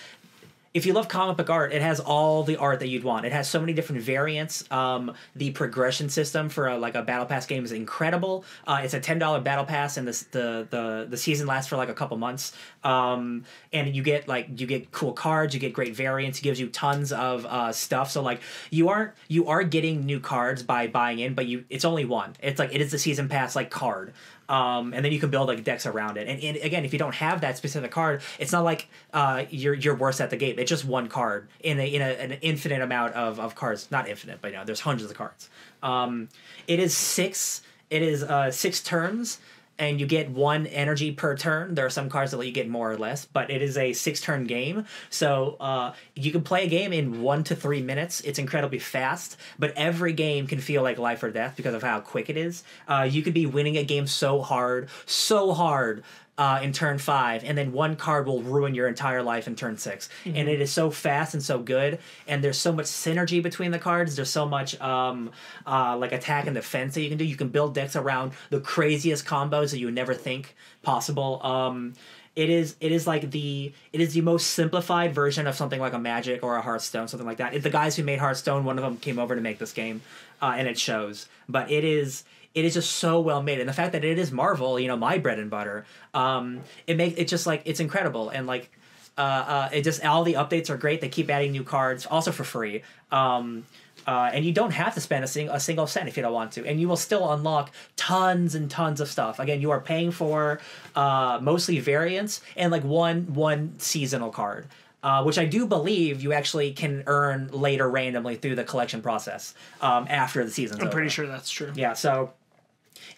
if you love comic book art, it has all the art that you'd want. It has so many different variants. Um, the progression system for a, like a battle pass game is incredible. Uh, it's a ten dollar battle pass, and the, the the the season lasts for like a couple months. Um, and you get like you get cool cards, you get great variants. It gives you tons of uh, stuff. So like you aren't you are getting new cards by buying in, but you it's only one. It's like it is the season pass like card um, and then you can build like decks around it. And, and, again, if you don't have that specific card, it's not like uh, you're you're worse at the game. It's just one card in a in a, an infinite amount of, of cards. Not infinite, but you know, there's hundreds of cards. Um, it is six. It is uh, six turns and you get one energy per turn. There are some cards that let you get more or less, but it is a six turn game. So uh, you can play a game in one to three minutes. It's incredibly fast, but every game can feel like life or death because of how quick it is. Uh, you could be winning a game so hard, so hard uh, in turn five, and then one card will ruin your entire life in turn 6 mm-hmm. And it is so fast and so good, and there's so much synergy between the cards. There's so much um, uh, like attack and defense that you can do. You can build decks around the craziest combos that you would never think possible. Um, it is it is like the it is the most simplified version of something like a Magic or a Hearthstone, something like that. It, the guys who made Hearthstone, one of them came over to make this game, uh, and it shows. But it is it is just so well made, and the fact that it is Marvel, you know, my bread and butter, um, it makes it just like it's incredible, and like uh, uh, it just all the updates are great. They keep adding new cards, also for free. Um, uh, and you don't have to spend a, sing- a single cent if you don't want to, and you will still unlock tons and tons of stuff. Again, you are paying for uh, mostly variants and like one one seasonal card. Uh, which I do believe you actually can earn later randomly through the collection process um, after the season. I'm pretty sure that's true. Yeah, so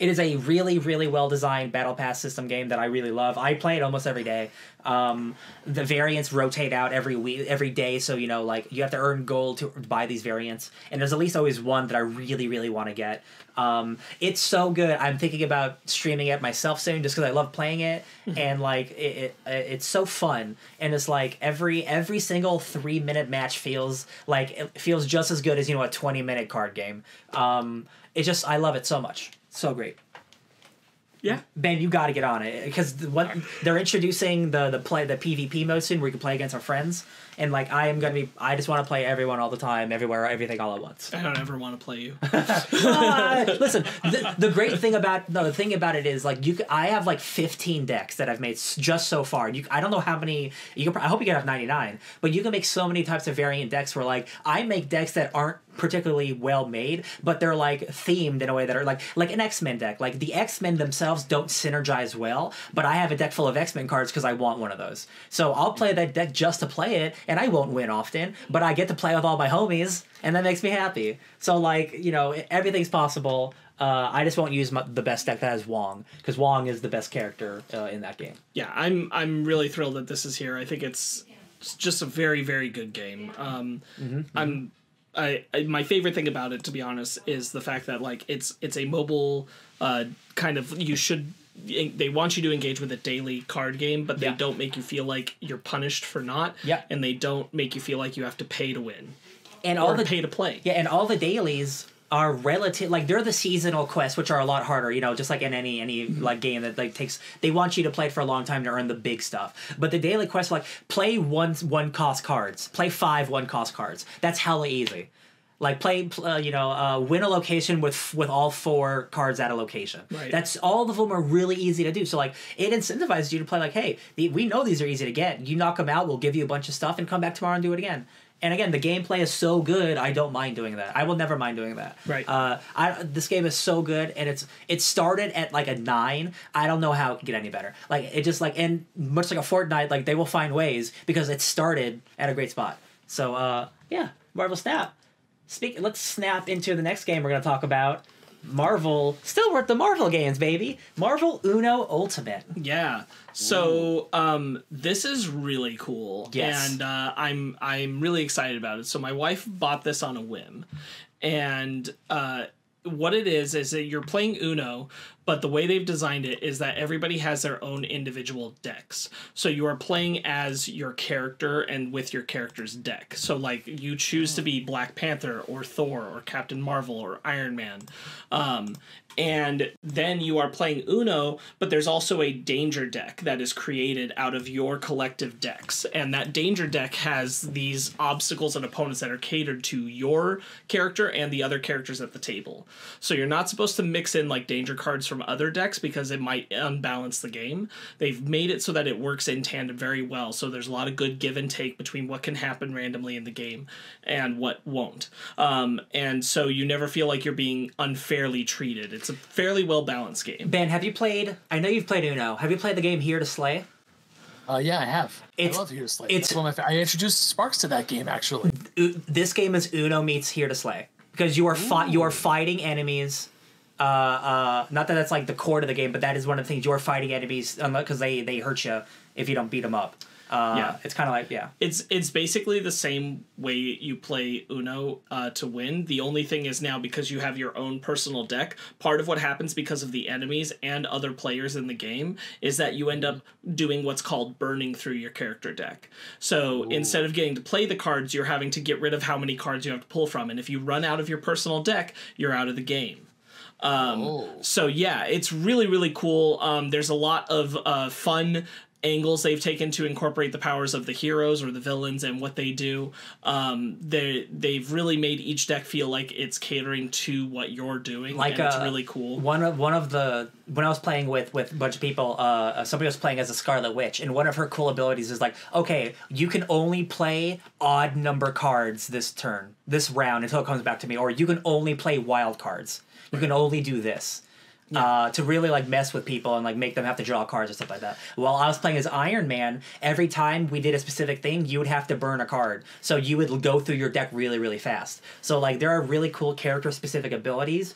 it is a really, really well designed battle pass system game that I really love. I play it almost every day. Um, the variants rotate out every week, every day, so you know, like you have to earn gold to buy these variants. And there's at least always one that I really, really want to get. Um, it's so good. I'm thinking about streaming it myself soon, just because I love playing it, and like it, it, it's so fun. And it's like every every single three minute match feels like it feels just as good as you know a 20 minute card game. Um, it just I love it so much. So great. Yeah, Ben, you got to get on it because what they're introducing the the play the PvP mode soon, where you can play against our friends, and like I am gonna be, I just want to play everyone all the time, everywhere, everything all at once. I don't ever want to play you. uh, listen, the, the, great thing about no, the thing about it is like you, I have like fifteen decks that I've made just so far. You, I don't know how many. You can, I hope you get have ninety nine, but you can make so many types of variant decks where like I make decks that aren't particularly well made, but they're like themed in a way that are like like an X Men deck. Like the X Men themselves don't synergize well, but I have a deck full of X Men cards because I want one of those. So I'll play that deck just to play it, and I won't win often, but I get to play with all my homies, and that makes me happy. So like you know everything's possible. Uh, I just won't use my, the best deck that has Wong because Wong is the best character uh, in that game. Yeah, I'm I'm really thrilled that this is here. I think it's just a very very good game. Um, mm-hmm, I'm I, I, my favorite thing about it, to be honest, is the fact that like it's it's a mobile uh, kind of you should they want you to engage with a daily card game, but they yeah. don't make you feel like you're punished for not. Yeah. And they don't make you feel like you have to pay to win. And all the pay to play. Yeah, and all the dailies are relative like they're the seasonal quests which are a lot harder you know just like in any any mm-hmm. like game that like takes they want you to play it for a long time to earn the big stuff. But the daily quests like play one one cost cards. Play five one cost cards. That's hella easy. Like play uh, you know uh, win a location with with all four cards at a location. Right. that's all of them are really easy to do. So like it incentivizes you to play like hey the, we know these are easy to get. You knock them out we'll give you a bunch of stuff and come back tomorrow and do it again and again, the gameplay is so good. I don't mind doing that. I will never mind doing that. Right. Uh, I this game is so good, and it's it started at like a nine. I don't know how it can get any better. Like it just like and much like a Fortnite, like they will find ways because it started at a great spot. So uh, yeah, Marvel Snap. Speak. Let's snap into the next game we're gonna talk about. Marvel, still worth the Marvel games, baby. Marvel Uno Ultimate. Yeah. So um, this is really cool. Yes. And uh, I'm I'm really excited about it. So my wife bought this on a whim, and uh, what it is is that you're playing Uno, but the way they've designed it is that everybody has their own individual decks. So you are playing as your character and with your character's deck. So like you choose to be Black Panther or Thor or Captain Marvel or Iron Man. Um, and then you are playing Uno, but there's also a danger deck that is created out of your collective decks. And that danger deck has these obstacles and opponents that are catered to your character and the other characters at the table. So you're not supposed to mix in like danger cards from other decks because it might unbalance the game. They've made it so that it works in tandem very well. So there's a lot of good give and take between what can happen randomly in the game and what won't. Um, and so you never feel like you're being unfairly treated. It's a fairly well balanced game. Ben, have you played? I know you've played Uno. Have you played the game Here to Slay? Uh, yeah, I have. It's- I love Here to Slay. it's- That's one of my fa- I introduced Sparks to that game actually. This game is Uno meets Here to Slay because you are fi- you are fighting enemies. Uh, uh, not that that's like the core to the game, but that is one of the things you are fighting enemies because they they hurt you if you don't beat them up. Uh, Yeah. it's kind of like yeah. It's it's basically the same way you play Uno uh, to win. The only thing is now because you have your own personal deck, part of what happens because of the enemies and other players in the game is that you end up doing what's called burning through your character deck. So instead of getting to play the cards, you're having to get rid of how many cards you have to pull from, and if you run out of your personal deck, you're out of the game. Um, Oh. So yeah, it's really really cool. Um, there's a lot of uh, fun angles they've taken to incorporate the powers of the heroes or the villains and what they do. Um, they they've really made each deck feel like it's catering to what you're doing. Like, and it's uh, really cool. One of one of the when I was playing with with a bunch of people, uh, somebody was playing as a Scarlet Witch, and one of her cool abilities is like, okay, you can only play odd number cards this turn, this round until it comes back to me, or you can only play wild cards. You can only do this. Uh, to really like mess with people and like make them have to draw cards or stuff like that. While I was playing as Iron Man, every time we did a specific thing, you would have to burn a card. So you would go through your deck really, really fast. So like there are really cool character specific abilities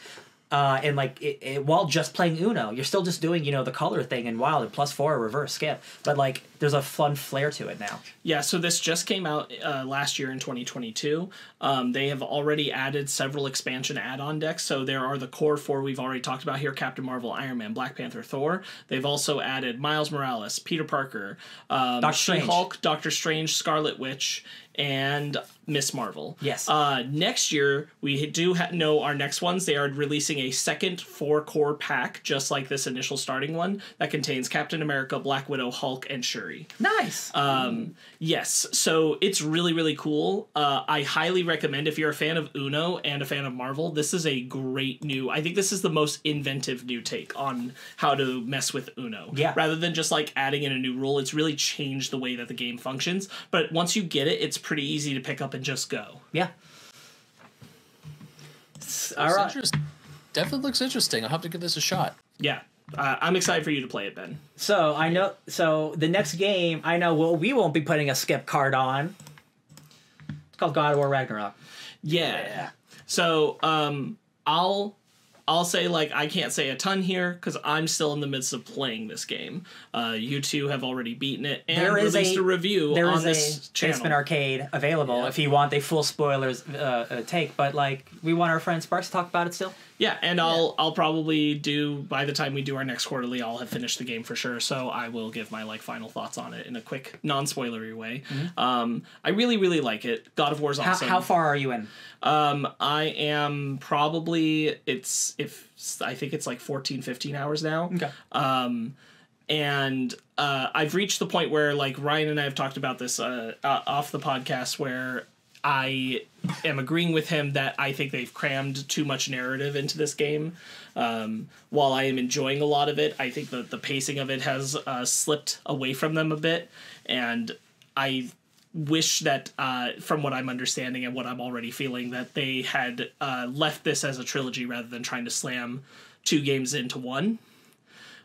uh, and like it, it, while just playing Uno, you're still just doing you know the color thing and wild and plus four reverse skip, but like there's a fun flair to it now. Yeah, so this just came out uh, last year in 2022. Um, they have already added several expansion add-on decks. So there are the core four we've already talked about here: Captain Marvel, Iron Man, Black Panther, Thor. They've also added Miles Morales, Peter Parker, um, Doctor Strange. Hulk, Doctor Strange, Scarlet Witch, and Miss Marvel. Yes. Uh, next year we do ha- know our next ones. They are releasing a second four core pack, just like this initial starting one, that contains Captain America, Black Widow, Hulk, and Shuri. Nice. Um, yes, so it's really really cool. Uh, I highly recommend if you're a fan of Uno and a fan of Marvel, this is a great new. I think this is the most inventive new take on how to mess with Uno. Yeah. Rather than just like adding in a new rule, it's really changed the way that the game functions. But once you get it, it's pretty easy to pick up and just go. yeah. S- All Looks right. interesting. Definitely looks interesting. I'll have to give this a shot. Yeah, uh, I'm excited for you to play it, Ben. So I know. So the next game, I know. Well, we won't be putting a skip card on. It's called God of War Ragnarok. Yeah. So um, I'll I'll say like I can't say a ton here because I'm still in the midst of playing this game. Uh, you two have already beaten it and There is released a- a, review There on is this a channel. Basement Arcade available Yeah. if you want a full spoilers uh, uh, take. But like, we want our friend Sparks to talk about it still. Yeah, and I'll I'll probably do by the time we do our next quarterly, I'll have finished the game for sure. So I will give my like final thoughts on it in a quick, non spoilery way. Um, I really really like it. God of War's How, awesome. how far are you in? Um, I am probably it's if I think it's like 14, 15 hours now. Okay. Um, and uh, I've reached the point where like Ryan and I have talked about this uh, uh, off the podcast where I am agreeing with him that I think they've crammed too much narrative into this game. Um, while I am enjoying a lot of it, I think that the pacing of it has uh, slipped away from them a bit, and I wish that uh, from what i'm understanding and what i'm already feeling that they had uh, left this as a trilogy rather than trying to slam two games into one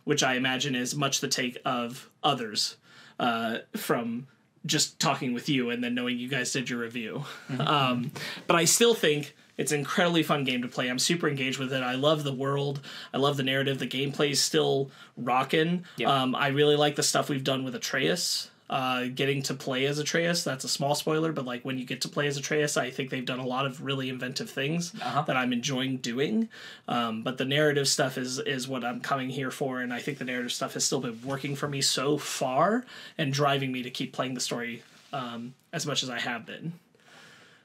which i imagine is much the take of others uh, from just talking with you and then knowing you guys did your review um, but i still think it's an incredibly fun game to play. I'm super engaged with it. I love the world. I love the narrative. The gameplay is still rocking. Yeah. Um, I really like the stuff we've done with Atreus. Uh, getting to play as Atreus. That's a small spoiler, but like when you get to play as Atreus, I think they've done a lot of really inventive things Uh-huh. that I'm enjoying doing. Um, but the narrative stuff is is what I'm coming here for, and I think the narrative stuff has still been working for me so far and driving me to keep playing the story um, as much as I have been.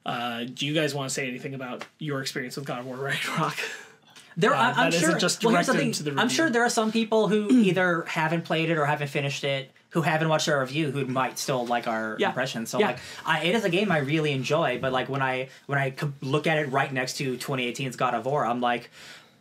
Uh, do you guys want to say anything about your experience with God of War Ragnarok? There, Uh, I, I'm sure. just well, here's the thing. the I'm sure there are some people who either haven't played it or haven't finished it, who haven't watched our review, who might still like our Yeah. impressions. So Yeah. like, I, it is a game I really enjoy. But like when I when I look at it right next to 2018's God of War, I'm like.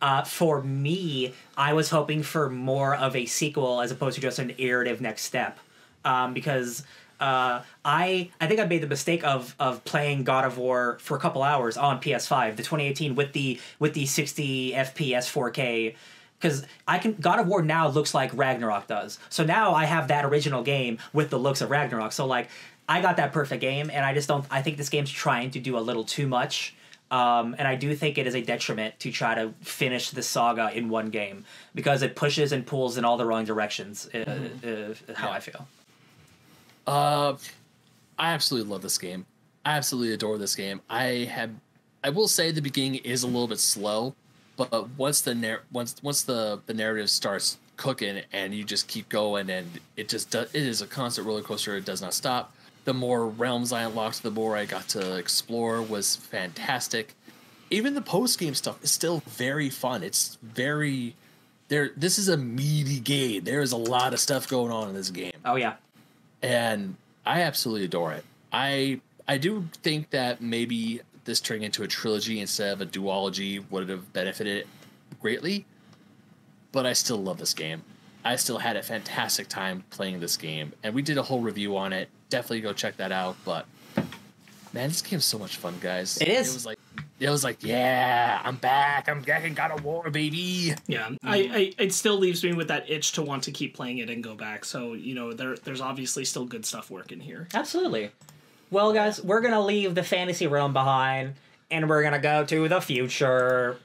Uh, for me, I was hoping for more of a sequel as opposed to just an iterative next step, um, because uh, I I think I made the mistake of of playing God of War for a couple hours on PS5, the 2018 with the with the 60 FPS 4K. Because I can God of War now looks like Ragnarok does. So now I have that original game with the looks of Ragnarok. So like I got that perfect game, and I just don't. I think this game's trying to do a little too much. Um, and I do think it is a detriment to try to finish the saga in one game because it pushes and pulls in all the wrong directions. Uh, uh, how I feel. Uh, I absolutely love this game. I absolutely adore this game. I have, I will say the beginning is a little bit slow, but once the nar- once once the the narrative starts cooking and you just keep going and it just does, it is a constant roller coaster. It does not stop. The more realms I unlocked, the more I got to explore was fantastic. Even the post game stuff is still very fun. It's very there. This is a meaty game. There is a lot of stuff going on in this game Oh yeah. and I absolutely adore it. I I do think that maybe this turning into a trilogy instead of a duology would have benefited greatly, but I still love this game. I still had a fantastic time playing this game, and we did a whole review on it. Definitely go check that out. But man, this game's so much fun, guys. It is. It was like it was like, yeah, I'm back. I'm back and God of War, baby. Yeah, I, I it still leaves me with that itch to want to keep playing it and go back. So you know, there there's obviously still good stuff working here. Absolutely. Well, guys, we're gonna leave the fantasy realm behind, and we're gonna go to the future.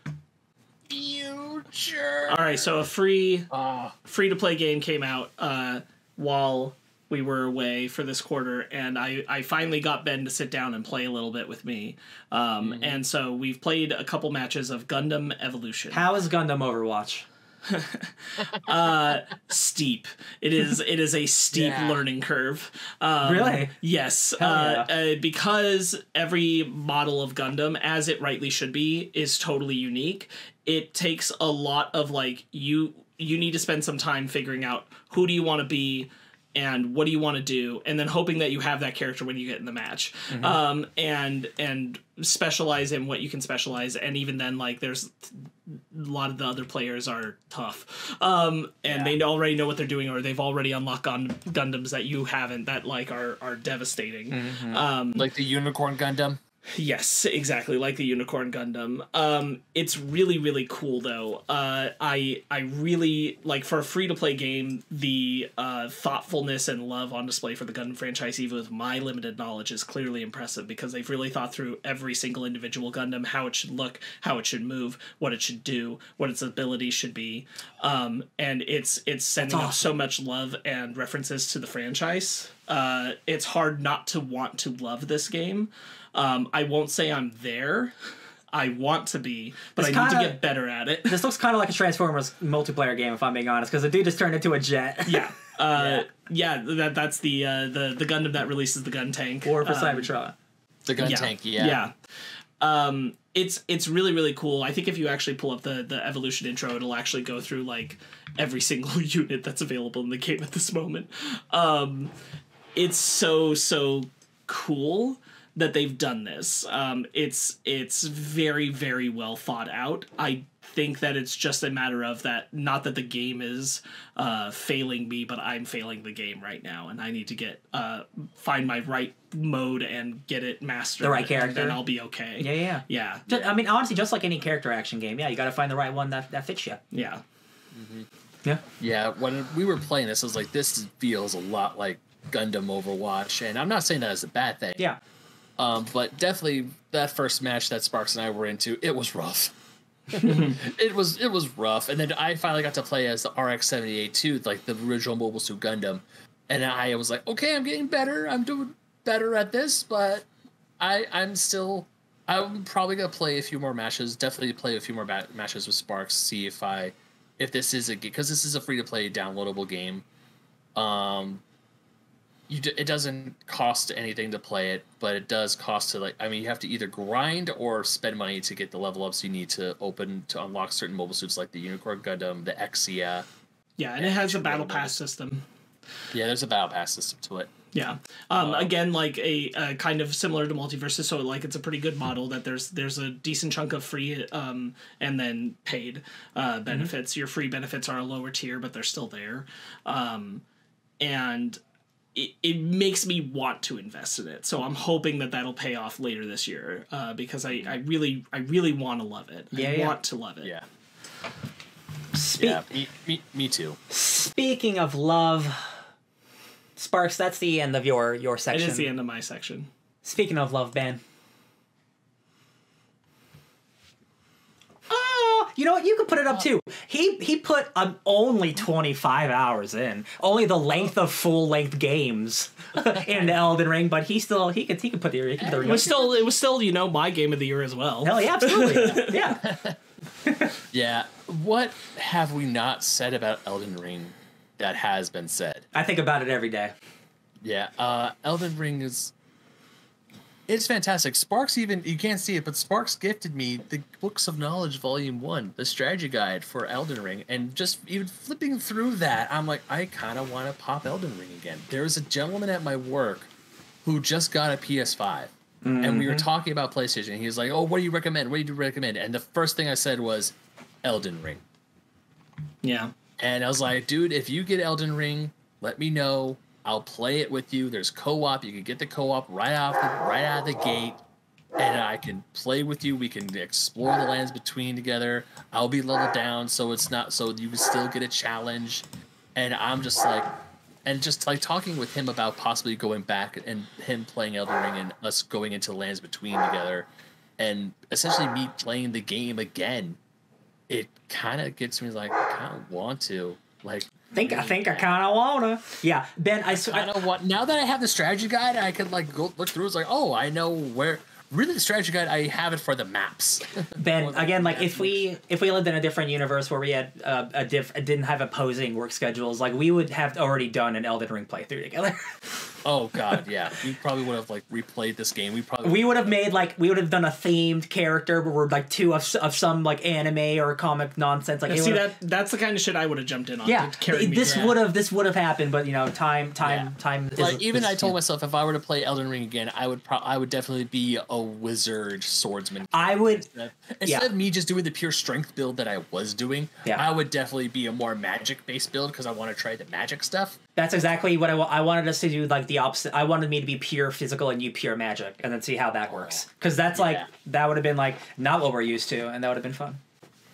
Future. All right, so a free Ah. free to play game came out uh, while we were away for this quarter, and I, I finally got Ben to sit down and play a little bit with me. Um, And so we've played a couple matches of Gundam Evolution. How is Gundam Overwatch? steep. It is it is a steep Yeah. learning curve. Um, Really? Yes. Uh, uh, because every model of Gundam, as it rightly should be, is totally unique. It takes a lot of like you you need to spend some time figuring out who do you want to be and what do you want to do and then hoping that you have that character when you get in the match. Um, and and specialize in what you can specialize and even then like there's a lot of the other players are tough. Um, and they already know what they're doing or they've already unlocked on gundams that you haven't that like are are devastating. Um, Like the Unicorn Gundam. Yes, exactly like the Unicorn Gundam. Um, it's really really cool though. Uh, I I really like for a free to play game the uh, thoughtfulness and love on display for the Gundam franchise, even with my limited knowledge, is clearly impressive because they've really thought through every single individual Gundam, how it should look, how it should move, what it should do, what its abilities should be, um, and it's it's sending up so much love and references to the franchise. Uh, it's hard not to want to love this game. Um, I won't say I'm there. I want to be, but It's I need to get better at it. This looks kind of like a Transformers multiplayer game, if I'm being honest, because the dude just turned into a jet. yeah. Uh, yeah, that that's the uh, the the Gundam that releases the gun tank. Or for Um, Cybertron. The gun yeah, tank, yeah. yeah. Um, it's it's really really cool. I think if you actually pull up the the evolution intro, it'll actually go through like every single unit that's available in the game at this moment. Um, it's so so cool that they've done this. Um, it's it's very very well thought out. I think that it's just a matter of that not that the game is uh, failing me but i'm failing the game right now and i need to get uh, find my right mode and get it mastered The right and character. then i'll be okay Yeah, yeah. yeah Ju- I mean, honestly, just like any character action game, yeah, you got to find the right one that, that fits you. yeah Yeah. Yeah, when we were playing this, I was like, this feels a lot like Gundam Overwatch, and I'm not saying that as a bad thing. Yeah. Um, but definitely that first match that Sparks and I were into, it was rough. it was it was rough, and then I finally got to play as the RX-78 too, like the original Mobile Suit Gundam, and I was like, okay, I'm getting better. I'm doing better at this, but I I'm still. I'm probably gonna play a few more matches. Definitely play a few more matches with Sparks. See if I, if this is a because this is a free to play downloadable game. Um, you d- it doesn't cost anything to play it, but it does cost to like. I mean, you have to either grind or spend money to get the level ups you need to open to unlock certain mobile suits like the Unicorn Gundam, the Exia. Yeah, and it has a battle pass system. Yeah, there's a battle pass system to it. Yeah. Um, Wow. again, like a, uh kind of similar to MultiVersus, so like it's a pretty good model that there's there's a decent chunk of free um, and then paid uh, benefits. Your free benefits are a lower tier, but they're still there, um, and it, it makes me want to invest in it. So I'm hoping that that'll pay off later this year uh, because I, I really I really want to love it. Yeah, I yeah. want to love it. Yeah, Spe- yeah, me, me, me too. Speaking of love, Sparks, that's the end of your your section. is the end of my section. Speaking of love, Ben. Oh, you know what? You could put it up too. He he put um, only twenty five hours in, only the length of full length games in Elden Ring, but he still he could he could put the he could put the It was still it was still you know my game of the year as well. hell yeah absolutely yeah. Yeah, what have we not said about Elden Ring that has been said? I think about it every day. Yeah, uh, Elden Ring is. It's fantastic. Sparks even you can't see it, but Sparks gifted me the Books of Knowledge Volume One, the strategy guide for Elden Ring, and just even flipping through that, I'm like, I kind of want to pop Elden Ring again. There was a gentleman at my work who just got a PS5, and we were mm-hmm. talking about PlayStation. He was like, "Oh, what do you recommend? What do you recommend?" And the first thing I said was, "Elden Ring." Yeah. And I was like, dude, if you get Elden Ring, let me know. I'll play it with you. There's co-op. You can get the co-op right off the right out of the gate. And I can play with you. We can explore the lands between together. I'll be leveled down so it's not so you can still get a challenge. And I'm just like and just like talking with him about possibly going back and him playing Elden Ring and us going into lands between together and essentially me playing the game again it kind of gets me like I kind of want to like Think I think I kind of wanna. Yeah, Ben. I, I don't want now that I have the strategy guide I can like go look through it's like oh I know where really the strategy guide I have it for the maps Ben, again, like if we if we lived in a different universe where we had uh, a diff didn't have opposing work schedules, like we would have already done an Elden Ring playthrough together. oh god yeah we probably would have like replayed this game we probably we would have made like we would have done a themed character where we're like two of, of some like anime or comic nonsense. Like Yeah, see that that's the kind of shit I would have jumped in on. Yeah, carry me this would have this would have happened, but you know, time time Yeah. time. Is, like even is- I told yeah. myself if I were to play Elden Ring again I would pro- I would definitely be a wizard swordsman I would. instead Yeah. of me just doing the pure strength build that I was doing, Yeah. I would definitely be a more magic based build because I want to try the magic stuff. That's exactly what I wa- I wanted us to do. Like the opposite. I wanted me to be pure physical and you pure magic, and then see how that works. Because that's like Yeah. that would have been like not what we're used to, and that would have been fun.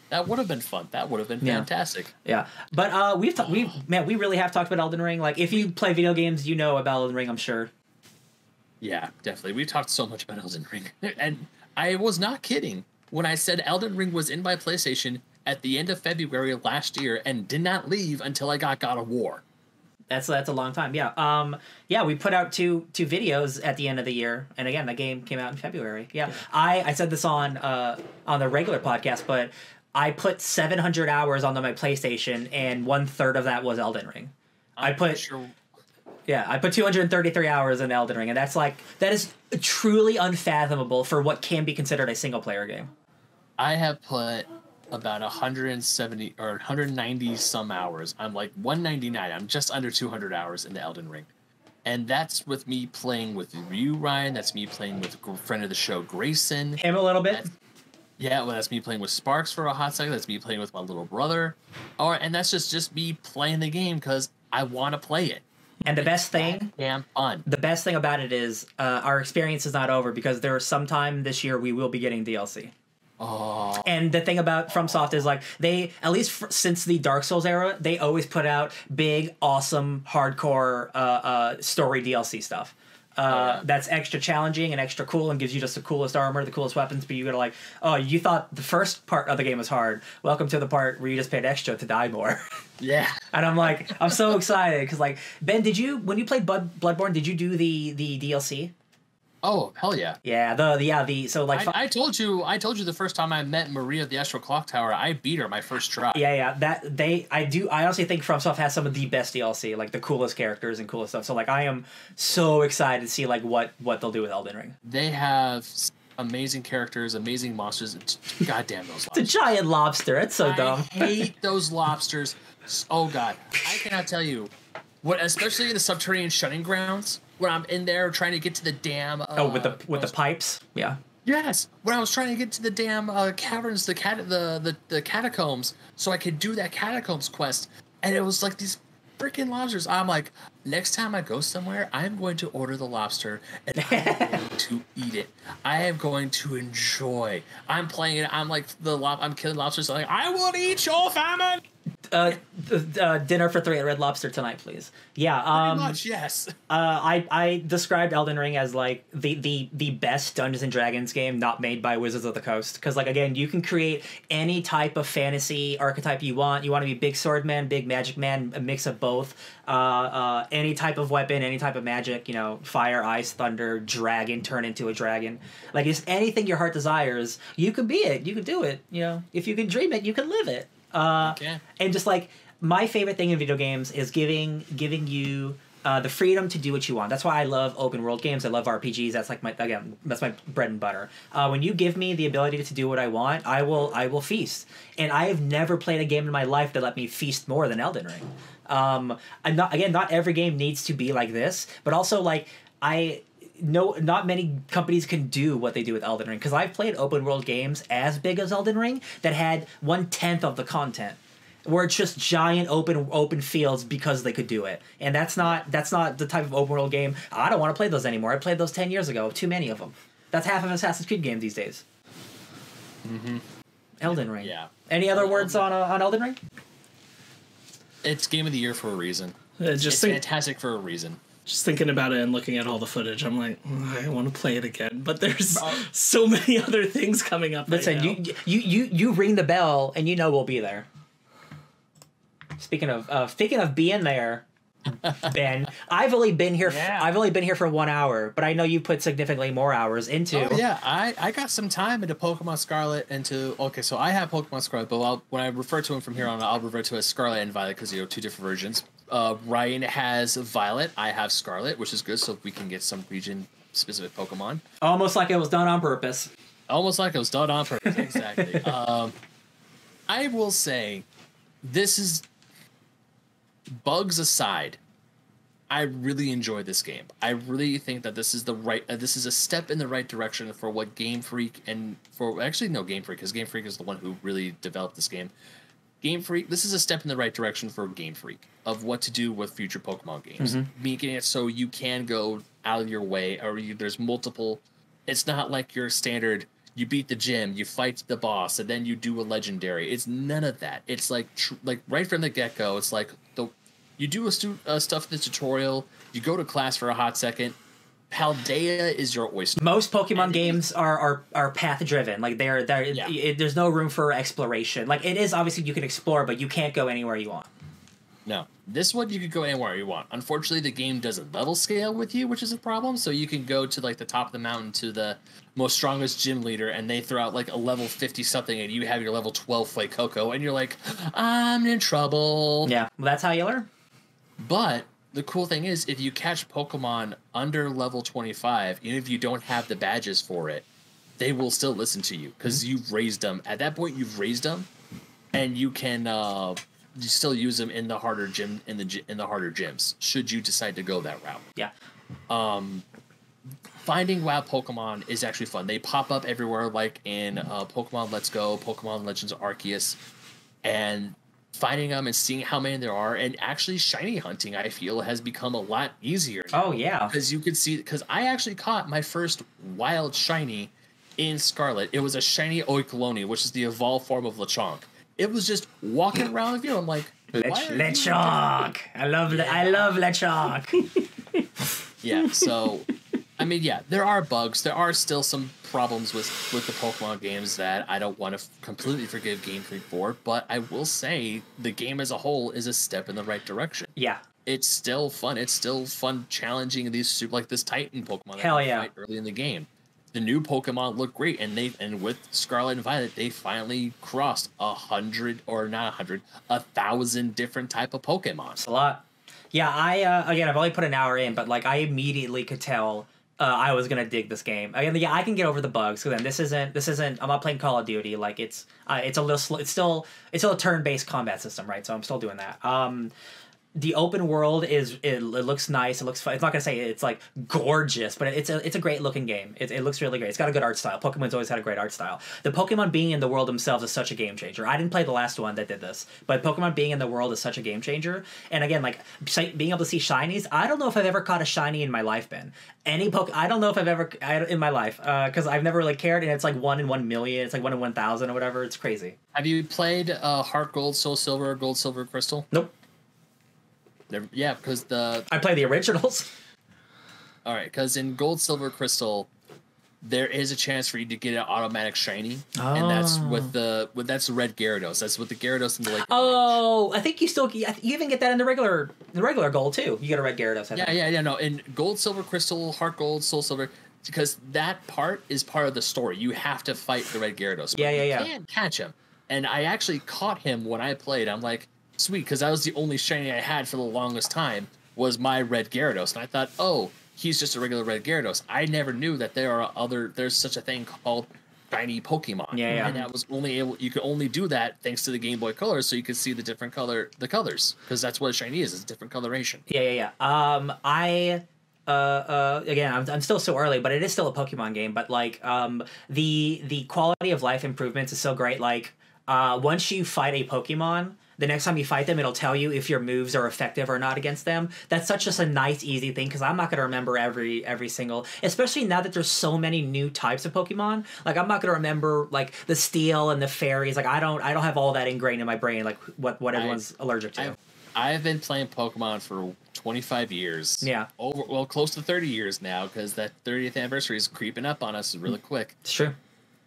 That would have been fun. That would have been Yeah. fantastic. Yeah, but uh, we've ta- we man, we really have talked about Elden Ring. Like, if you play video games, you know about Elden Ring. I'm sure. Yeah, definitely. We've talked so much about Elden Ring, and I was not kidding when I said Elden Ring was in my PlayStation at the end of February last year and did not leave until I got God of War. That's that's a long time. Yeah. Um. Yeah, we put out two two videos at the end of the year, and again, the game came out in February. Yeah. I I said this on uh on the regular podcast, but I put 700 hours onto my PlayStation, and one third of that was Elden Ring. I I'm put sure. Yeah, I put 233 hours in Elden Ring, and that's like that is truly unfathomable for what can be considered a single player game. I have put about 170 or 190 some hours. I'm like 199. I'm just under 200 hours in the Elden Ring. And that's with me playing with you, Ryan. That's me playing with a friend of the show, Grayson. Him a little bit. That's- Yeah, well, that's me playing with Sparks for a hot second. That's me playing with my little brother. Or and that's just just me playing the game because I want to play it. And the best thing, Damn fun. the best thing about it is uh, our experience is not over because there is sometime this year we will be getting DLC. Oh, And the thing about FromSoft is like they, at least fr- since the Dark Souls era, they always put out big, awesome, hardcore uh, uh, story DLC stuff. Uh, yeah. That's extra challenging and extra cool and gives you just the coolest armor, the coolest weapons. But you gotta like, oh, you thought the first part of the game was hard. Welcome to the part where you just paid extra to die more. Yeah. and I'm like, I'm so excited because like Ben, did you when you played Blood Bloodborne, did you do the the DLC? Oh hell yeah. Yeah, the, the yeah the so like I, I told you I told you the first time I met Maria at the Astral Clock Tower, I beat her my first try. Yeah, yeah. That they, I do. I honestly think FromSoft has some of the best DLC, like the coolest characters and coolest stuff. So like, I am so excited to see like what what they'll do with Elden Ring. They have amazing characters, amazing monsters. God damn those The lobsters. giant lobster. It's so I dumb. hate those lobsters. Oh god. I cannot tell you what especially in the subterranean shunning grounds when I'm in there trying to get to the dam uh, Oh, with the with the pipes. Yeah. Yes, when I was trying to get to the damn uh, caverns, the cat, the, the the catacombs, so I could do that catacombs quest, and it was like these freaking lobsters. I'm like, next time I go somewhere, I'm going to order the lobster and I'm going to eat it. I am going to enjoy. I'm playing it. I'm like the lob. I'm killing lobsters. I'm like I will eat your famine. Uh, uh, dinner for three at Red Lobster tonight, please. Yeah. Pretty Um. much, yes. Uh, I I described Elden Ring as like the the the best Dungeons and Dragons game not made by Wizards of the Coast because like again you can create any type of fantasy archetype you want. You want to be big swordman, big magic man, a mix of both. Uh, uh, any type of weapon, any type of magic. You know, fire, ice, thunder, dragon, turn into a dragon. Like it's anything your heart desires. You can be it. You can do it. You know, if you can dream it, you can live it. Uh, Okay. and just like my favorite thing in video games is giving giving you uh, the freedom to do what you want. That's why I love open world games. I love RPGs. That's like my again. That's my bread and butter. Uh, when you give me the ability to do what I want, I will I will feast. And I have never played a game in my life that let me feast more than Elden Ring. Um, I'm not again. Not every game needs to be like this, but also like I no not many companies can do what they do with Elden Ring because I've played open world games as big as Elden Ring that had one tenth of the content where it's just giant open open fields because they could do it and that's not that's not the type of open world game I don't want to play those anymore I played those 10 years ago too many of them that's half of Assassin's Creed games these days mm-hmm. Elden Ring Yeah. any other words on uh, on Elden Ring It's game of the year for a reason. Uh, just It's think, fantastic for a reason. Just thinking about it and looking at all the footage, I'm like, "Mm, I want to play it again. But there's so many other things coming up. Listen, right now. you, you you you ring the bell, and you know we'll be there. Speaking of uh, speaking of being there, Ben, I've only been here. Yeah. I've only been here for one hour, but I know you put significantly more hours into. Oh yeah, I, I got some time into Pokemon Scarlet into okay, so I have Pokemon Scarlet, but I'll, when I refer to him from here on, I'll refer to as Scarlet and Violet because you know two different versions. Uh, Ryan has Violet, I have Scarlet, which is good, so we can get some region specific Pokemon. Almost like it was done on purpose. Almost like it was done on purpose. Exactly. um, I will say, this is bugs aside. I really enjoy this game. I really think that this is the right. Uh, this is a step in the right direction for what Game Freak and for actually no Game Freak because Game Freak is the one who really developed this game. Game Freak. This is a step in the right direction for Game Freak of what to do with future Pokemon games, making it so you can go out of your way, or you, there's multiple. It's not like your standard. You beat the gym, you fight the boss, and then you do a legendary. It's none of that. It's like tr- like right from the get go. It's like the you do a stu- uh, stuff in the tutorial. You go to class for a hot second. Paldea is your oyster. Most Pokemon games are are, are path driven. Like they're they're Yeah. there's no room for exploration. Like it is obviously you can explore, but you can't go anywhere you want. No, this one you could go anywhere you want. Unfortunately, the game doesn't level scale with you, which is a problem. So you can go to like the top of the mountain to the most strongest gym leader, and they throw out like a level fifty something, and you have your level twelve Fuecoco, and you're like, I'm in trouble. Yeah, well, that's how you learn. But the cool thing is, if you catch Pokemon under level 25, even if you don't have the badges for it, they will still listen to you because you've raised them. At that point, you've raised them, and you can uh, you still use them in the harder gym in the in the harder gyms. Should you decide to go that route, Yeah. finding wild Pokemon is actually fun. They pop up everywhere, like in uh, Pokemon Let's Go, Pokemon Legends Arceus, and finding them and seeing how many there are, and actually shiny hunting, I feel, has become a lot easier. Oh yeah. because you could see because I actually caught my first wild shiny in Scarlet. It was a shiny Oinkologne, which is the evolved form of Lechonk. It was just walking around the field. I'm like, Lech- why are you- Lechonk. I love Le- I love Lechonk. Yeah, so I mean, yeah, there are bugs. There are still some problems with with the Pokemon games that I don't want to f- completely forgive Game Freak for. But I will say the game as a whole is a step in the right direction. Yeah. It's still fun. It's still fun challenging these super like this Titan Pokemon. Hell yeah. Early in the game, the new Pokemon look great, and they and with Scarlet and Violet, they finally crossed a hundred or not a hundred, a thousand different type of Pokemon. It's a lot. Yeah, I uh, again, I've only put an hour in, but like I immediately could tell uh, I was gonna dig this game. Again, yeah, I can get over the bugs. Cause then this isn't this isn't. I'm not playing Call of Duty. Like it's uh, it's a little sl- it's still it's still a turn based combat system, right? So I'm still doing that. Um, the open world is it, it looks nice. It looks fun. It's not gonna say it's like gorgeous, but it's a it's a great looking game. It, it looks really great. It's got a good art style. Pokemon's always had a great art style. The Pokemon being in the world themselves is such a game changer. I didn't play the last one that did this, but Pokemon being in the world is such a game changer. And again, like being able to see shinies, I don't know if I've ever caught a shiny in my life. Ben, any poke, I don't know if I've ever I, in my life because I've never really cared. And it's like one in one million. It's like one in one thousand or whatever. It's crazy. Have you played uh, Heart Gold, Soul Silver, Gold Silver Crystal? Nope. Yeah, because the I play the originals. all right, because in Gold Silver Crystal, there is a chance for you to get an automatic shiny, and that's Oh. with the with that's the red Gyarados. That's with the Gyarados in the like. Oh, I think you still you even get that in the regular the regular gold too. You get a red Gyarados. I Yeah, think. yeah, yeah. No, in Gold, Silver, Crystal, Heart Gold, Soul Silver, because that part is part of the story. You have to fight the Red Gyarados. but Yeah, yeah, you yeah. Can't catch him, and I actually caught him when I played. I'm like, sweet, because that was the only shiny I had for the longest time was my Red Gyarados, and I thought, oh, he's just a regular Red Gyarados. I never knew that there are other. There's such a thing called shiny Pokemon. Yeah, yeah. And that was only able. You could only do that thanks to the Game Boy Color, so you could see the different color, the colors, because that's what a shiny is. It's a different coloration. Yeah, yeah, yeah. Um, I uh, uh, again, I'm, I'm still so early, but it is still a Pokemon game. But like, um, the the quality of life improvements is so great. Like, uh, once you fight a Pokemon, the next time you fight them, it'll tell you if your moves are effective or not against them. That's such just a nice, easy thing because I'm not gonna remember every every single, especially now that there's so many new types of Pokemon. Like, I'm not gonna remember like the Steel and the Fairies. Like, I don't I don't have all that ingrained in my brain. Like what what everyone's allergic to. I've, I've been playing Pokemon for 25 years. Yeah. Over well, close to 30 years now because that 30th anniversary is creeping up on us really quick. it's true.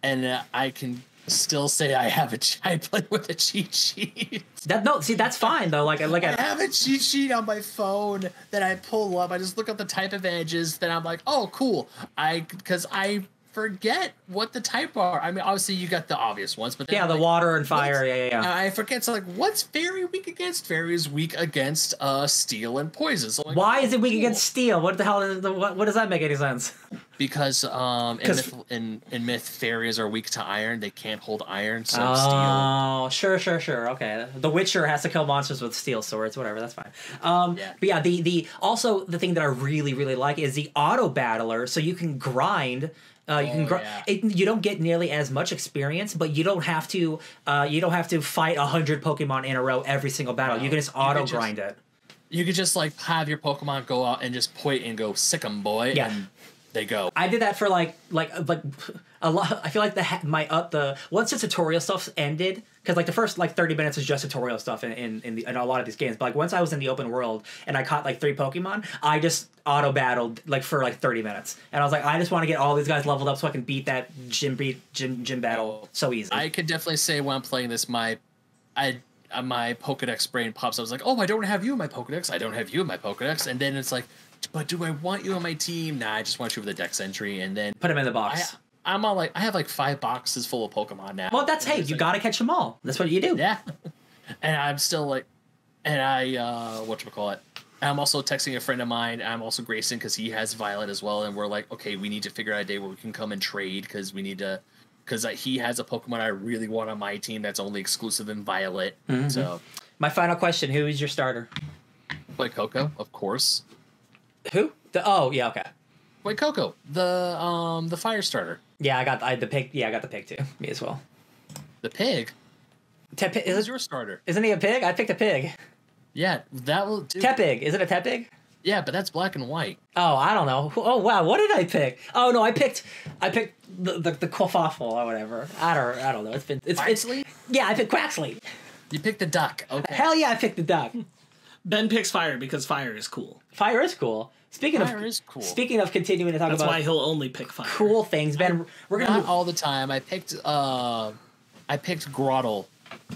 And uh, I can still say I have a I play with a cheat sheet. That no, see that's fine though. Like like I at, have a cheat sheet on my phone that I pull up. I just look up the type of edges. Then I'm like, oh, cool. I because I forget what the type are. I mean, obviously you got the obvious ones, but yeah, the like, water and fire. Yeah, yeah, yeah. I forget. So like, what's fairy weak against? Fairy is weak against uh steel and poison. So like, Why is it weak cool. against steel? What the hell? Is the, what, what does that make any sense? Because um in myth, in, in myth fairies are weak to iron. They can't hold iron. So steel. Oh, sure, sure, sure. Okay, The Witcher has to kill monsters with steel swords. Whatever, that's fine. Um, Yeah. But yeah, the the also the thing that I really really like is the auto battler. So you can grind. Uh, you can Oh, grind. yeah. It, you don't get nearly as much experience, but you don't have to. Uh, you don't have to fight a hundred Pokemon in a row every single battle. No, you can just auto just- grind it. You could just like have your Pokemon go out and just point and go sick 'em boy, Yeah. and they go. I did that for like like like a lot. I feel like the my uh, the once the tutorial stuff ended because like the first like thirty minutes is just tutorial stuff in in in, the, in a lot of these games. But like once I was in the open world and I caught like three Pokemon, I just auto battled like for like thirty minutes, and I was like, I just want to get all these guys leveled up so I can beat that gym beat gym gym battle so easy. I could definitely say when I'm playing this, my I uh, my Pokedex brain pops. up. I was like, oh, I don't have you in my Pokedex. I don't have you in my Pokedex. And then it's like, but do I want you on my team? Nah, I just want you with the Dex entry. And then Put him in the I box. I'm on like I have like five boxes full of Pokemon now. well, that's And hey, you like- gotta catch them all. That's what you do. Yeah. and I'm still like, and I, uh, whatchamacallit. I'm also texting a friend of mine. I'm also Grayson because he has Violet as well. And we're like, okay, we need to figure out a day where we can come and trade because we need to, because he has a Pokemon I really want on my team that's only exclusive in Violet. Mm-hmm. So, My final question: Who is your starter? Fuecoco, of course. Who? The, oh yeah, okay. Fuecoco, the um the fire starter, Yeah, I got I, the pig. Yeah, I got the pig too. Me as well. the pig. Te- pi- Is is, your starter? isn't he a pig? I picked a pig. Yeah, that will do. Tepig. Is it a Tepig? yeah, but that's black and white. Oh, I don't know. Oh wow, what did I pick? Oh no, I picked I picked the the, the Quaffle or whatever. I don't I don't know. It's been it's it's yeah. I picked Quaxley. You picked the duck. Okay. Hell yeah, I picked the duck. Ben picks fire because fire is cool. Fire is cool. Speaking Fire of is cool. speaking of continuing to talk That's about why he'll only pick fire. cool things, Ben, we're gonna Not move, all the time. I picked uh, I picked Grotle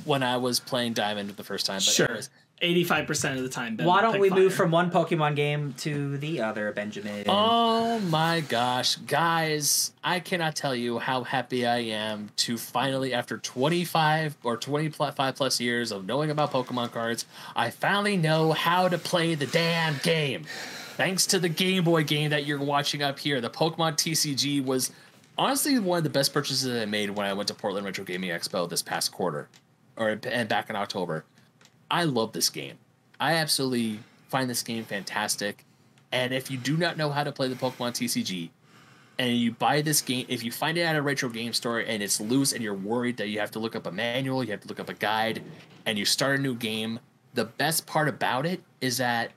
when I was playing Diamond the first time. But Sure. anyways, Eighty-five percent of the time. Ben Why don't pick we move from one Pokemon game to the other, Benjamin? Oh my gosh, guys, I cannot tell you how happy I am to finally, after 25 or 25 plus years of knowing about Pokemon cards, I finally know how to play the damn game. Thanks to the Game Boy game that you're watching up here, the Pokemon TCG was honestly one of the best purchases I made when I went to Portland Retro Gaming Expo this past quarter, or and back in October. I love this game. I absolutely find this game fantastic. And if you do not know how to play the Pokemon TCG, and you buy this game, if you find it at a retro game store and it's loose and you're worried that you have to look up a manual, you have to look up a guide, and you start a new game, the best part about it is that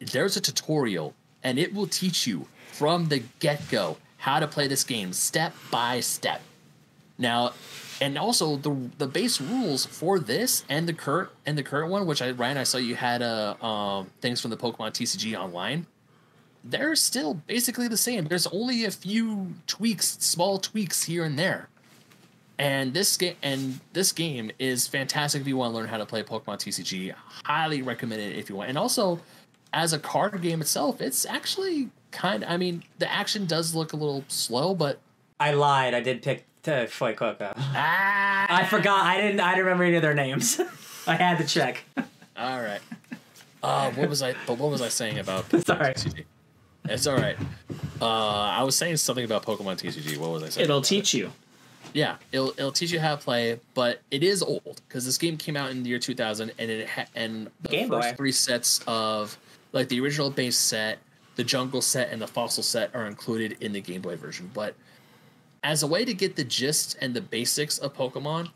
there's a tutorial and it will teach you from the get go how to play this game step by step. Now, and also the the base rules for this and the current and the current one, which I Ryan, I saw you had uh, um things from the Pokemon TCG online. They're still basically the same. There's only a few tweaks, small tweaks here and there. And this game and this game is fantastic if you want to learn how to play Pokemon TCG. Highly recommend it if you want. And also, as a card game itself, it's actually kind. I mean, the action does look a little slow, but I lied. I did pick uh, Fuecoco. ah, I forgot. I didn't. I didn't remember any of their names. I had to check. All right. Uh, what was I? But what was I saying about Sorry. TCG? It's all right. Uh, I was saying something about Pokemon TCG. What was I saying? It'll about teach you. Yeah, it'll it'll teach you how to play, but it is old because this game came out in the year 2000, and it ha- and the Game first Boy. three sets of like the original base set, the jungle set, and the fossil set are included in the Game Boy version. But as a way to get the gist and the basics of Pokemon,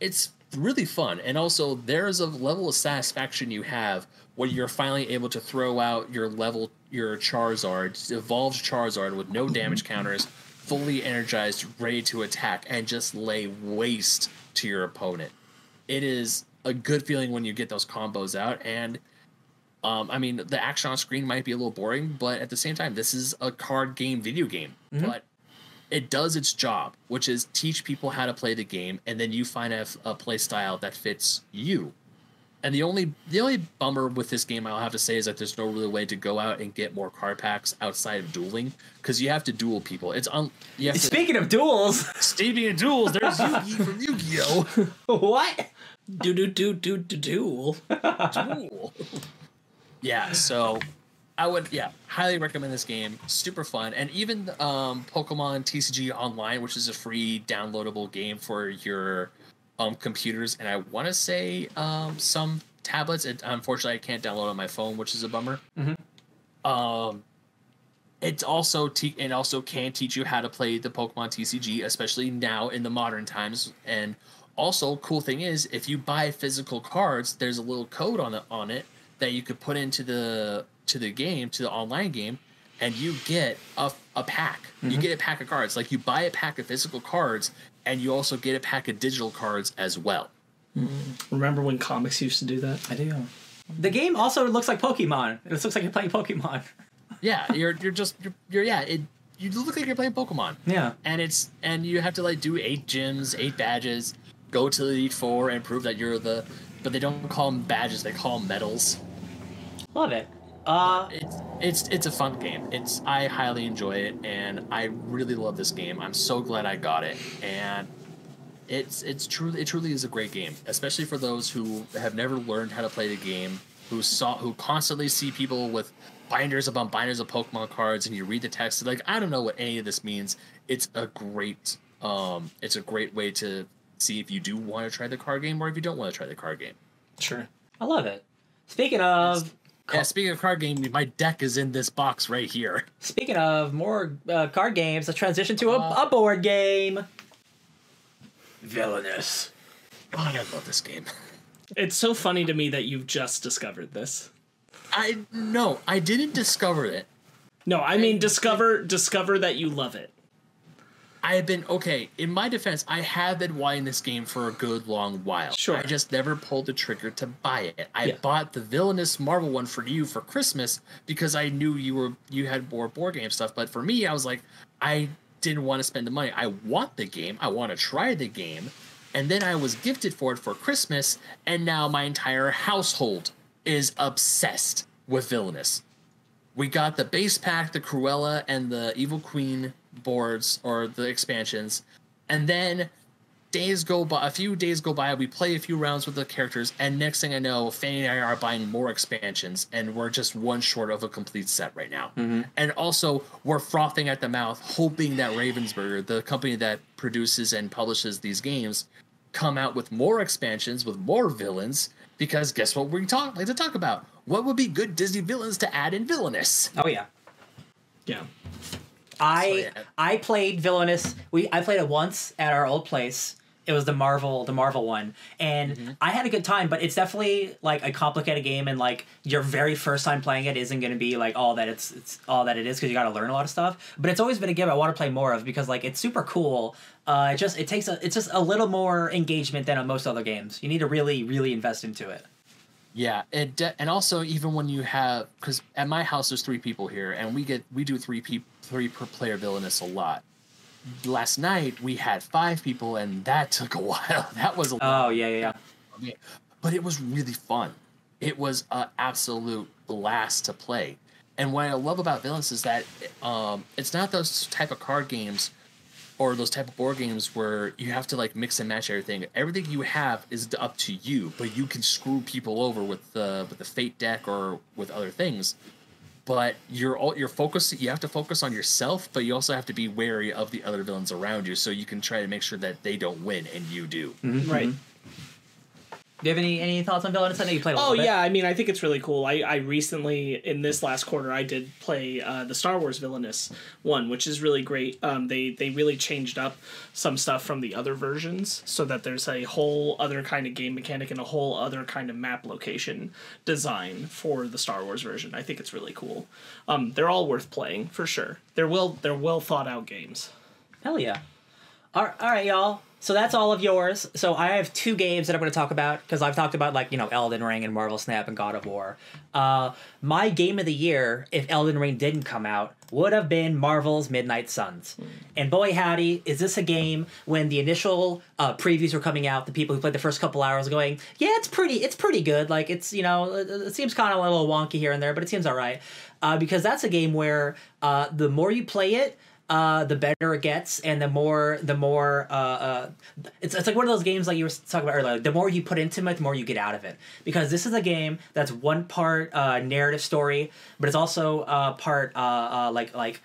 it's really fun. And also, there's a level of satisfaction you have when you're finally able to throw out your level, your Charizard, evolved Charizard with no damage counters, fully energized, ready to attack, and just lay waste to your opponent. It is a good feeling when you get those combos out. And um, I mean, the action on screen might be a little boring, but at the same time, this is a card game video game. But it does its job, which is teach people how to play the game, and then you find a, a play style that fits you. And the only the only bummer with this game I'll have to say is that there's no really way to go out and get more card packs outside of dueling because you have to duel people. It's un you have to Speaking of duels, Speaking of duels, there's Yugi from Yu-Gi-Oh! what? Do do do do do do. Duel. yeah, so I would yeah highly recommend this game. Super fun, and even um, Pokemon TCG Online, which is a free downloadable game for your um, computers, and I want to say um, some tablets. It, unfortunately, I can't download on my phone, which is a bummer. Um, it's also te- and also can teach you how to play the Pokemon TCG, especially now in the modern times. And also, cool thing is, if you buy physical cards, there's a little code on it on it that you could put into the to the game to the online game, and you get a, a pack. You mm-hmm. get a pack of cards. Like you buy a pack of physical cards, and you also get a pack of digital cards as well. Mm-hmm. Remember when comics used to do that? I do. The game also looks like Pokemon. It looks like you're playing Pokemon. Yeah, you're you're just you're, you're yeah. It you look like you're playing Pokemon. Yeah. and it's and you have to like do eight gyms, eight badges, go to the Elite Four, and prove that you're the. But they don't call them badges; they call them medals. Love it. Uh, It's it's it's a fun game. It's I highly enjoy it, and I really love this game. I'm so glad I got it, and it's it's truly it truly is a great game, especially for those who have never learned how to play the game, who saw who constantly see people with binders upon binders of Pokemon cards, and you read the text like I don't know what any of this means. It's a great um it's a great way to see if you do want to try the card game or if you don't want to try the card game. Sure. I love it. Speaking of Yeah, speaking of card game, my deck is in this box right here. speaking of more uh, card games, let's transition to a, Uh, a board game. Villainous. Oh, I love this game. It's so funny to me that you've just discovered this. I no, I didn't discover it. No, I mean discover discover that you love it. I have been okay. In my defense, I have been wanting this game for a good long while. Sure. I just never pulled the trigger to buy it. I Yeah. bought the villainous Marvel one for you for Christmas because I knew you were you had more board game stuff. But for me, I was like, I didn't want to spend the money. I want the game. I want to try the game. And then I was gifted for it for Christmas, and now my entire household is obsessed with villainous we got the base pack, the Cruella, and the Evil Queen boards or the expansions, and then days go by. A few days go by. We play a few rounds with the characters, and next thing I know, Fanny and I are buying more expansions, and we're just one short of a complete set right now. Mm-hmm. And also, we're frothing at the mouth, hoping that Ravensburger, the company that produces and publishes these games, come out with more expansions with more villains. Because guess what we talk like to talk about? What would be good Disney villains to add in villainous? Oh yeah. Yeah. I So, yeah. I played Villainous. We I played it once at our old place. It was the Marvel the Marvel one, and Mm-hmm. I had a good time. But it's definitely like a complicated game, and like your very first time playing it isn't going to be like all that it's it's all that it is because you got to learn a lot of stuff. But it's always been a game I want to play more of because like it's super cool. Uh, it just it takes a it's just a little more engagement than on most other games. You need to really really invest into it. Yeah, and de- and also even when you have because at my house there's three people here, and we get we do three pe- three per player villainous a lot. Last night we had five people, and that took a while. That was a lot. Oh yeah yeah. But it was really fun. It was an absolute blast to play. And what I love about Villains is that um, it's not those type of card games or those type of board games where you have to like mix and match everything. Everything you have is up to you, but you can screw people over with the with the fate deck or with other things. But you're all you're focused. You have to focus on yourself, but you also have to be wary of the other villains around you, so you can try to make sure that they don't win and you do. Mm-hmm. Right. Mm-hmm. Do you have any any thoughts on Villainous? I know you played a Oh little bit. Oh yeah, I mean, I think it's really cool. I, I recently in this last quarter I did play uh, the Star Wars Villainous one, which is really great. Um, they they really changed up some stuff from the other versions, so that there's a whole other kind of game mechanic and a whole other kind of map location design for the Star Wars version. I think it's really cool. Um, they're all worth playing for sure. They're well they're well thought out games. Hell yeah. All all right, y'all. So that's all of yours. So I have two games that I'm going to talk about because I've talked about like you know Elden Ring and Marvel Snap and God of War. Uh, my game of the year, if Elden Ring didn't come out, would have been Marvel's Midnight Suns. And boy howdy, is this a game when the initial uh, previews were coming out, the people who played the first couple hours going, yeah, it's pretty, it's pretty good. Like it's you know it, it seems kind of a little wonky here and there, but it seems all right. Uh, because that's a game where uh, the more you play it, uh, the better it gets, and the more the more uh, uh, it's it's like one of those games like you were talking about earlier. The more you put into it, the more you get out of it. Because this is a game that's one part uh, narrative story, but it's also uh, part uh, uh, like like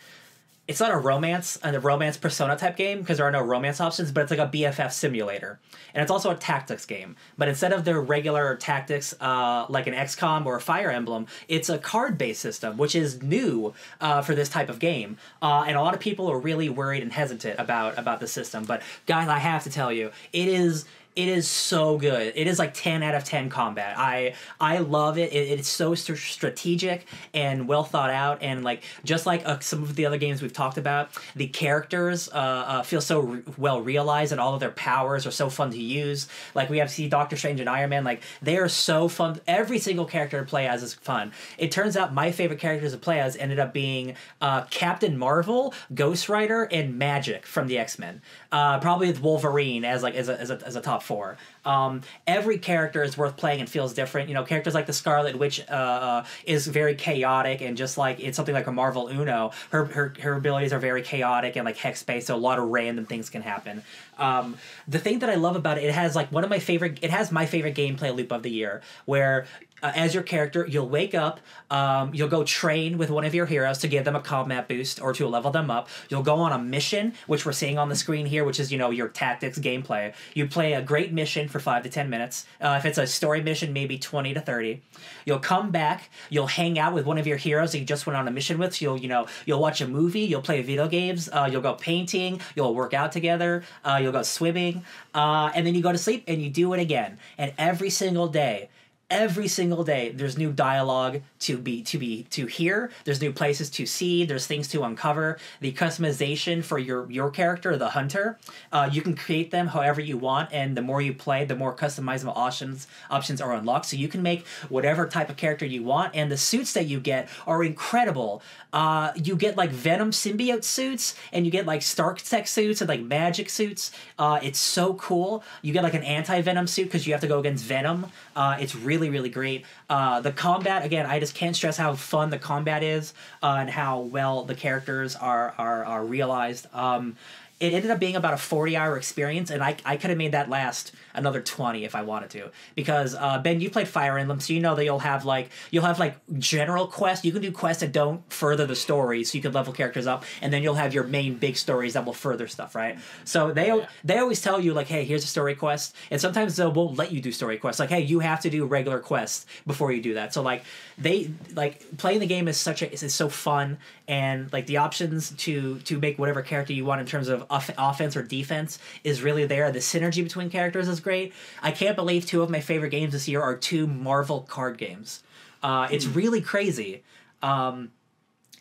it's not a romance and a romance persona type game because there are no romance options, but it's like a BFF simulator. And it's also a tactics game. But instead of their regular tactics, uh, like an XCOM or a Fire Emblem, it's a card based system, which is new uh, for this type of game. Uh, and a lot of people are really worried and hesitant about about the system. But guys, I have to tell you, it is it is so good. It is like 10 out of 10 combat. I I love it. it it's so st- strategic and well thought out and like just like uh, some of the other games we've talked about, the characters uh, uh, feel so re- well realized and all of their powers are so fun to use. Like we have see Doctor Strange and Iron Man like they are so fun. Every single character to play as is fun. It turns out my favorite characters to play as ended up being uh, Captain Marvel, Ghost Rider, and Magik from the X Men. Uh, probably with Wolverine as like as a, as a, as a top four. Um, every character is worth playing and feels different. You know, characters like the Scarlet Witch uh, uh, is very chaotic and just like it's something like a Marvel Uno. Her her her abilities are very chaotic and like hex based, so a lot of random things can happen. Um, the thing that I love about it, it has like one of my favorite. It has my favorite gameplay loop of the year, where uh, as your character, you'll wake up, um, you'll go train with one of your heroes to give them a combat boost or to level them up. You'll go on a mission, which we're seeing on the screen here, which is you know your tactics gameplay. You play a great mission for five to ten minutes. Uh, if it's a story mission, maybe twenty to thirty. You'll come back. You'll hang out with one of your heroes that you just went on a mission with. So you'll you know you'll watch a movie. You'll play video games. Uh, you'll go painting. You'll work out together. Uh, you'll go swimming, uh, and then you go to sleep and you do it again. And every single day every single day there's new dialogue to be to be to hear. There's new places to see. There's things to uncover. The customization for your your character the hunter uh, you can create them however you want and the more you play the more customizable options options are unlocked. So you can make whatever type of character you want and the suits that you get are incredible. Uh, you get like venom symbiote suits and you get like stark tech suits and like magic suits. Uh, it's so cool. You get like an anti-venom suit because you have to go against venom. Uh, it's really really great uh, the combat again i just can't stress how fun the combat is uh, and how well the characters are are, are realized. Um, it ended up being about a 40 hour experience and i, I could have made that last another 20 if i wanted to. Because uh, ben you played fire emblem so you know that you'll have like you'll have like general quests. You can do quests that don't further the story so you can level characters up and then you'll have your main big stories that will further stuff right? So they Yeah. they always tell you like hey here's a story quest and sometimes they won't let you do story quests. Like hey you have to do regular quests before you do that. So like they like playing the game is such a is, so fun and like the options to to make whatever character you want in terms of off- offense or defense is really there. The synergy between characters is great. I can't believe two of my favorite games this year are two marvel card games. Uh, it's really crazy. Um,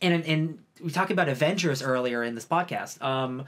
and and we talked about Avengers earlier in this podcast. Um,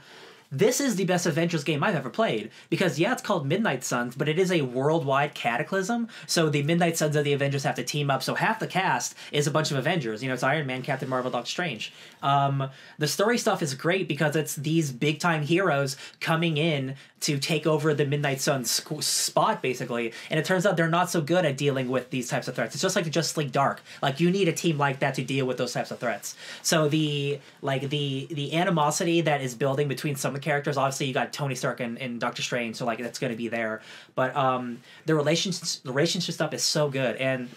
this is the best Avengers game I've ever played because yeah, it's called Midnight Suns, but it is a worldwide cataclysm. So the Midnight Suns of the Avengers have to team up. So half the cast is a bunch of Avengers. You know, it's Iron Man, Captain Marvel, Doctor Strange. Um, the story stuff is great because it's these big time heroes coming in to take over the Midnight Suns squ- spot basically, and it turns out they're not so good at dealing with these types of threats. It's just like Justice League Dark. Like you need a team like that to deal with those types of threats. So the like the the animosity that is building between some the characters. Obviously, you got Tony Stark and, and Doctor Strange, so like that's going to be there. But um, the relationship the relationship stuff is so good and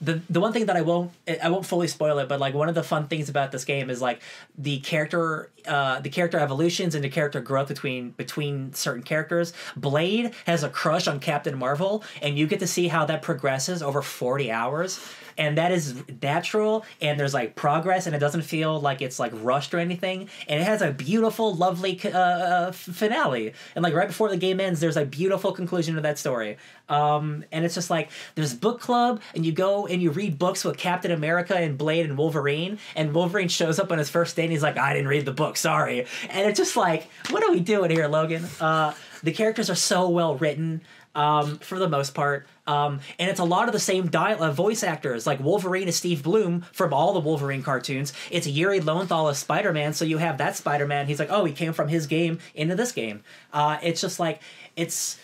the the one thing that I won't I won't fully spoil it, but like one of the fun things about this game is like the character uh, the character evolutions and the character growth between between certain characters. Blade has a crush on Captain Marvel, and you get to see how that progresses over forty hours. And that is natural, and there's like progress, and it doesn't feel like it's like rushed or anything. And it has a beautiful, lovely uh, uh, finale. And like right before the game ends, there's a beautiful conclusion to that story. Um, and it's just like there's book club, and you go and you read books with Captain America and Blade and Wolverine, and Wolverine shows up on his first day, and he's like, "I didn't read the book, sorry." And it's just like, what are we doing here, Logan? Uh, the characters are so well written. Um, for the most part, um, and it's a lot of the same uh, voice actors. Like Wolverine is Steve Blum from all the Wolverine cartoons. It's Yuri Lowenthal as Spider Man, so you have that Spider Man. He's like, oh, he came from his game into this game. Uh, it's just like it's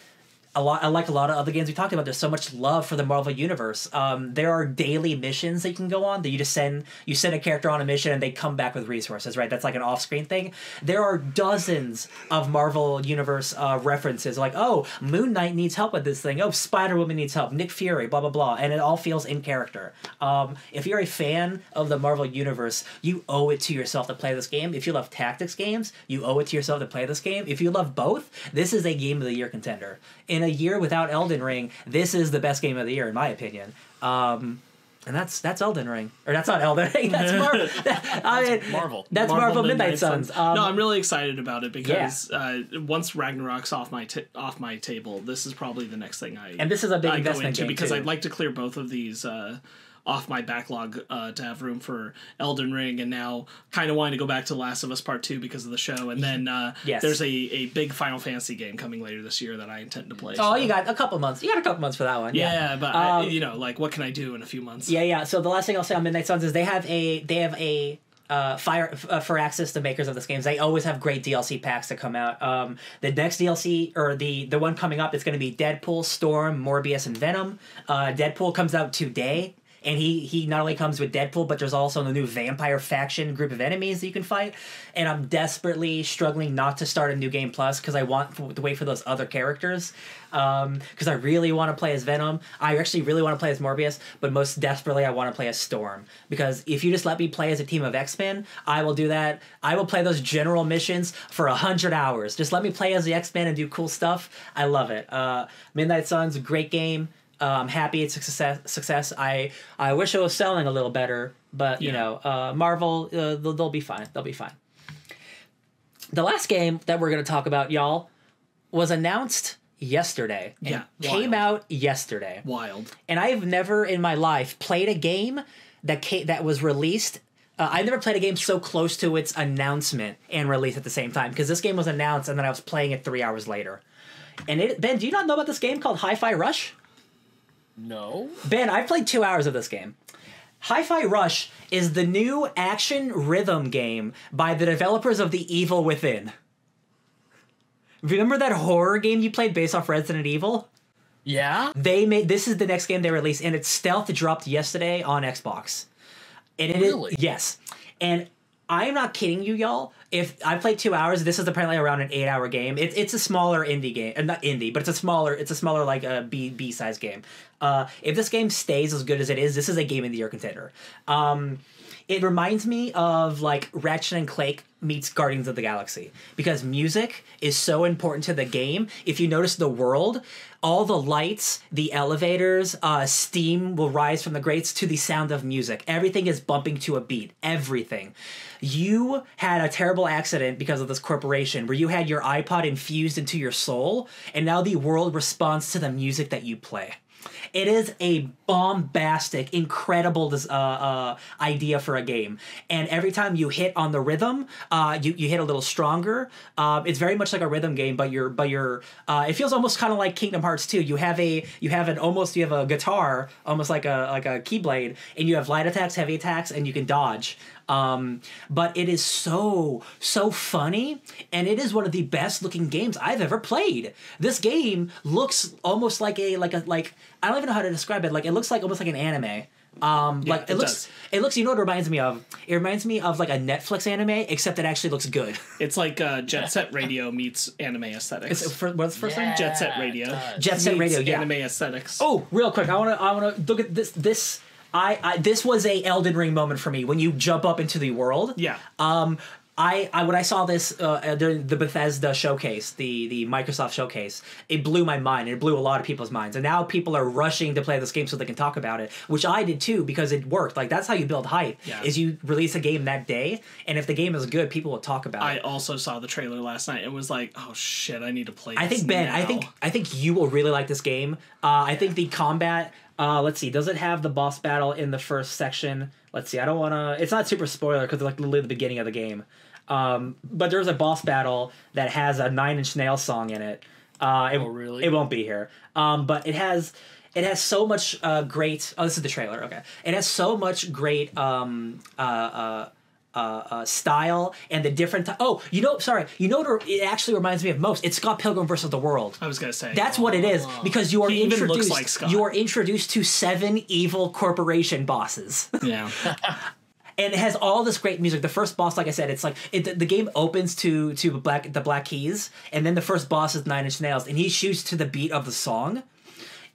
a lot. Like a lot of other games we talked about. There's so much love for the Marvel universe. Um, there are daily missions that you can go on that you just send you send a character on a mission and they come back with resources. Right, that's like an off-screen thing. There are dozens of Marvel universe uh, references. Like, oh, Moon Knight needs help with this thing. Oh, Spider Woman needs help. Nick Fury, blah blah blah, and it all feels in character. Um, if you're a fan of the Marvel universe, you owe it to yourself to play this game. If you love tactics games, you owe it to yourself to play this game. If you love both, this is a game of the year contender. In a year without Elden Ring, this is the best game of the year in my opinion. Um, and that's that's Elden Ring, or that's not Elden Ring. That's Marvel. I mean, Marvel. That's Marvel, Midnight, Suns. Um, no, I'm really excited about it because uh, once Ragnarok's off my ta off my table, this is probably the next thing I And this is a big I go investment into game, because too. I'd like to clear both of these uh, off my backlog uh, to have room for Elden Ring, and now kind of wanting to go back to Last of Us Part Two because of the show, and then uh, Yes. there's a, a big Final Fantasy game coming later this year that I intend to play. oh, so- you got a couple months. You got a couple months for that one. yeah, Yeah, but I, Um, you know, like what can I do in a few months? Yeah, yeah. So the last thing I'll say on Midnight Suns is they have a they have a uh, fire uh, Firaxis the makers of this games. They always have great DLC packs that come out. Um, the next DLC or the the one coming up is going to be Deadpool, Storm, Morbius, and Venom. Uh, Deadpool comes out today. And he, he not only comes with Deadpool, but there's also the new vampire faction group of enemies that you can fight. And I'm desperately struggling not to start a new game plus because I want to wait for those other characters. Because I really want to play as Venom. I actually really want to play as Morbius, but most desperately I want to play as Storm. Because if you just let me play as a team of X Men, I will do that. I will play those general missions for a hundred hours. Just let me play as the X Men and do cool stuff. I love it. Uh, Midnight Suns, great game. I'm happy it's a success. Success. I I wish it was selling a little better, but you Yeah. know, uh, Marvel, uh, they'll, they'll be fine. They'll be fine. The last game that we're going to talk about, y'all, was announced yesterday. and Yeah, came out yesterday. Wild. And I have never in my life played a game that ca- that was released. Uh, I never played a game so close to its announcement and release at the same time because this game was announced and then I was playing it three hours later. And it, Ben, do you not know about this game called Hi-Fi Rush? No. Ben, I've played two hours of this game. Hi-Fi Rush is the new action rhythm game by the developers of The Evil Within. Remember that horror game you played based off Resident Evil? Yeah. They made this is the next game they released, and it's stealth dropped yesterday on Xbox. And it is Really? yes, and I'm not kidding you, y'all. If I played two hours, this is apparently around an eight hour game. It, it's a smaller indie game, uh, not indie, but it's a smaller, it's a smaller like a B B size game. Uh, if this game stays as good as it is, this is a game of the year contender. Um, it reminds me of like Ratchet and Clank meets Guardians of the Galaxy because music is so important to the game. If you notice the world, all the lights, the elevators, uh, steam will rise from the grates to the sound of music. Everything is bumping to a beat. Everything. You had a terrible accident because of this corporation where you had your iPod infused into your soul, and now the world responds to the music that you play. It is a bombastic, incredible uh, uh, idea for a game, and every time you hit on the rhythm, uh, you you hit a little stronger. Uh, it's very much like a rhythm game, but you're but you're. Uh, it feels almost kind of like Kingdom Hearts 2. You have a you have an almost you have a guitar, almost like a like a keyblade, and you have light attacks, heavy attacks, and you can dodge. Um, but it is so so funny, and it is one of the best looking games I've ever played. This game looks almost like a like a like I don't even know how to describe it. Like it looks like almost like an anime. Um, like it, it looks does. it looks. You know what it reminds me of? It reminds me of like a Netflix anime, except it actually looks good. It's like uh, Jet Set Radio meets anime aesthetics. It's, for, what's the first name? Jet Set Radio. Jet Set Radio. Yeah. Anime aesthetics. Oh, real quick, I want to I want to look at this this. I, I this was a Elden Ring moment for me when you jump up into the world. Yeah. Um, I, I when I saw this uh, during the Bethesda showcase, the the Microsoft showcase, it blew my mind. It blew a lot of people's minds, and now people are rushing to play this game so they can talk about it, which I did too because it worked. Like that's how you build hype. Yeah. Is you release a game that day, and if the game is good, people will talk about I it. I also saw the trailer last night and was like, oh shit, I need to play I this think Ben, I think I think you will really like this game. Uh, I think the combat. Uh, let's see. Does it have the boss battle in the first section? Let's see. I don't want to. It's not super spoiler because it's like literally the beginning of the game. Um, but there's a boss battle that has a Nine Inch Nail song in it. Uh, it, Oh, really? It won't be here. Um, but it has. It has so much uh, great. Oh, this is the trailer. Okay, it has so much great um, uh, uh, uh, style and the different. T- oh, you know, sorry, you know what it actually reminds me of most? It's Scott Pilgrim versus the World. I was gonna say That's what it is because you are He even looks introduced. like Scott. You are introduced to seven evil corporation bosses, Yeah. and it has all this great music. The first boss, like I said, it's like it, the, the game opens to to black the Black Keys, and then the first boss is Nine Inch Nails, and he shoots to the beat of the song.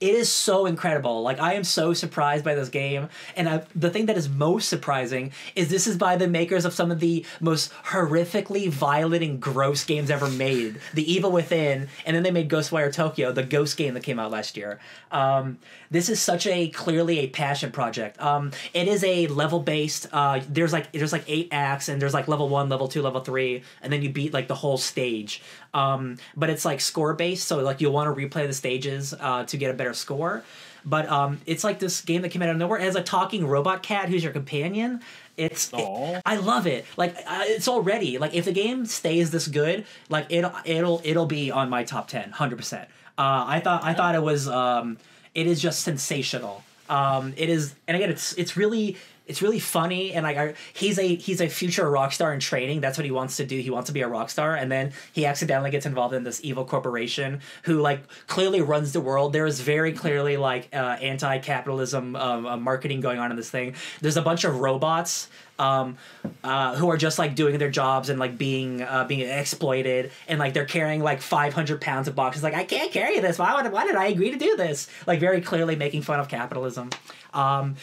It is so incredible. Like I am so surprised by this game, and I, the thing that is most surprising is this is by the makers of some of the most horrifically violent and gross games ever made. The Evil Within, and then they made Ghostwire Tokyo, the Ghost game that came out last year. Um, this is such a clearly a passion project. Um, it is a level based. Uh, there's like there's like eight acts, and there's like level one, level two, level three, and then you beat like the whole stage. Um, but it's like score based, so like you'll want to replay the stages uh, to get a better score. But um, it's like this game that came out of nowhere. It has a talking robot cat who's your companion. It's it- I love it. Like uh, it's already like if the game stays this good, like it'll it'll it'll be on my top 10, 100 percent. Uh, I thought I thought it was um, it is just sensational. Um, it is, and again, it's it's really it's really funny, and like I, he's a he's a future rock star in training. That's what he wants to do. He wants to be a rock star, and then he accidentally gets involved in this evil corporation who like clearly runs the world. There is very clearly like uh, anti-capitalism um, uh, marketing going on in this thing. There's a bunch of robots um, uh, who are just like doing their jobs and like being uh, being exploited and like they're carrying like 500 pounds of boxes like i can't carry this why, would, why did i agree to do this like very clearly making fun of capitalism um,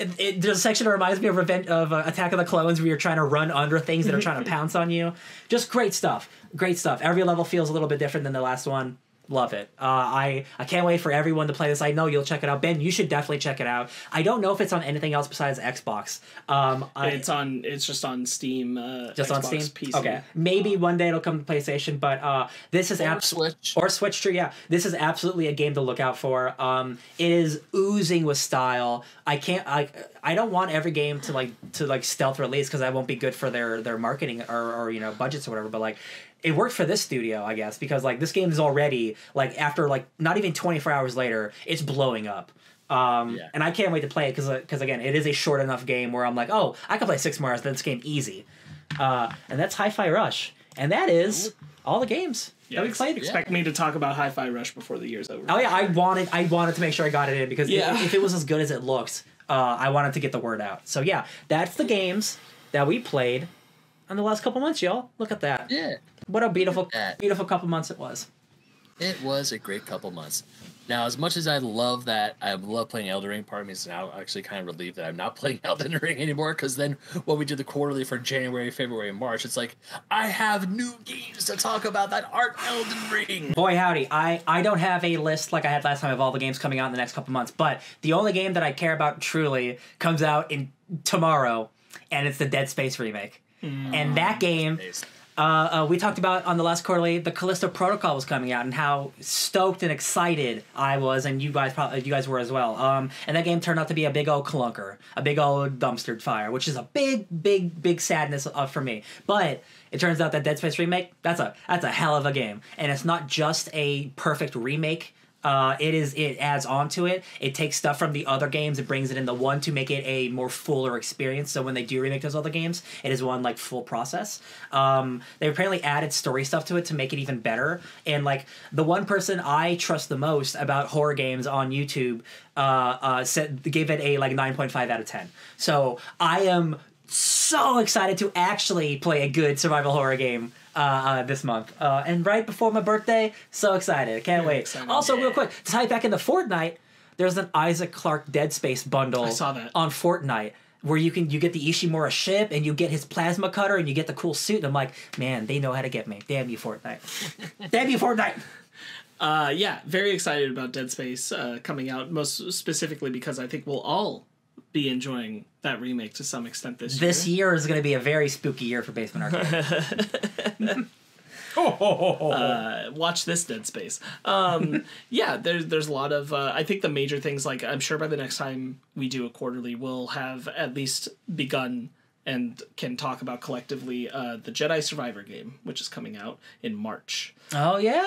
it, it- there's a section that reminds me of Revenge of uh, Attack of the Clones where you're trying to run under things that are trying to pounce on you. Just great stuff. Great stuff. Every level feels a little bit different than the last one. Love it. Uh, I I can't wait for everyone to play this. I know you'll check it out. Ben, you should definitely check it out. I don't know if it's on anything else besides Xbox. Um, I, It's on. It's just on Steam. Uh, just on Steam. PC. Okay, maybe one day it'll come to PlayStation, but uh, this is Or absolutely Switch. or Switch. True, yeah. This is absolutely a game to look out for. Um, it is oozing with style. I can't. I I don't want every game to like to like stealth release because that won't be good for their their marketing or or you know budgets or whatever. But like. It worked for this studio, I guess, because like this game is already like after like not even twenty four hours later, it's blowing up. Um, Yeah. and I can't wait to play it because because again, it is a short enough game where I'm like, oh, I can play six more hours. Then this game easy. Uh, and that's Hi-Fi Rush, and that is all the games that we ex- played. Expect me to talk about Hi-Fi Rush before the year's over. Oh yeah, I wanted I wanted to make sure I got it in because Yeah. if, if it was as good as it looks, uh, I wanted to get the word out. So yeah, that's the games that we played in the last couple months, y'all. Look at that. Yeah. What a beautiful, beautiful couple months it was. It was a great couple months. Now, as much as I love that, I love playing Elden Ring. Part of me is now actually kind of relieved that I'm not playing Elden Ring anymore. Because then, when we do the quarterly for January, February, and March, it's like I have new games to talk about that aren't Elden Ring. Boy howdy, I I don't have a list like I had last time of all the games coming out in the next couple months, but the only game that I care about truly comes out in tomorrow, and it's the Dead Space remake. Hmm. And that game uh, uh, we talked about on the last quarterly the Callisto Protocol was coming out and how stoked and excited I was, and you guys probably you guys were as well. Um, and that game turned out to be a big old clunker, a big old dumpster fire, which is a big, big, big sadness uh, for me. But it turns out that Dead Space remake that's a that's a hell of a game, and it's not just a perfect remake. Uh, it is. It adds on to it. It takes stuff from the other games. It brings it in the one to make it a more fuller experience. So when they do remake those other games, it is one like full process. Um, they apparently added story stuff to it to make it even better. And like the one person I trust the most about horror games on YouTube uh, uh, said gave it a like nine point five out of ten. So I am so excited to actually play a good survival horror game uh, uh, this month. Uh, and right before my birthday, so excited. I can't Very wait. excited. Also, real quick, to tie it back into Fortnite, there's an Isaac Clarke Dead Space bundle I saw that. on Fortnite. Where you can you get the Ishimura ship and you get his plasma cutter and you get the cool suit and I'm like, man, they know how to get me. Damn you, Fortnite. Damn you, Fortnite. Uh, yeah, very excited about Dead Space uh, coming out. Most specifically because I think we'll all be enjoying that remake to some extent this, This year. This year is going to be a very spooky year for Basement Arcade. Uh, watch this Dead Space. Um, yeah, there's there's a lot of. Uh, I think the major things like I'm sure by the next time we do a quarterly, we'll have at least begun and can talk about collectively uh, the Jedi Survivor game, which is coming out in March. oh yeah.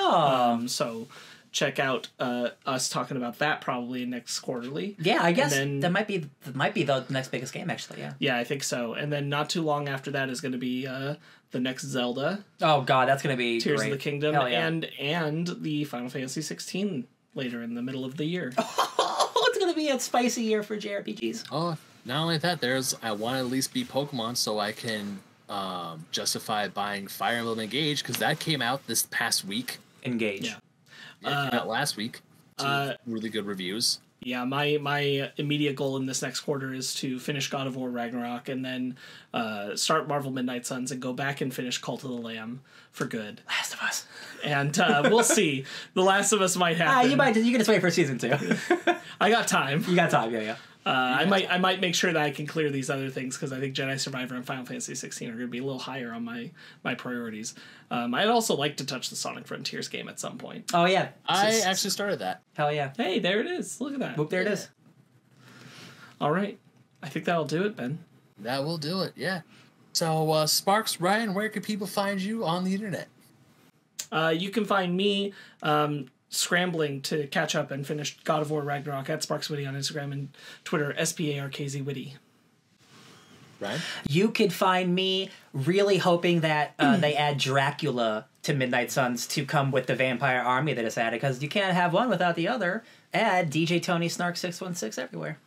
Um, so check out uh, us talking about that probably next quarterly. yeah, I guess then- that might be that might be the next biggest game actually. Yeah. Yeah, I think so. And then not too long after that is going to be uh, the next Zelda, Oh god, that's gonna be Tears great. of the Kingdom, yeah. and and the Final Fantasy 16 later in the middle of the year. Oh, it's gonna be a spicy year for JRPGs. Oh, not only that, there's I want to at least be Pokemon so I can um, justify buying Fire Emblem Engage because that came out this past week. Engage. Yeah. Yeah, it came out last week. to uh, really good reviews. yeah, my my immediate goal in this next quarter is to finish God of War Ragnarok and then uh, start Marvel Midnight Suns and go back and finish Cult of the Lamb for good. Last of Us. And uh, we'll see. The Last of Us might happen. Ah, you might you can just wait for season two. I got time. you got time, yeah, yeah. Uh, I might I might make sure that I can clear these other things because I think Jedi Survivor and Final Fantasy 16 are going to be a little higher on my my priorities. Um, I'd also like to touch the Sonic Frontiers game at some point. Oh yeah. I S- s- actually started that. Hell yeah. Hey, there it is. Look at that. Whoop, there it is. All right, I think that'll do it, Ben. That will do it. Yeah. So uh, Sparks, Ryan, where can people find you on the internet? Uh, you can find me um, scrambling to catch up and finish God of War Ragnarok at Sparks Witty on Instagram and Twitter, S P A R K Z Witty. Right. You could find me really hoping that uh, they add Dracula to Midnight Suns to come with the vampire army that is added because you can't have one without the other. Add DJ Tony Snark six one six everywhere.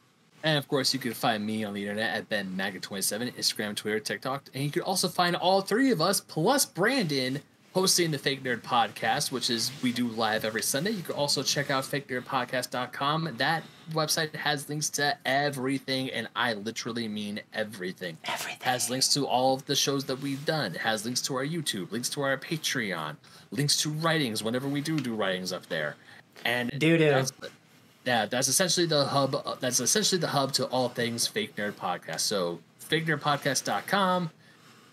And of course, you can find me on the internet at BenMaggot27, Instagram, Twitter, TikTok. And you can also find all three of us, plus Brandon, hosting the Fake Nerd Podcast, which is we do live every Sunday. You can also check out fakenerdpodcast.com. That website has links to everything, and I literally mean everything. Everything. has links to all of the shows that we've done. It has links to our YouTube, links to our Patreon, links to writings whenever we do do writings up there, and Doo-doo. that's- Yeah, that's essentially the hub. That's essentially the hub to all things Fake Nerd Podcast. So fakenerdpodcast.com,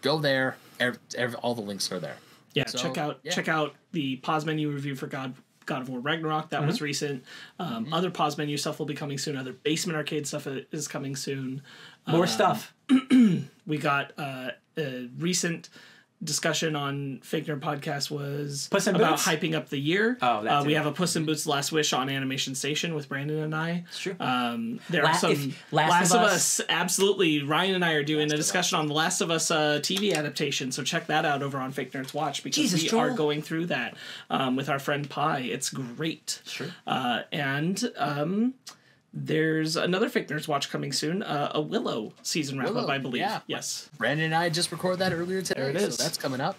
go there. Ev ev all the links are there. Yeah, So, check out yeah. check out the pause menu review for God God of War Ragnarok. That was recent. Um, Other pause menu stuff will be coming soon. Other basement arcade stuff is coming soon. More stuff. We got uh, a recent discussion on Fake Nerd Podcast was Puss in about Boots? hyping up the year. Oh, that uh, we too. have a Puss in Boots Last Wish on Animation Station with Brandon and I. It's true. Um, there La- are some if- Last of Us- Absolutely, Ryan and I are doing Last a discussion on the Last of Us uh, TV adaptation. So check that out over on Fake Nerds Watch because Jesus, we Joel. are going through that um, with our friend Pi. It's great. Sure. Uh, and um, there's another Fake Nerds Watch coming soon. Uh, a Willow season wrap up, I believe. yeah. Yes, Brandon and I just recorded that earlier today. There it is. So that's coming up.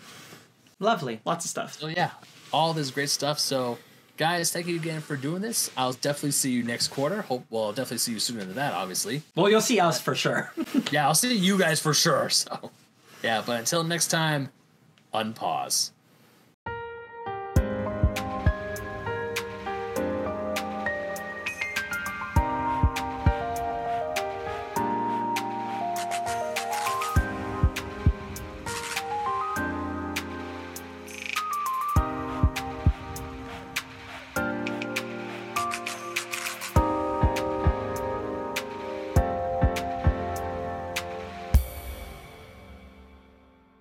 Lovely. lots of stuff. So yeah, all this great stuff. So guys, thank you again for doing this. I'll definitely see you next quarter. Hope well, I'll definitely see you sooner than that, obviously. Well, you'll see us for sure. Yeah, I'll see you guys for sure. So yeah, but until next time, unpause.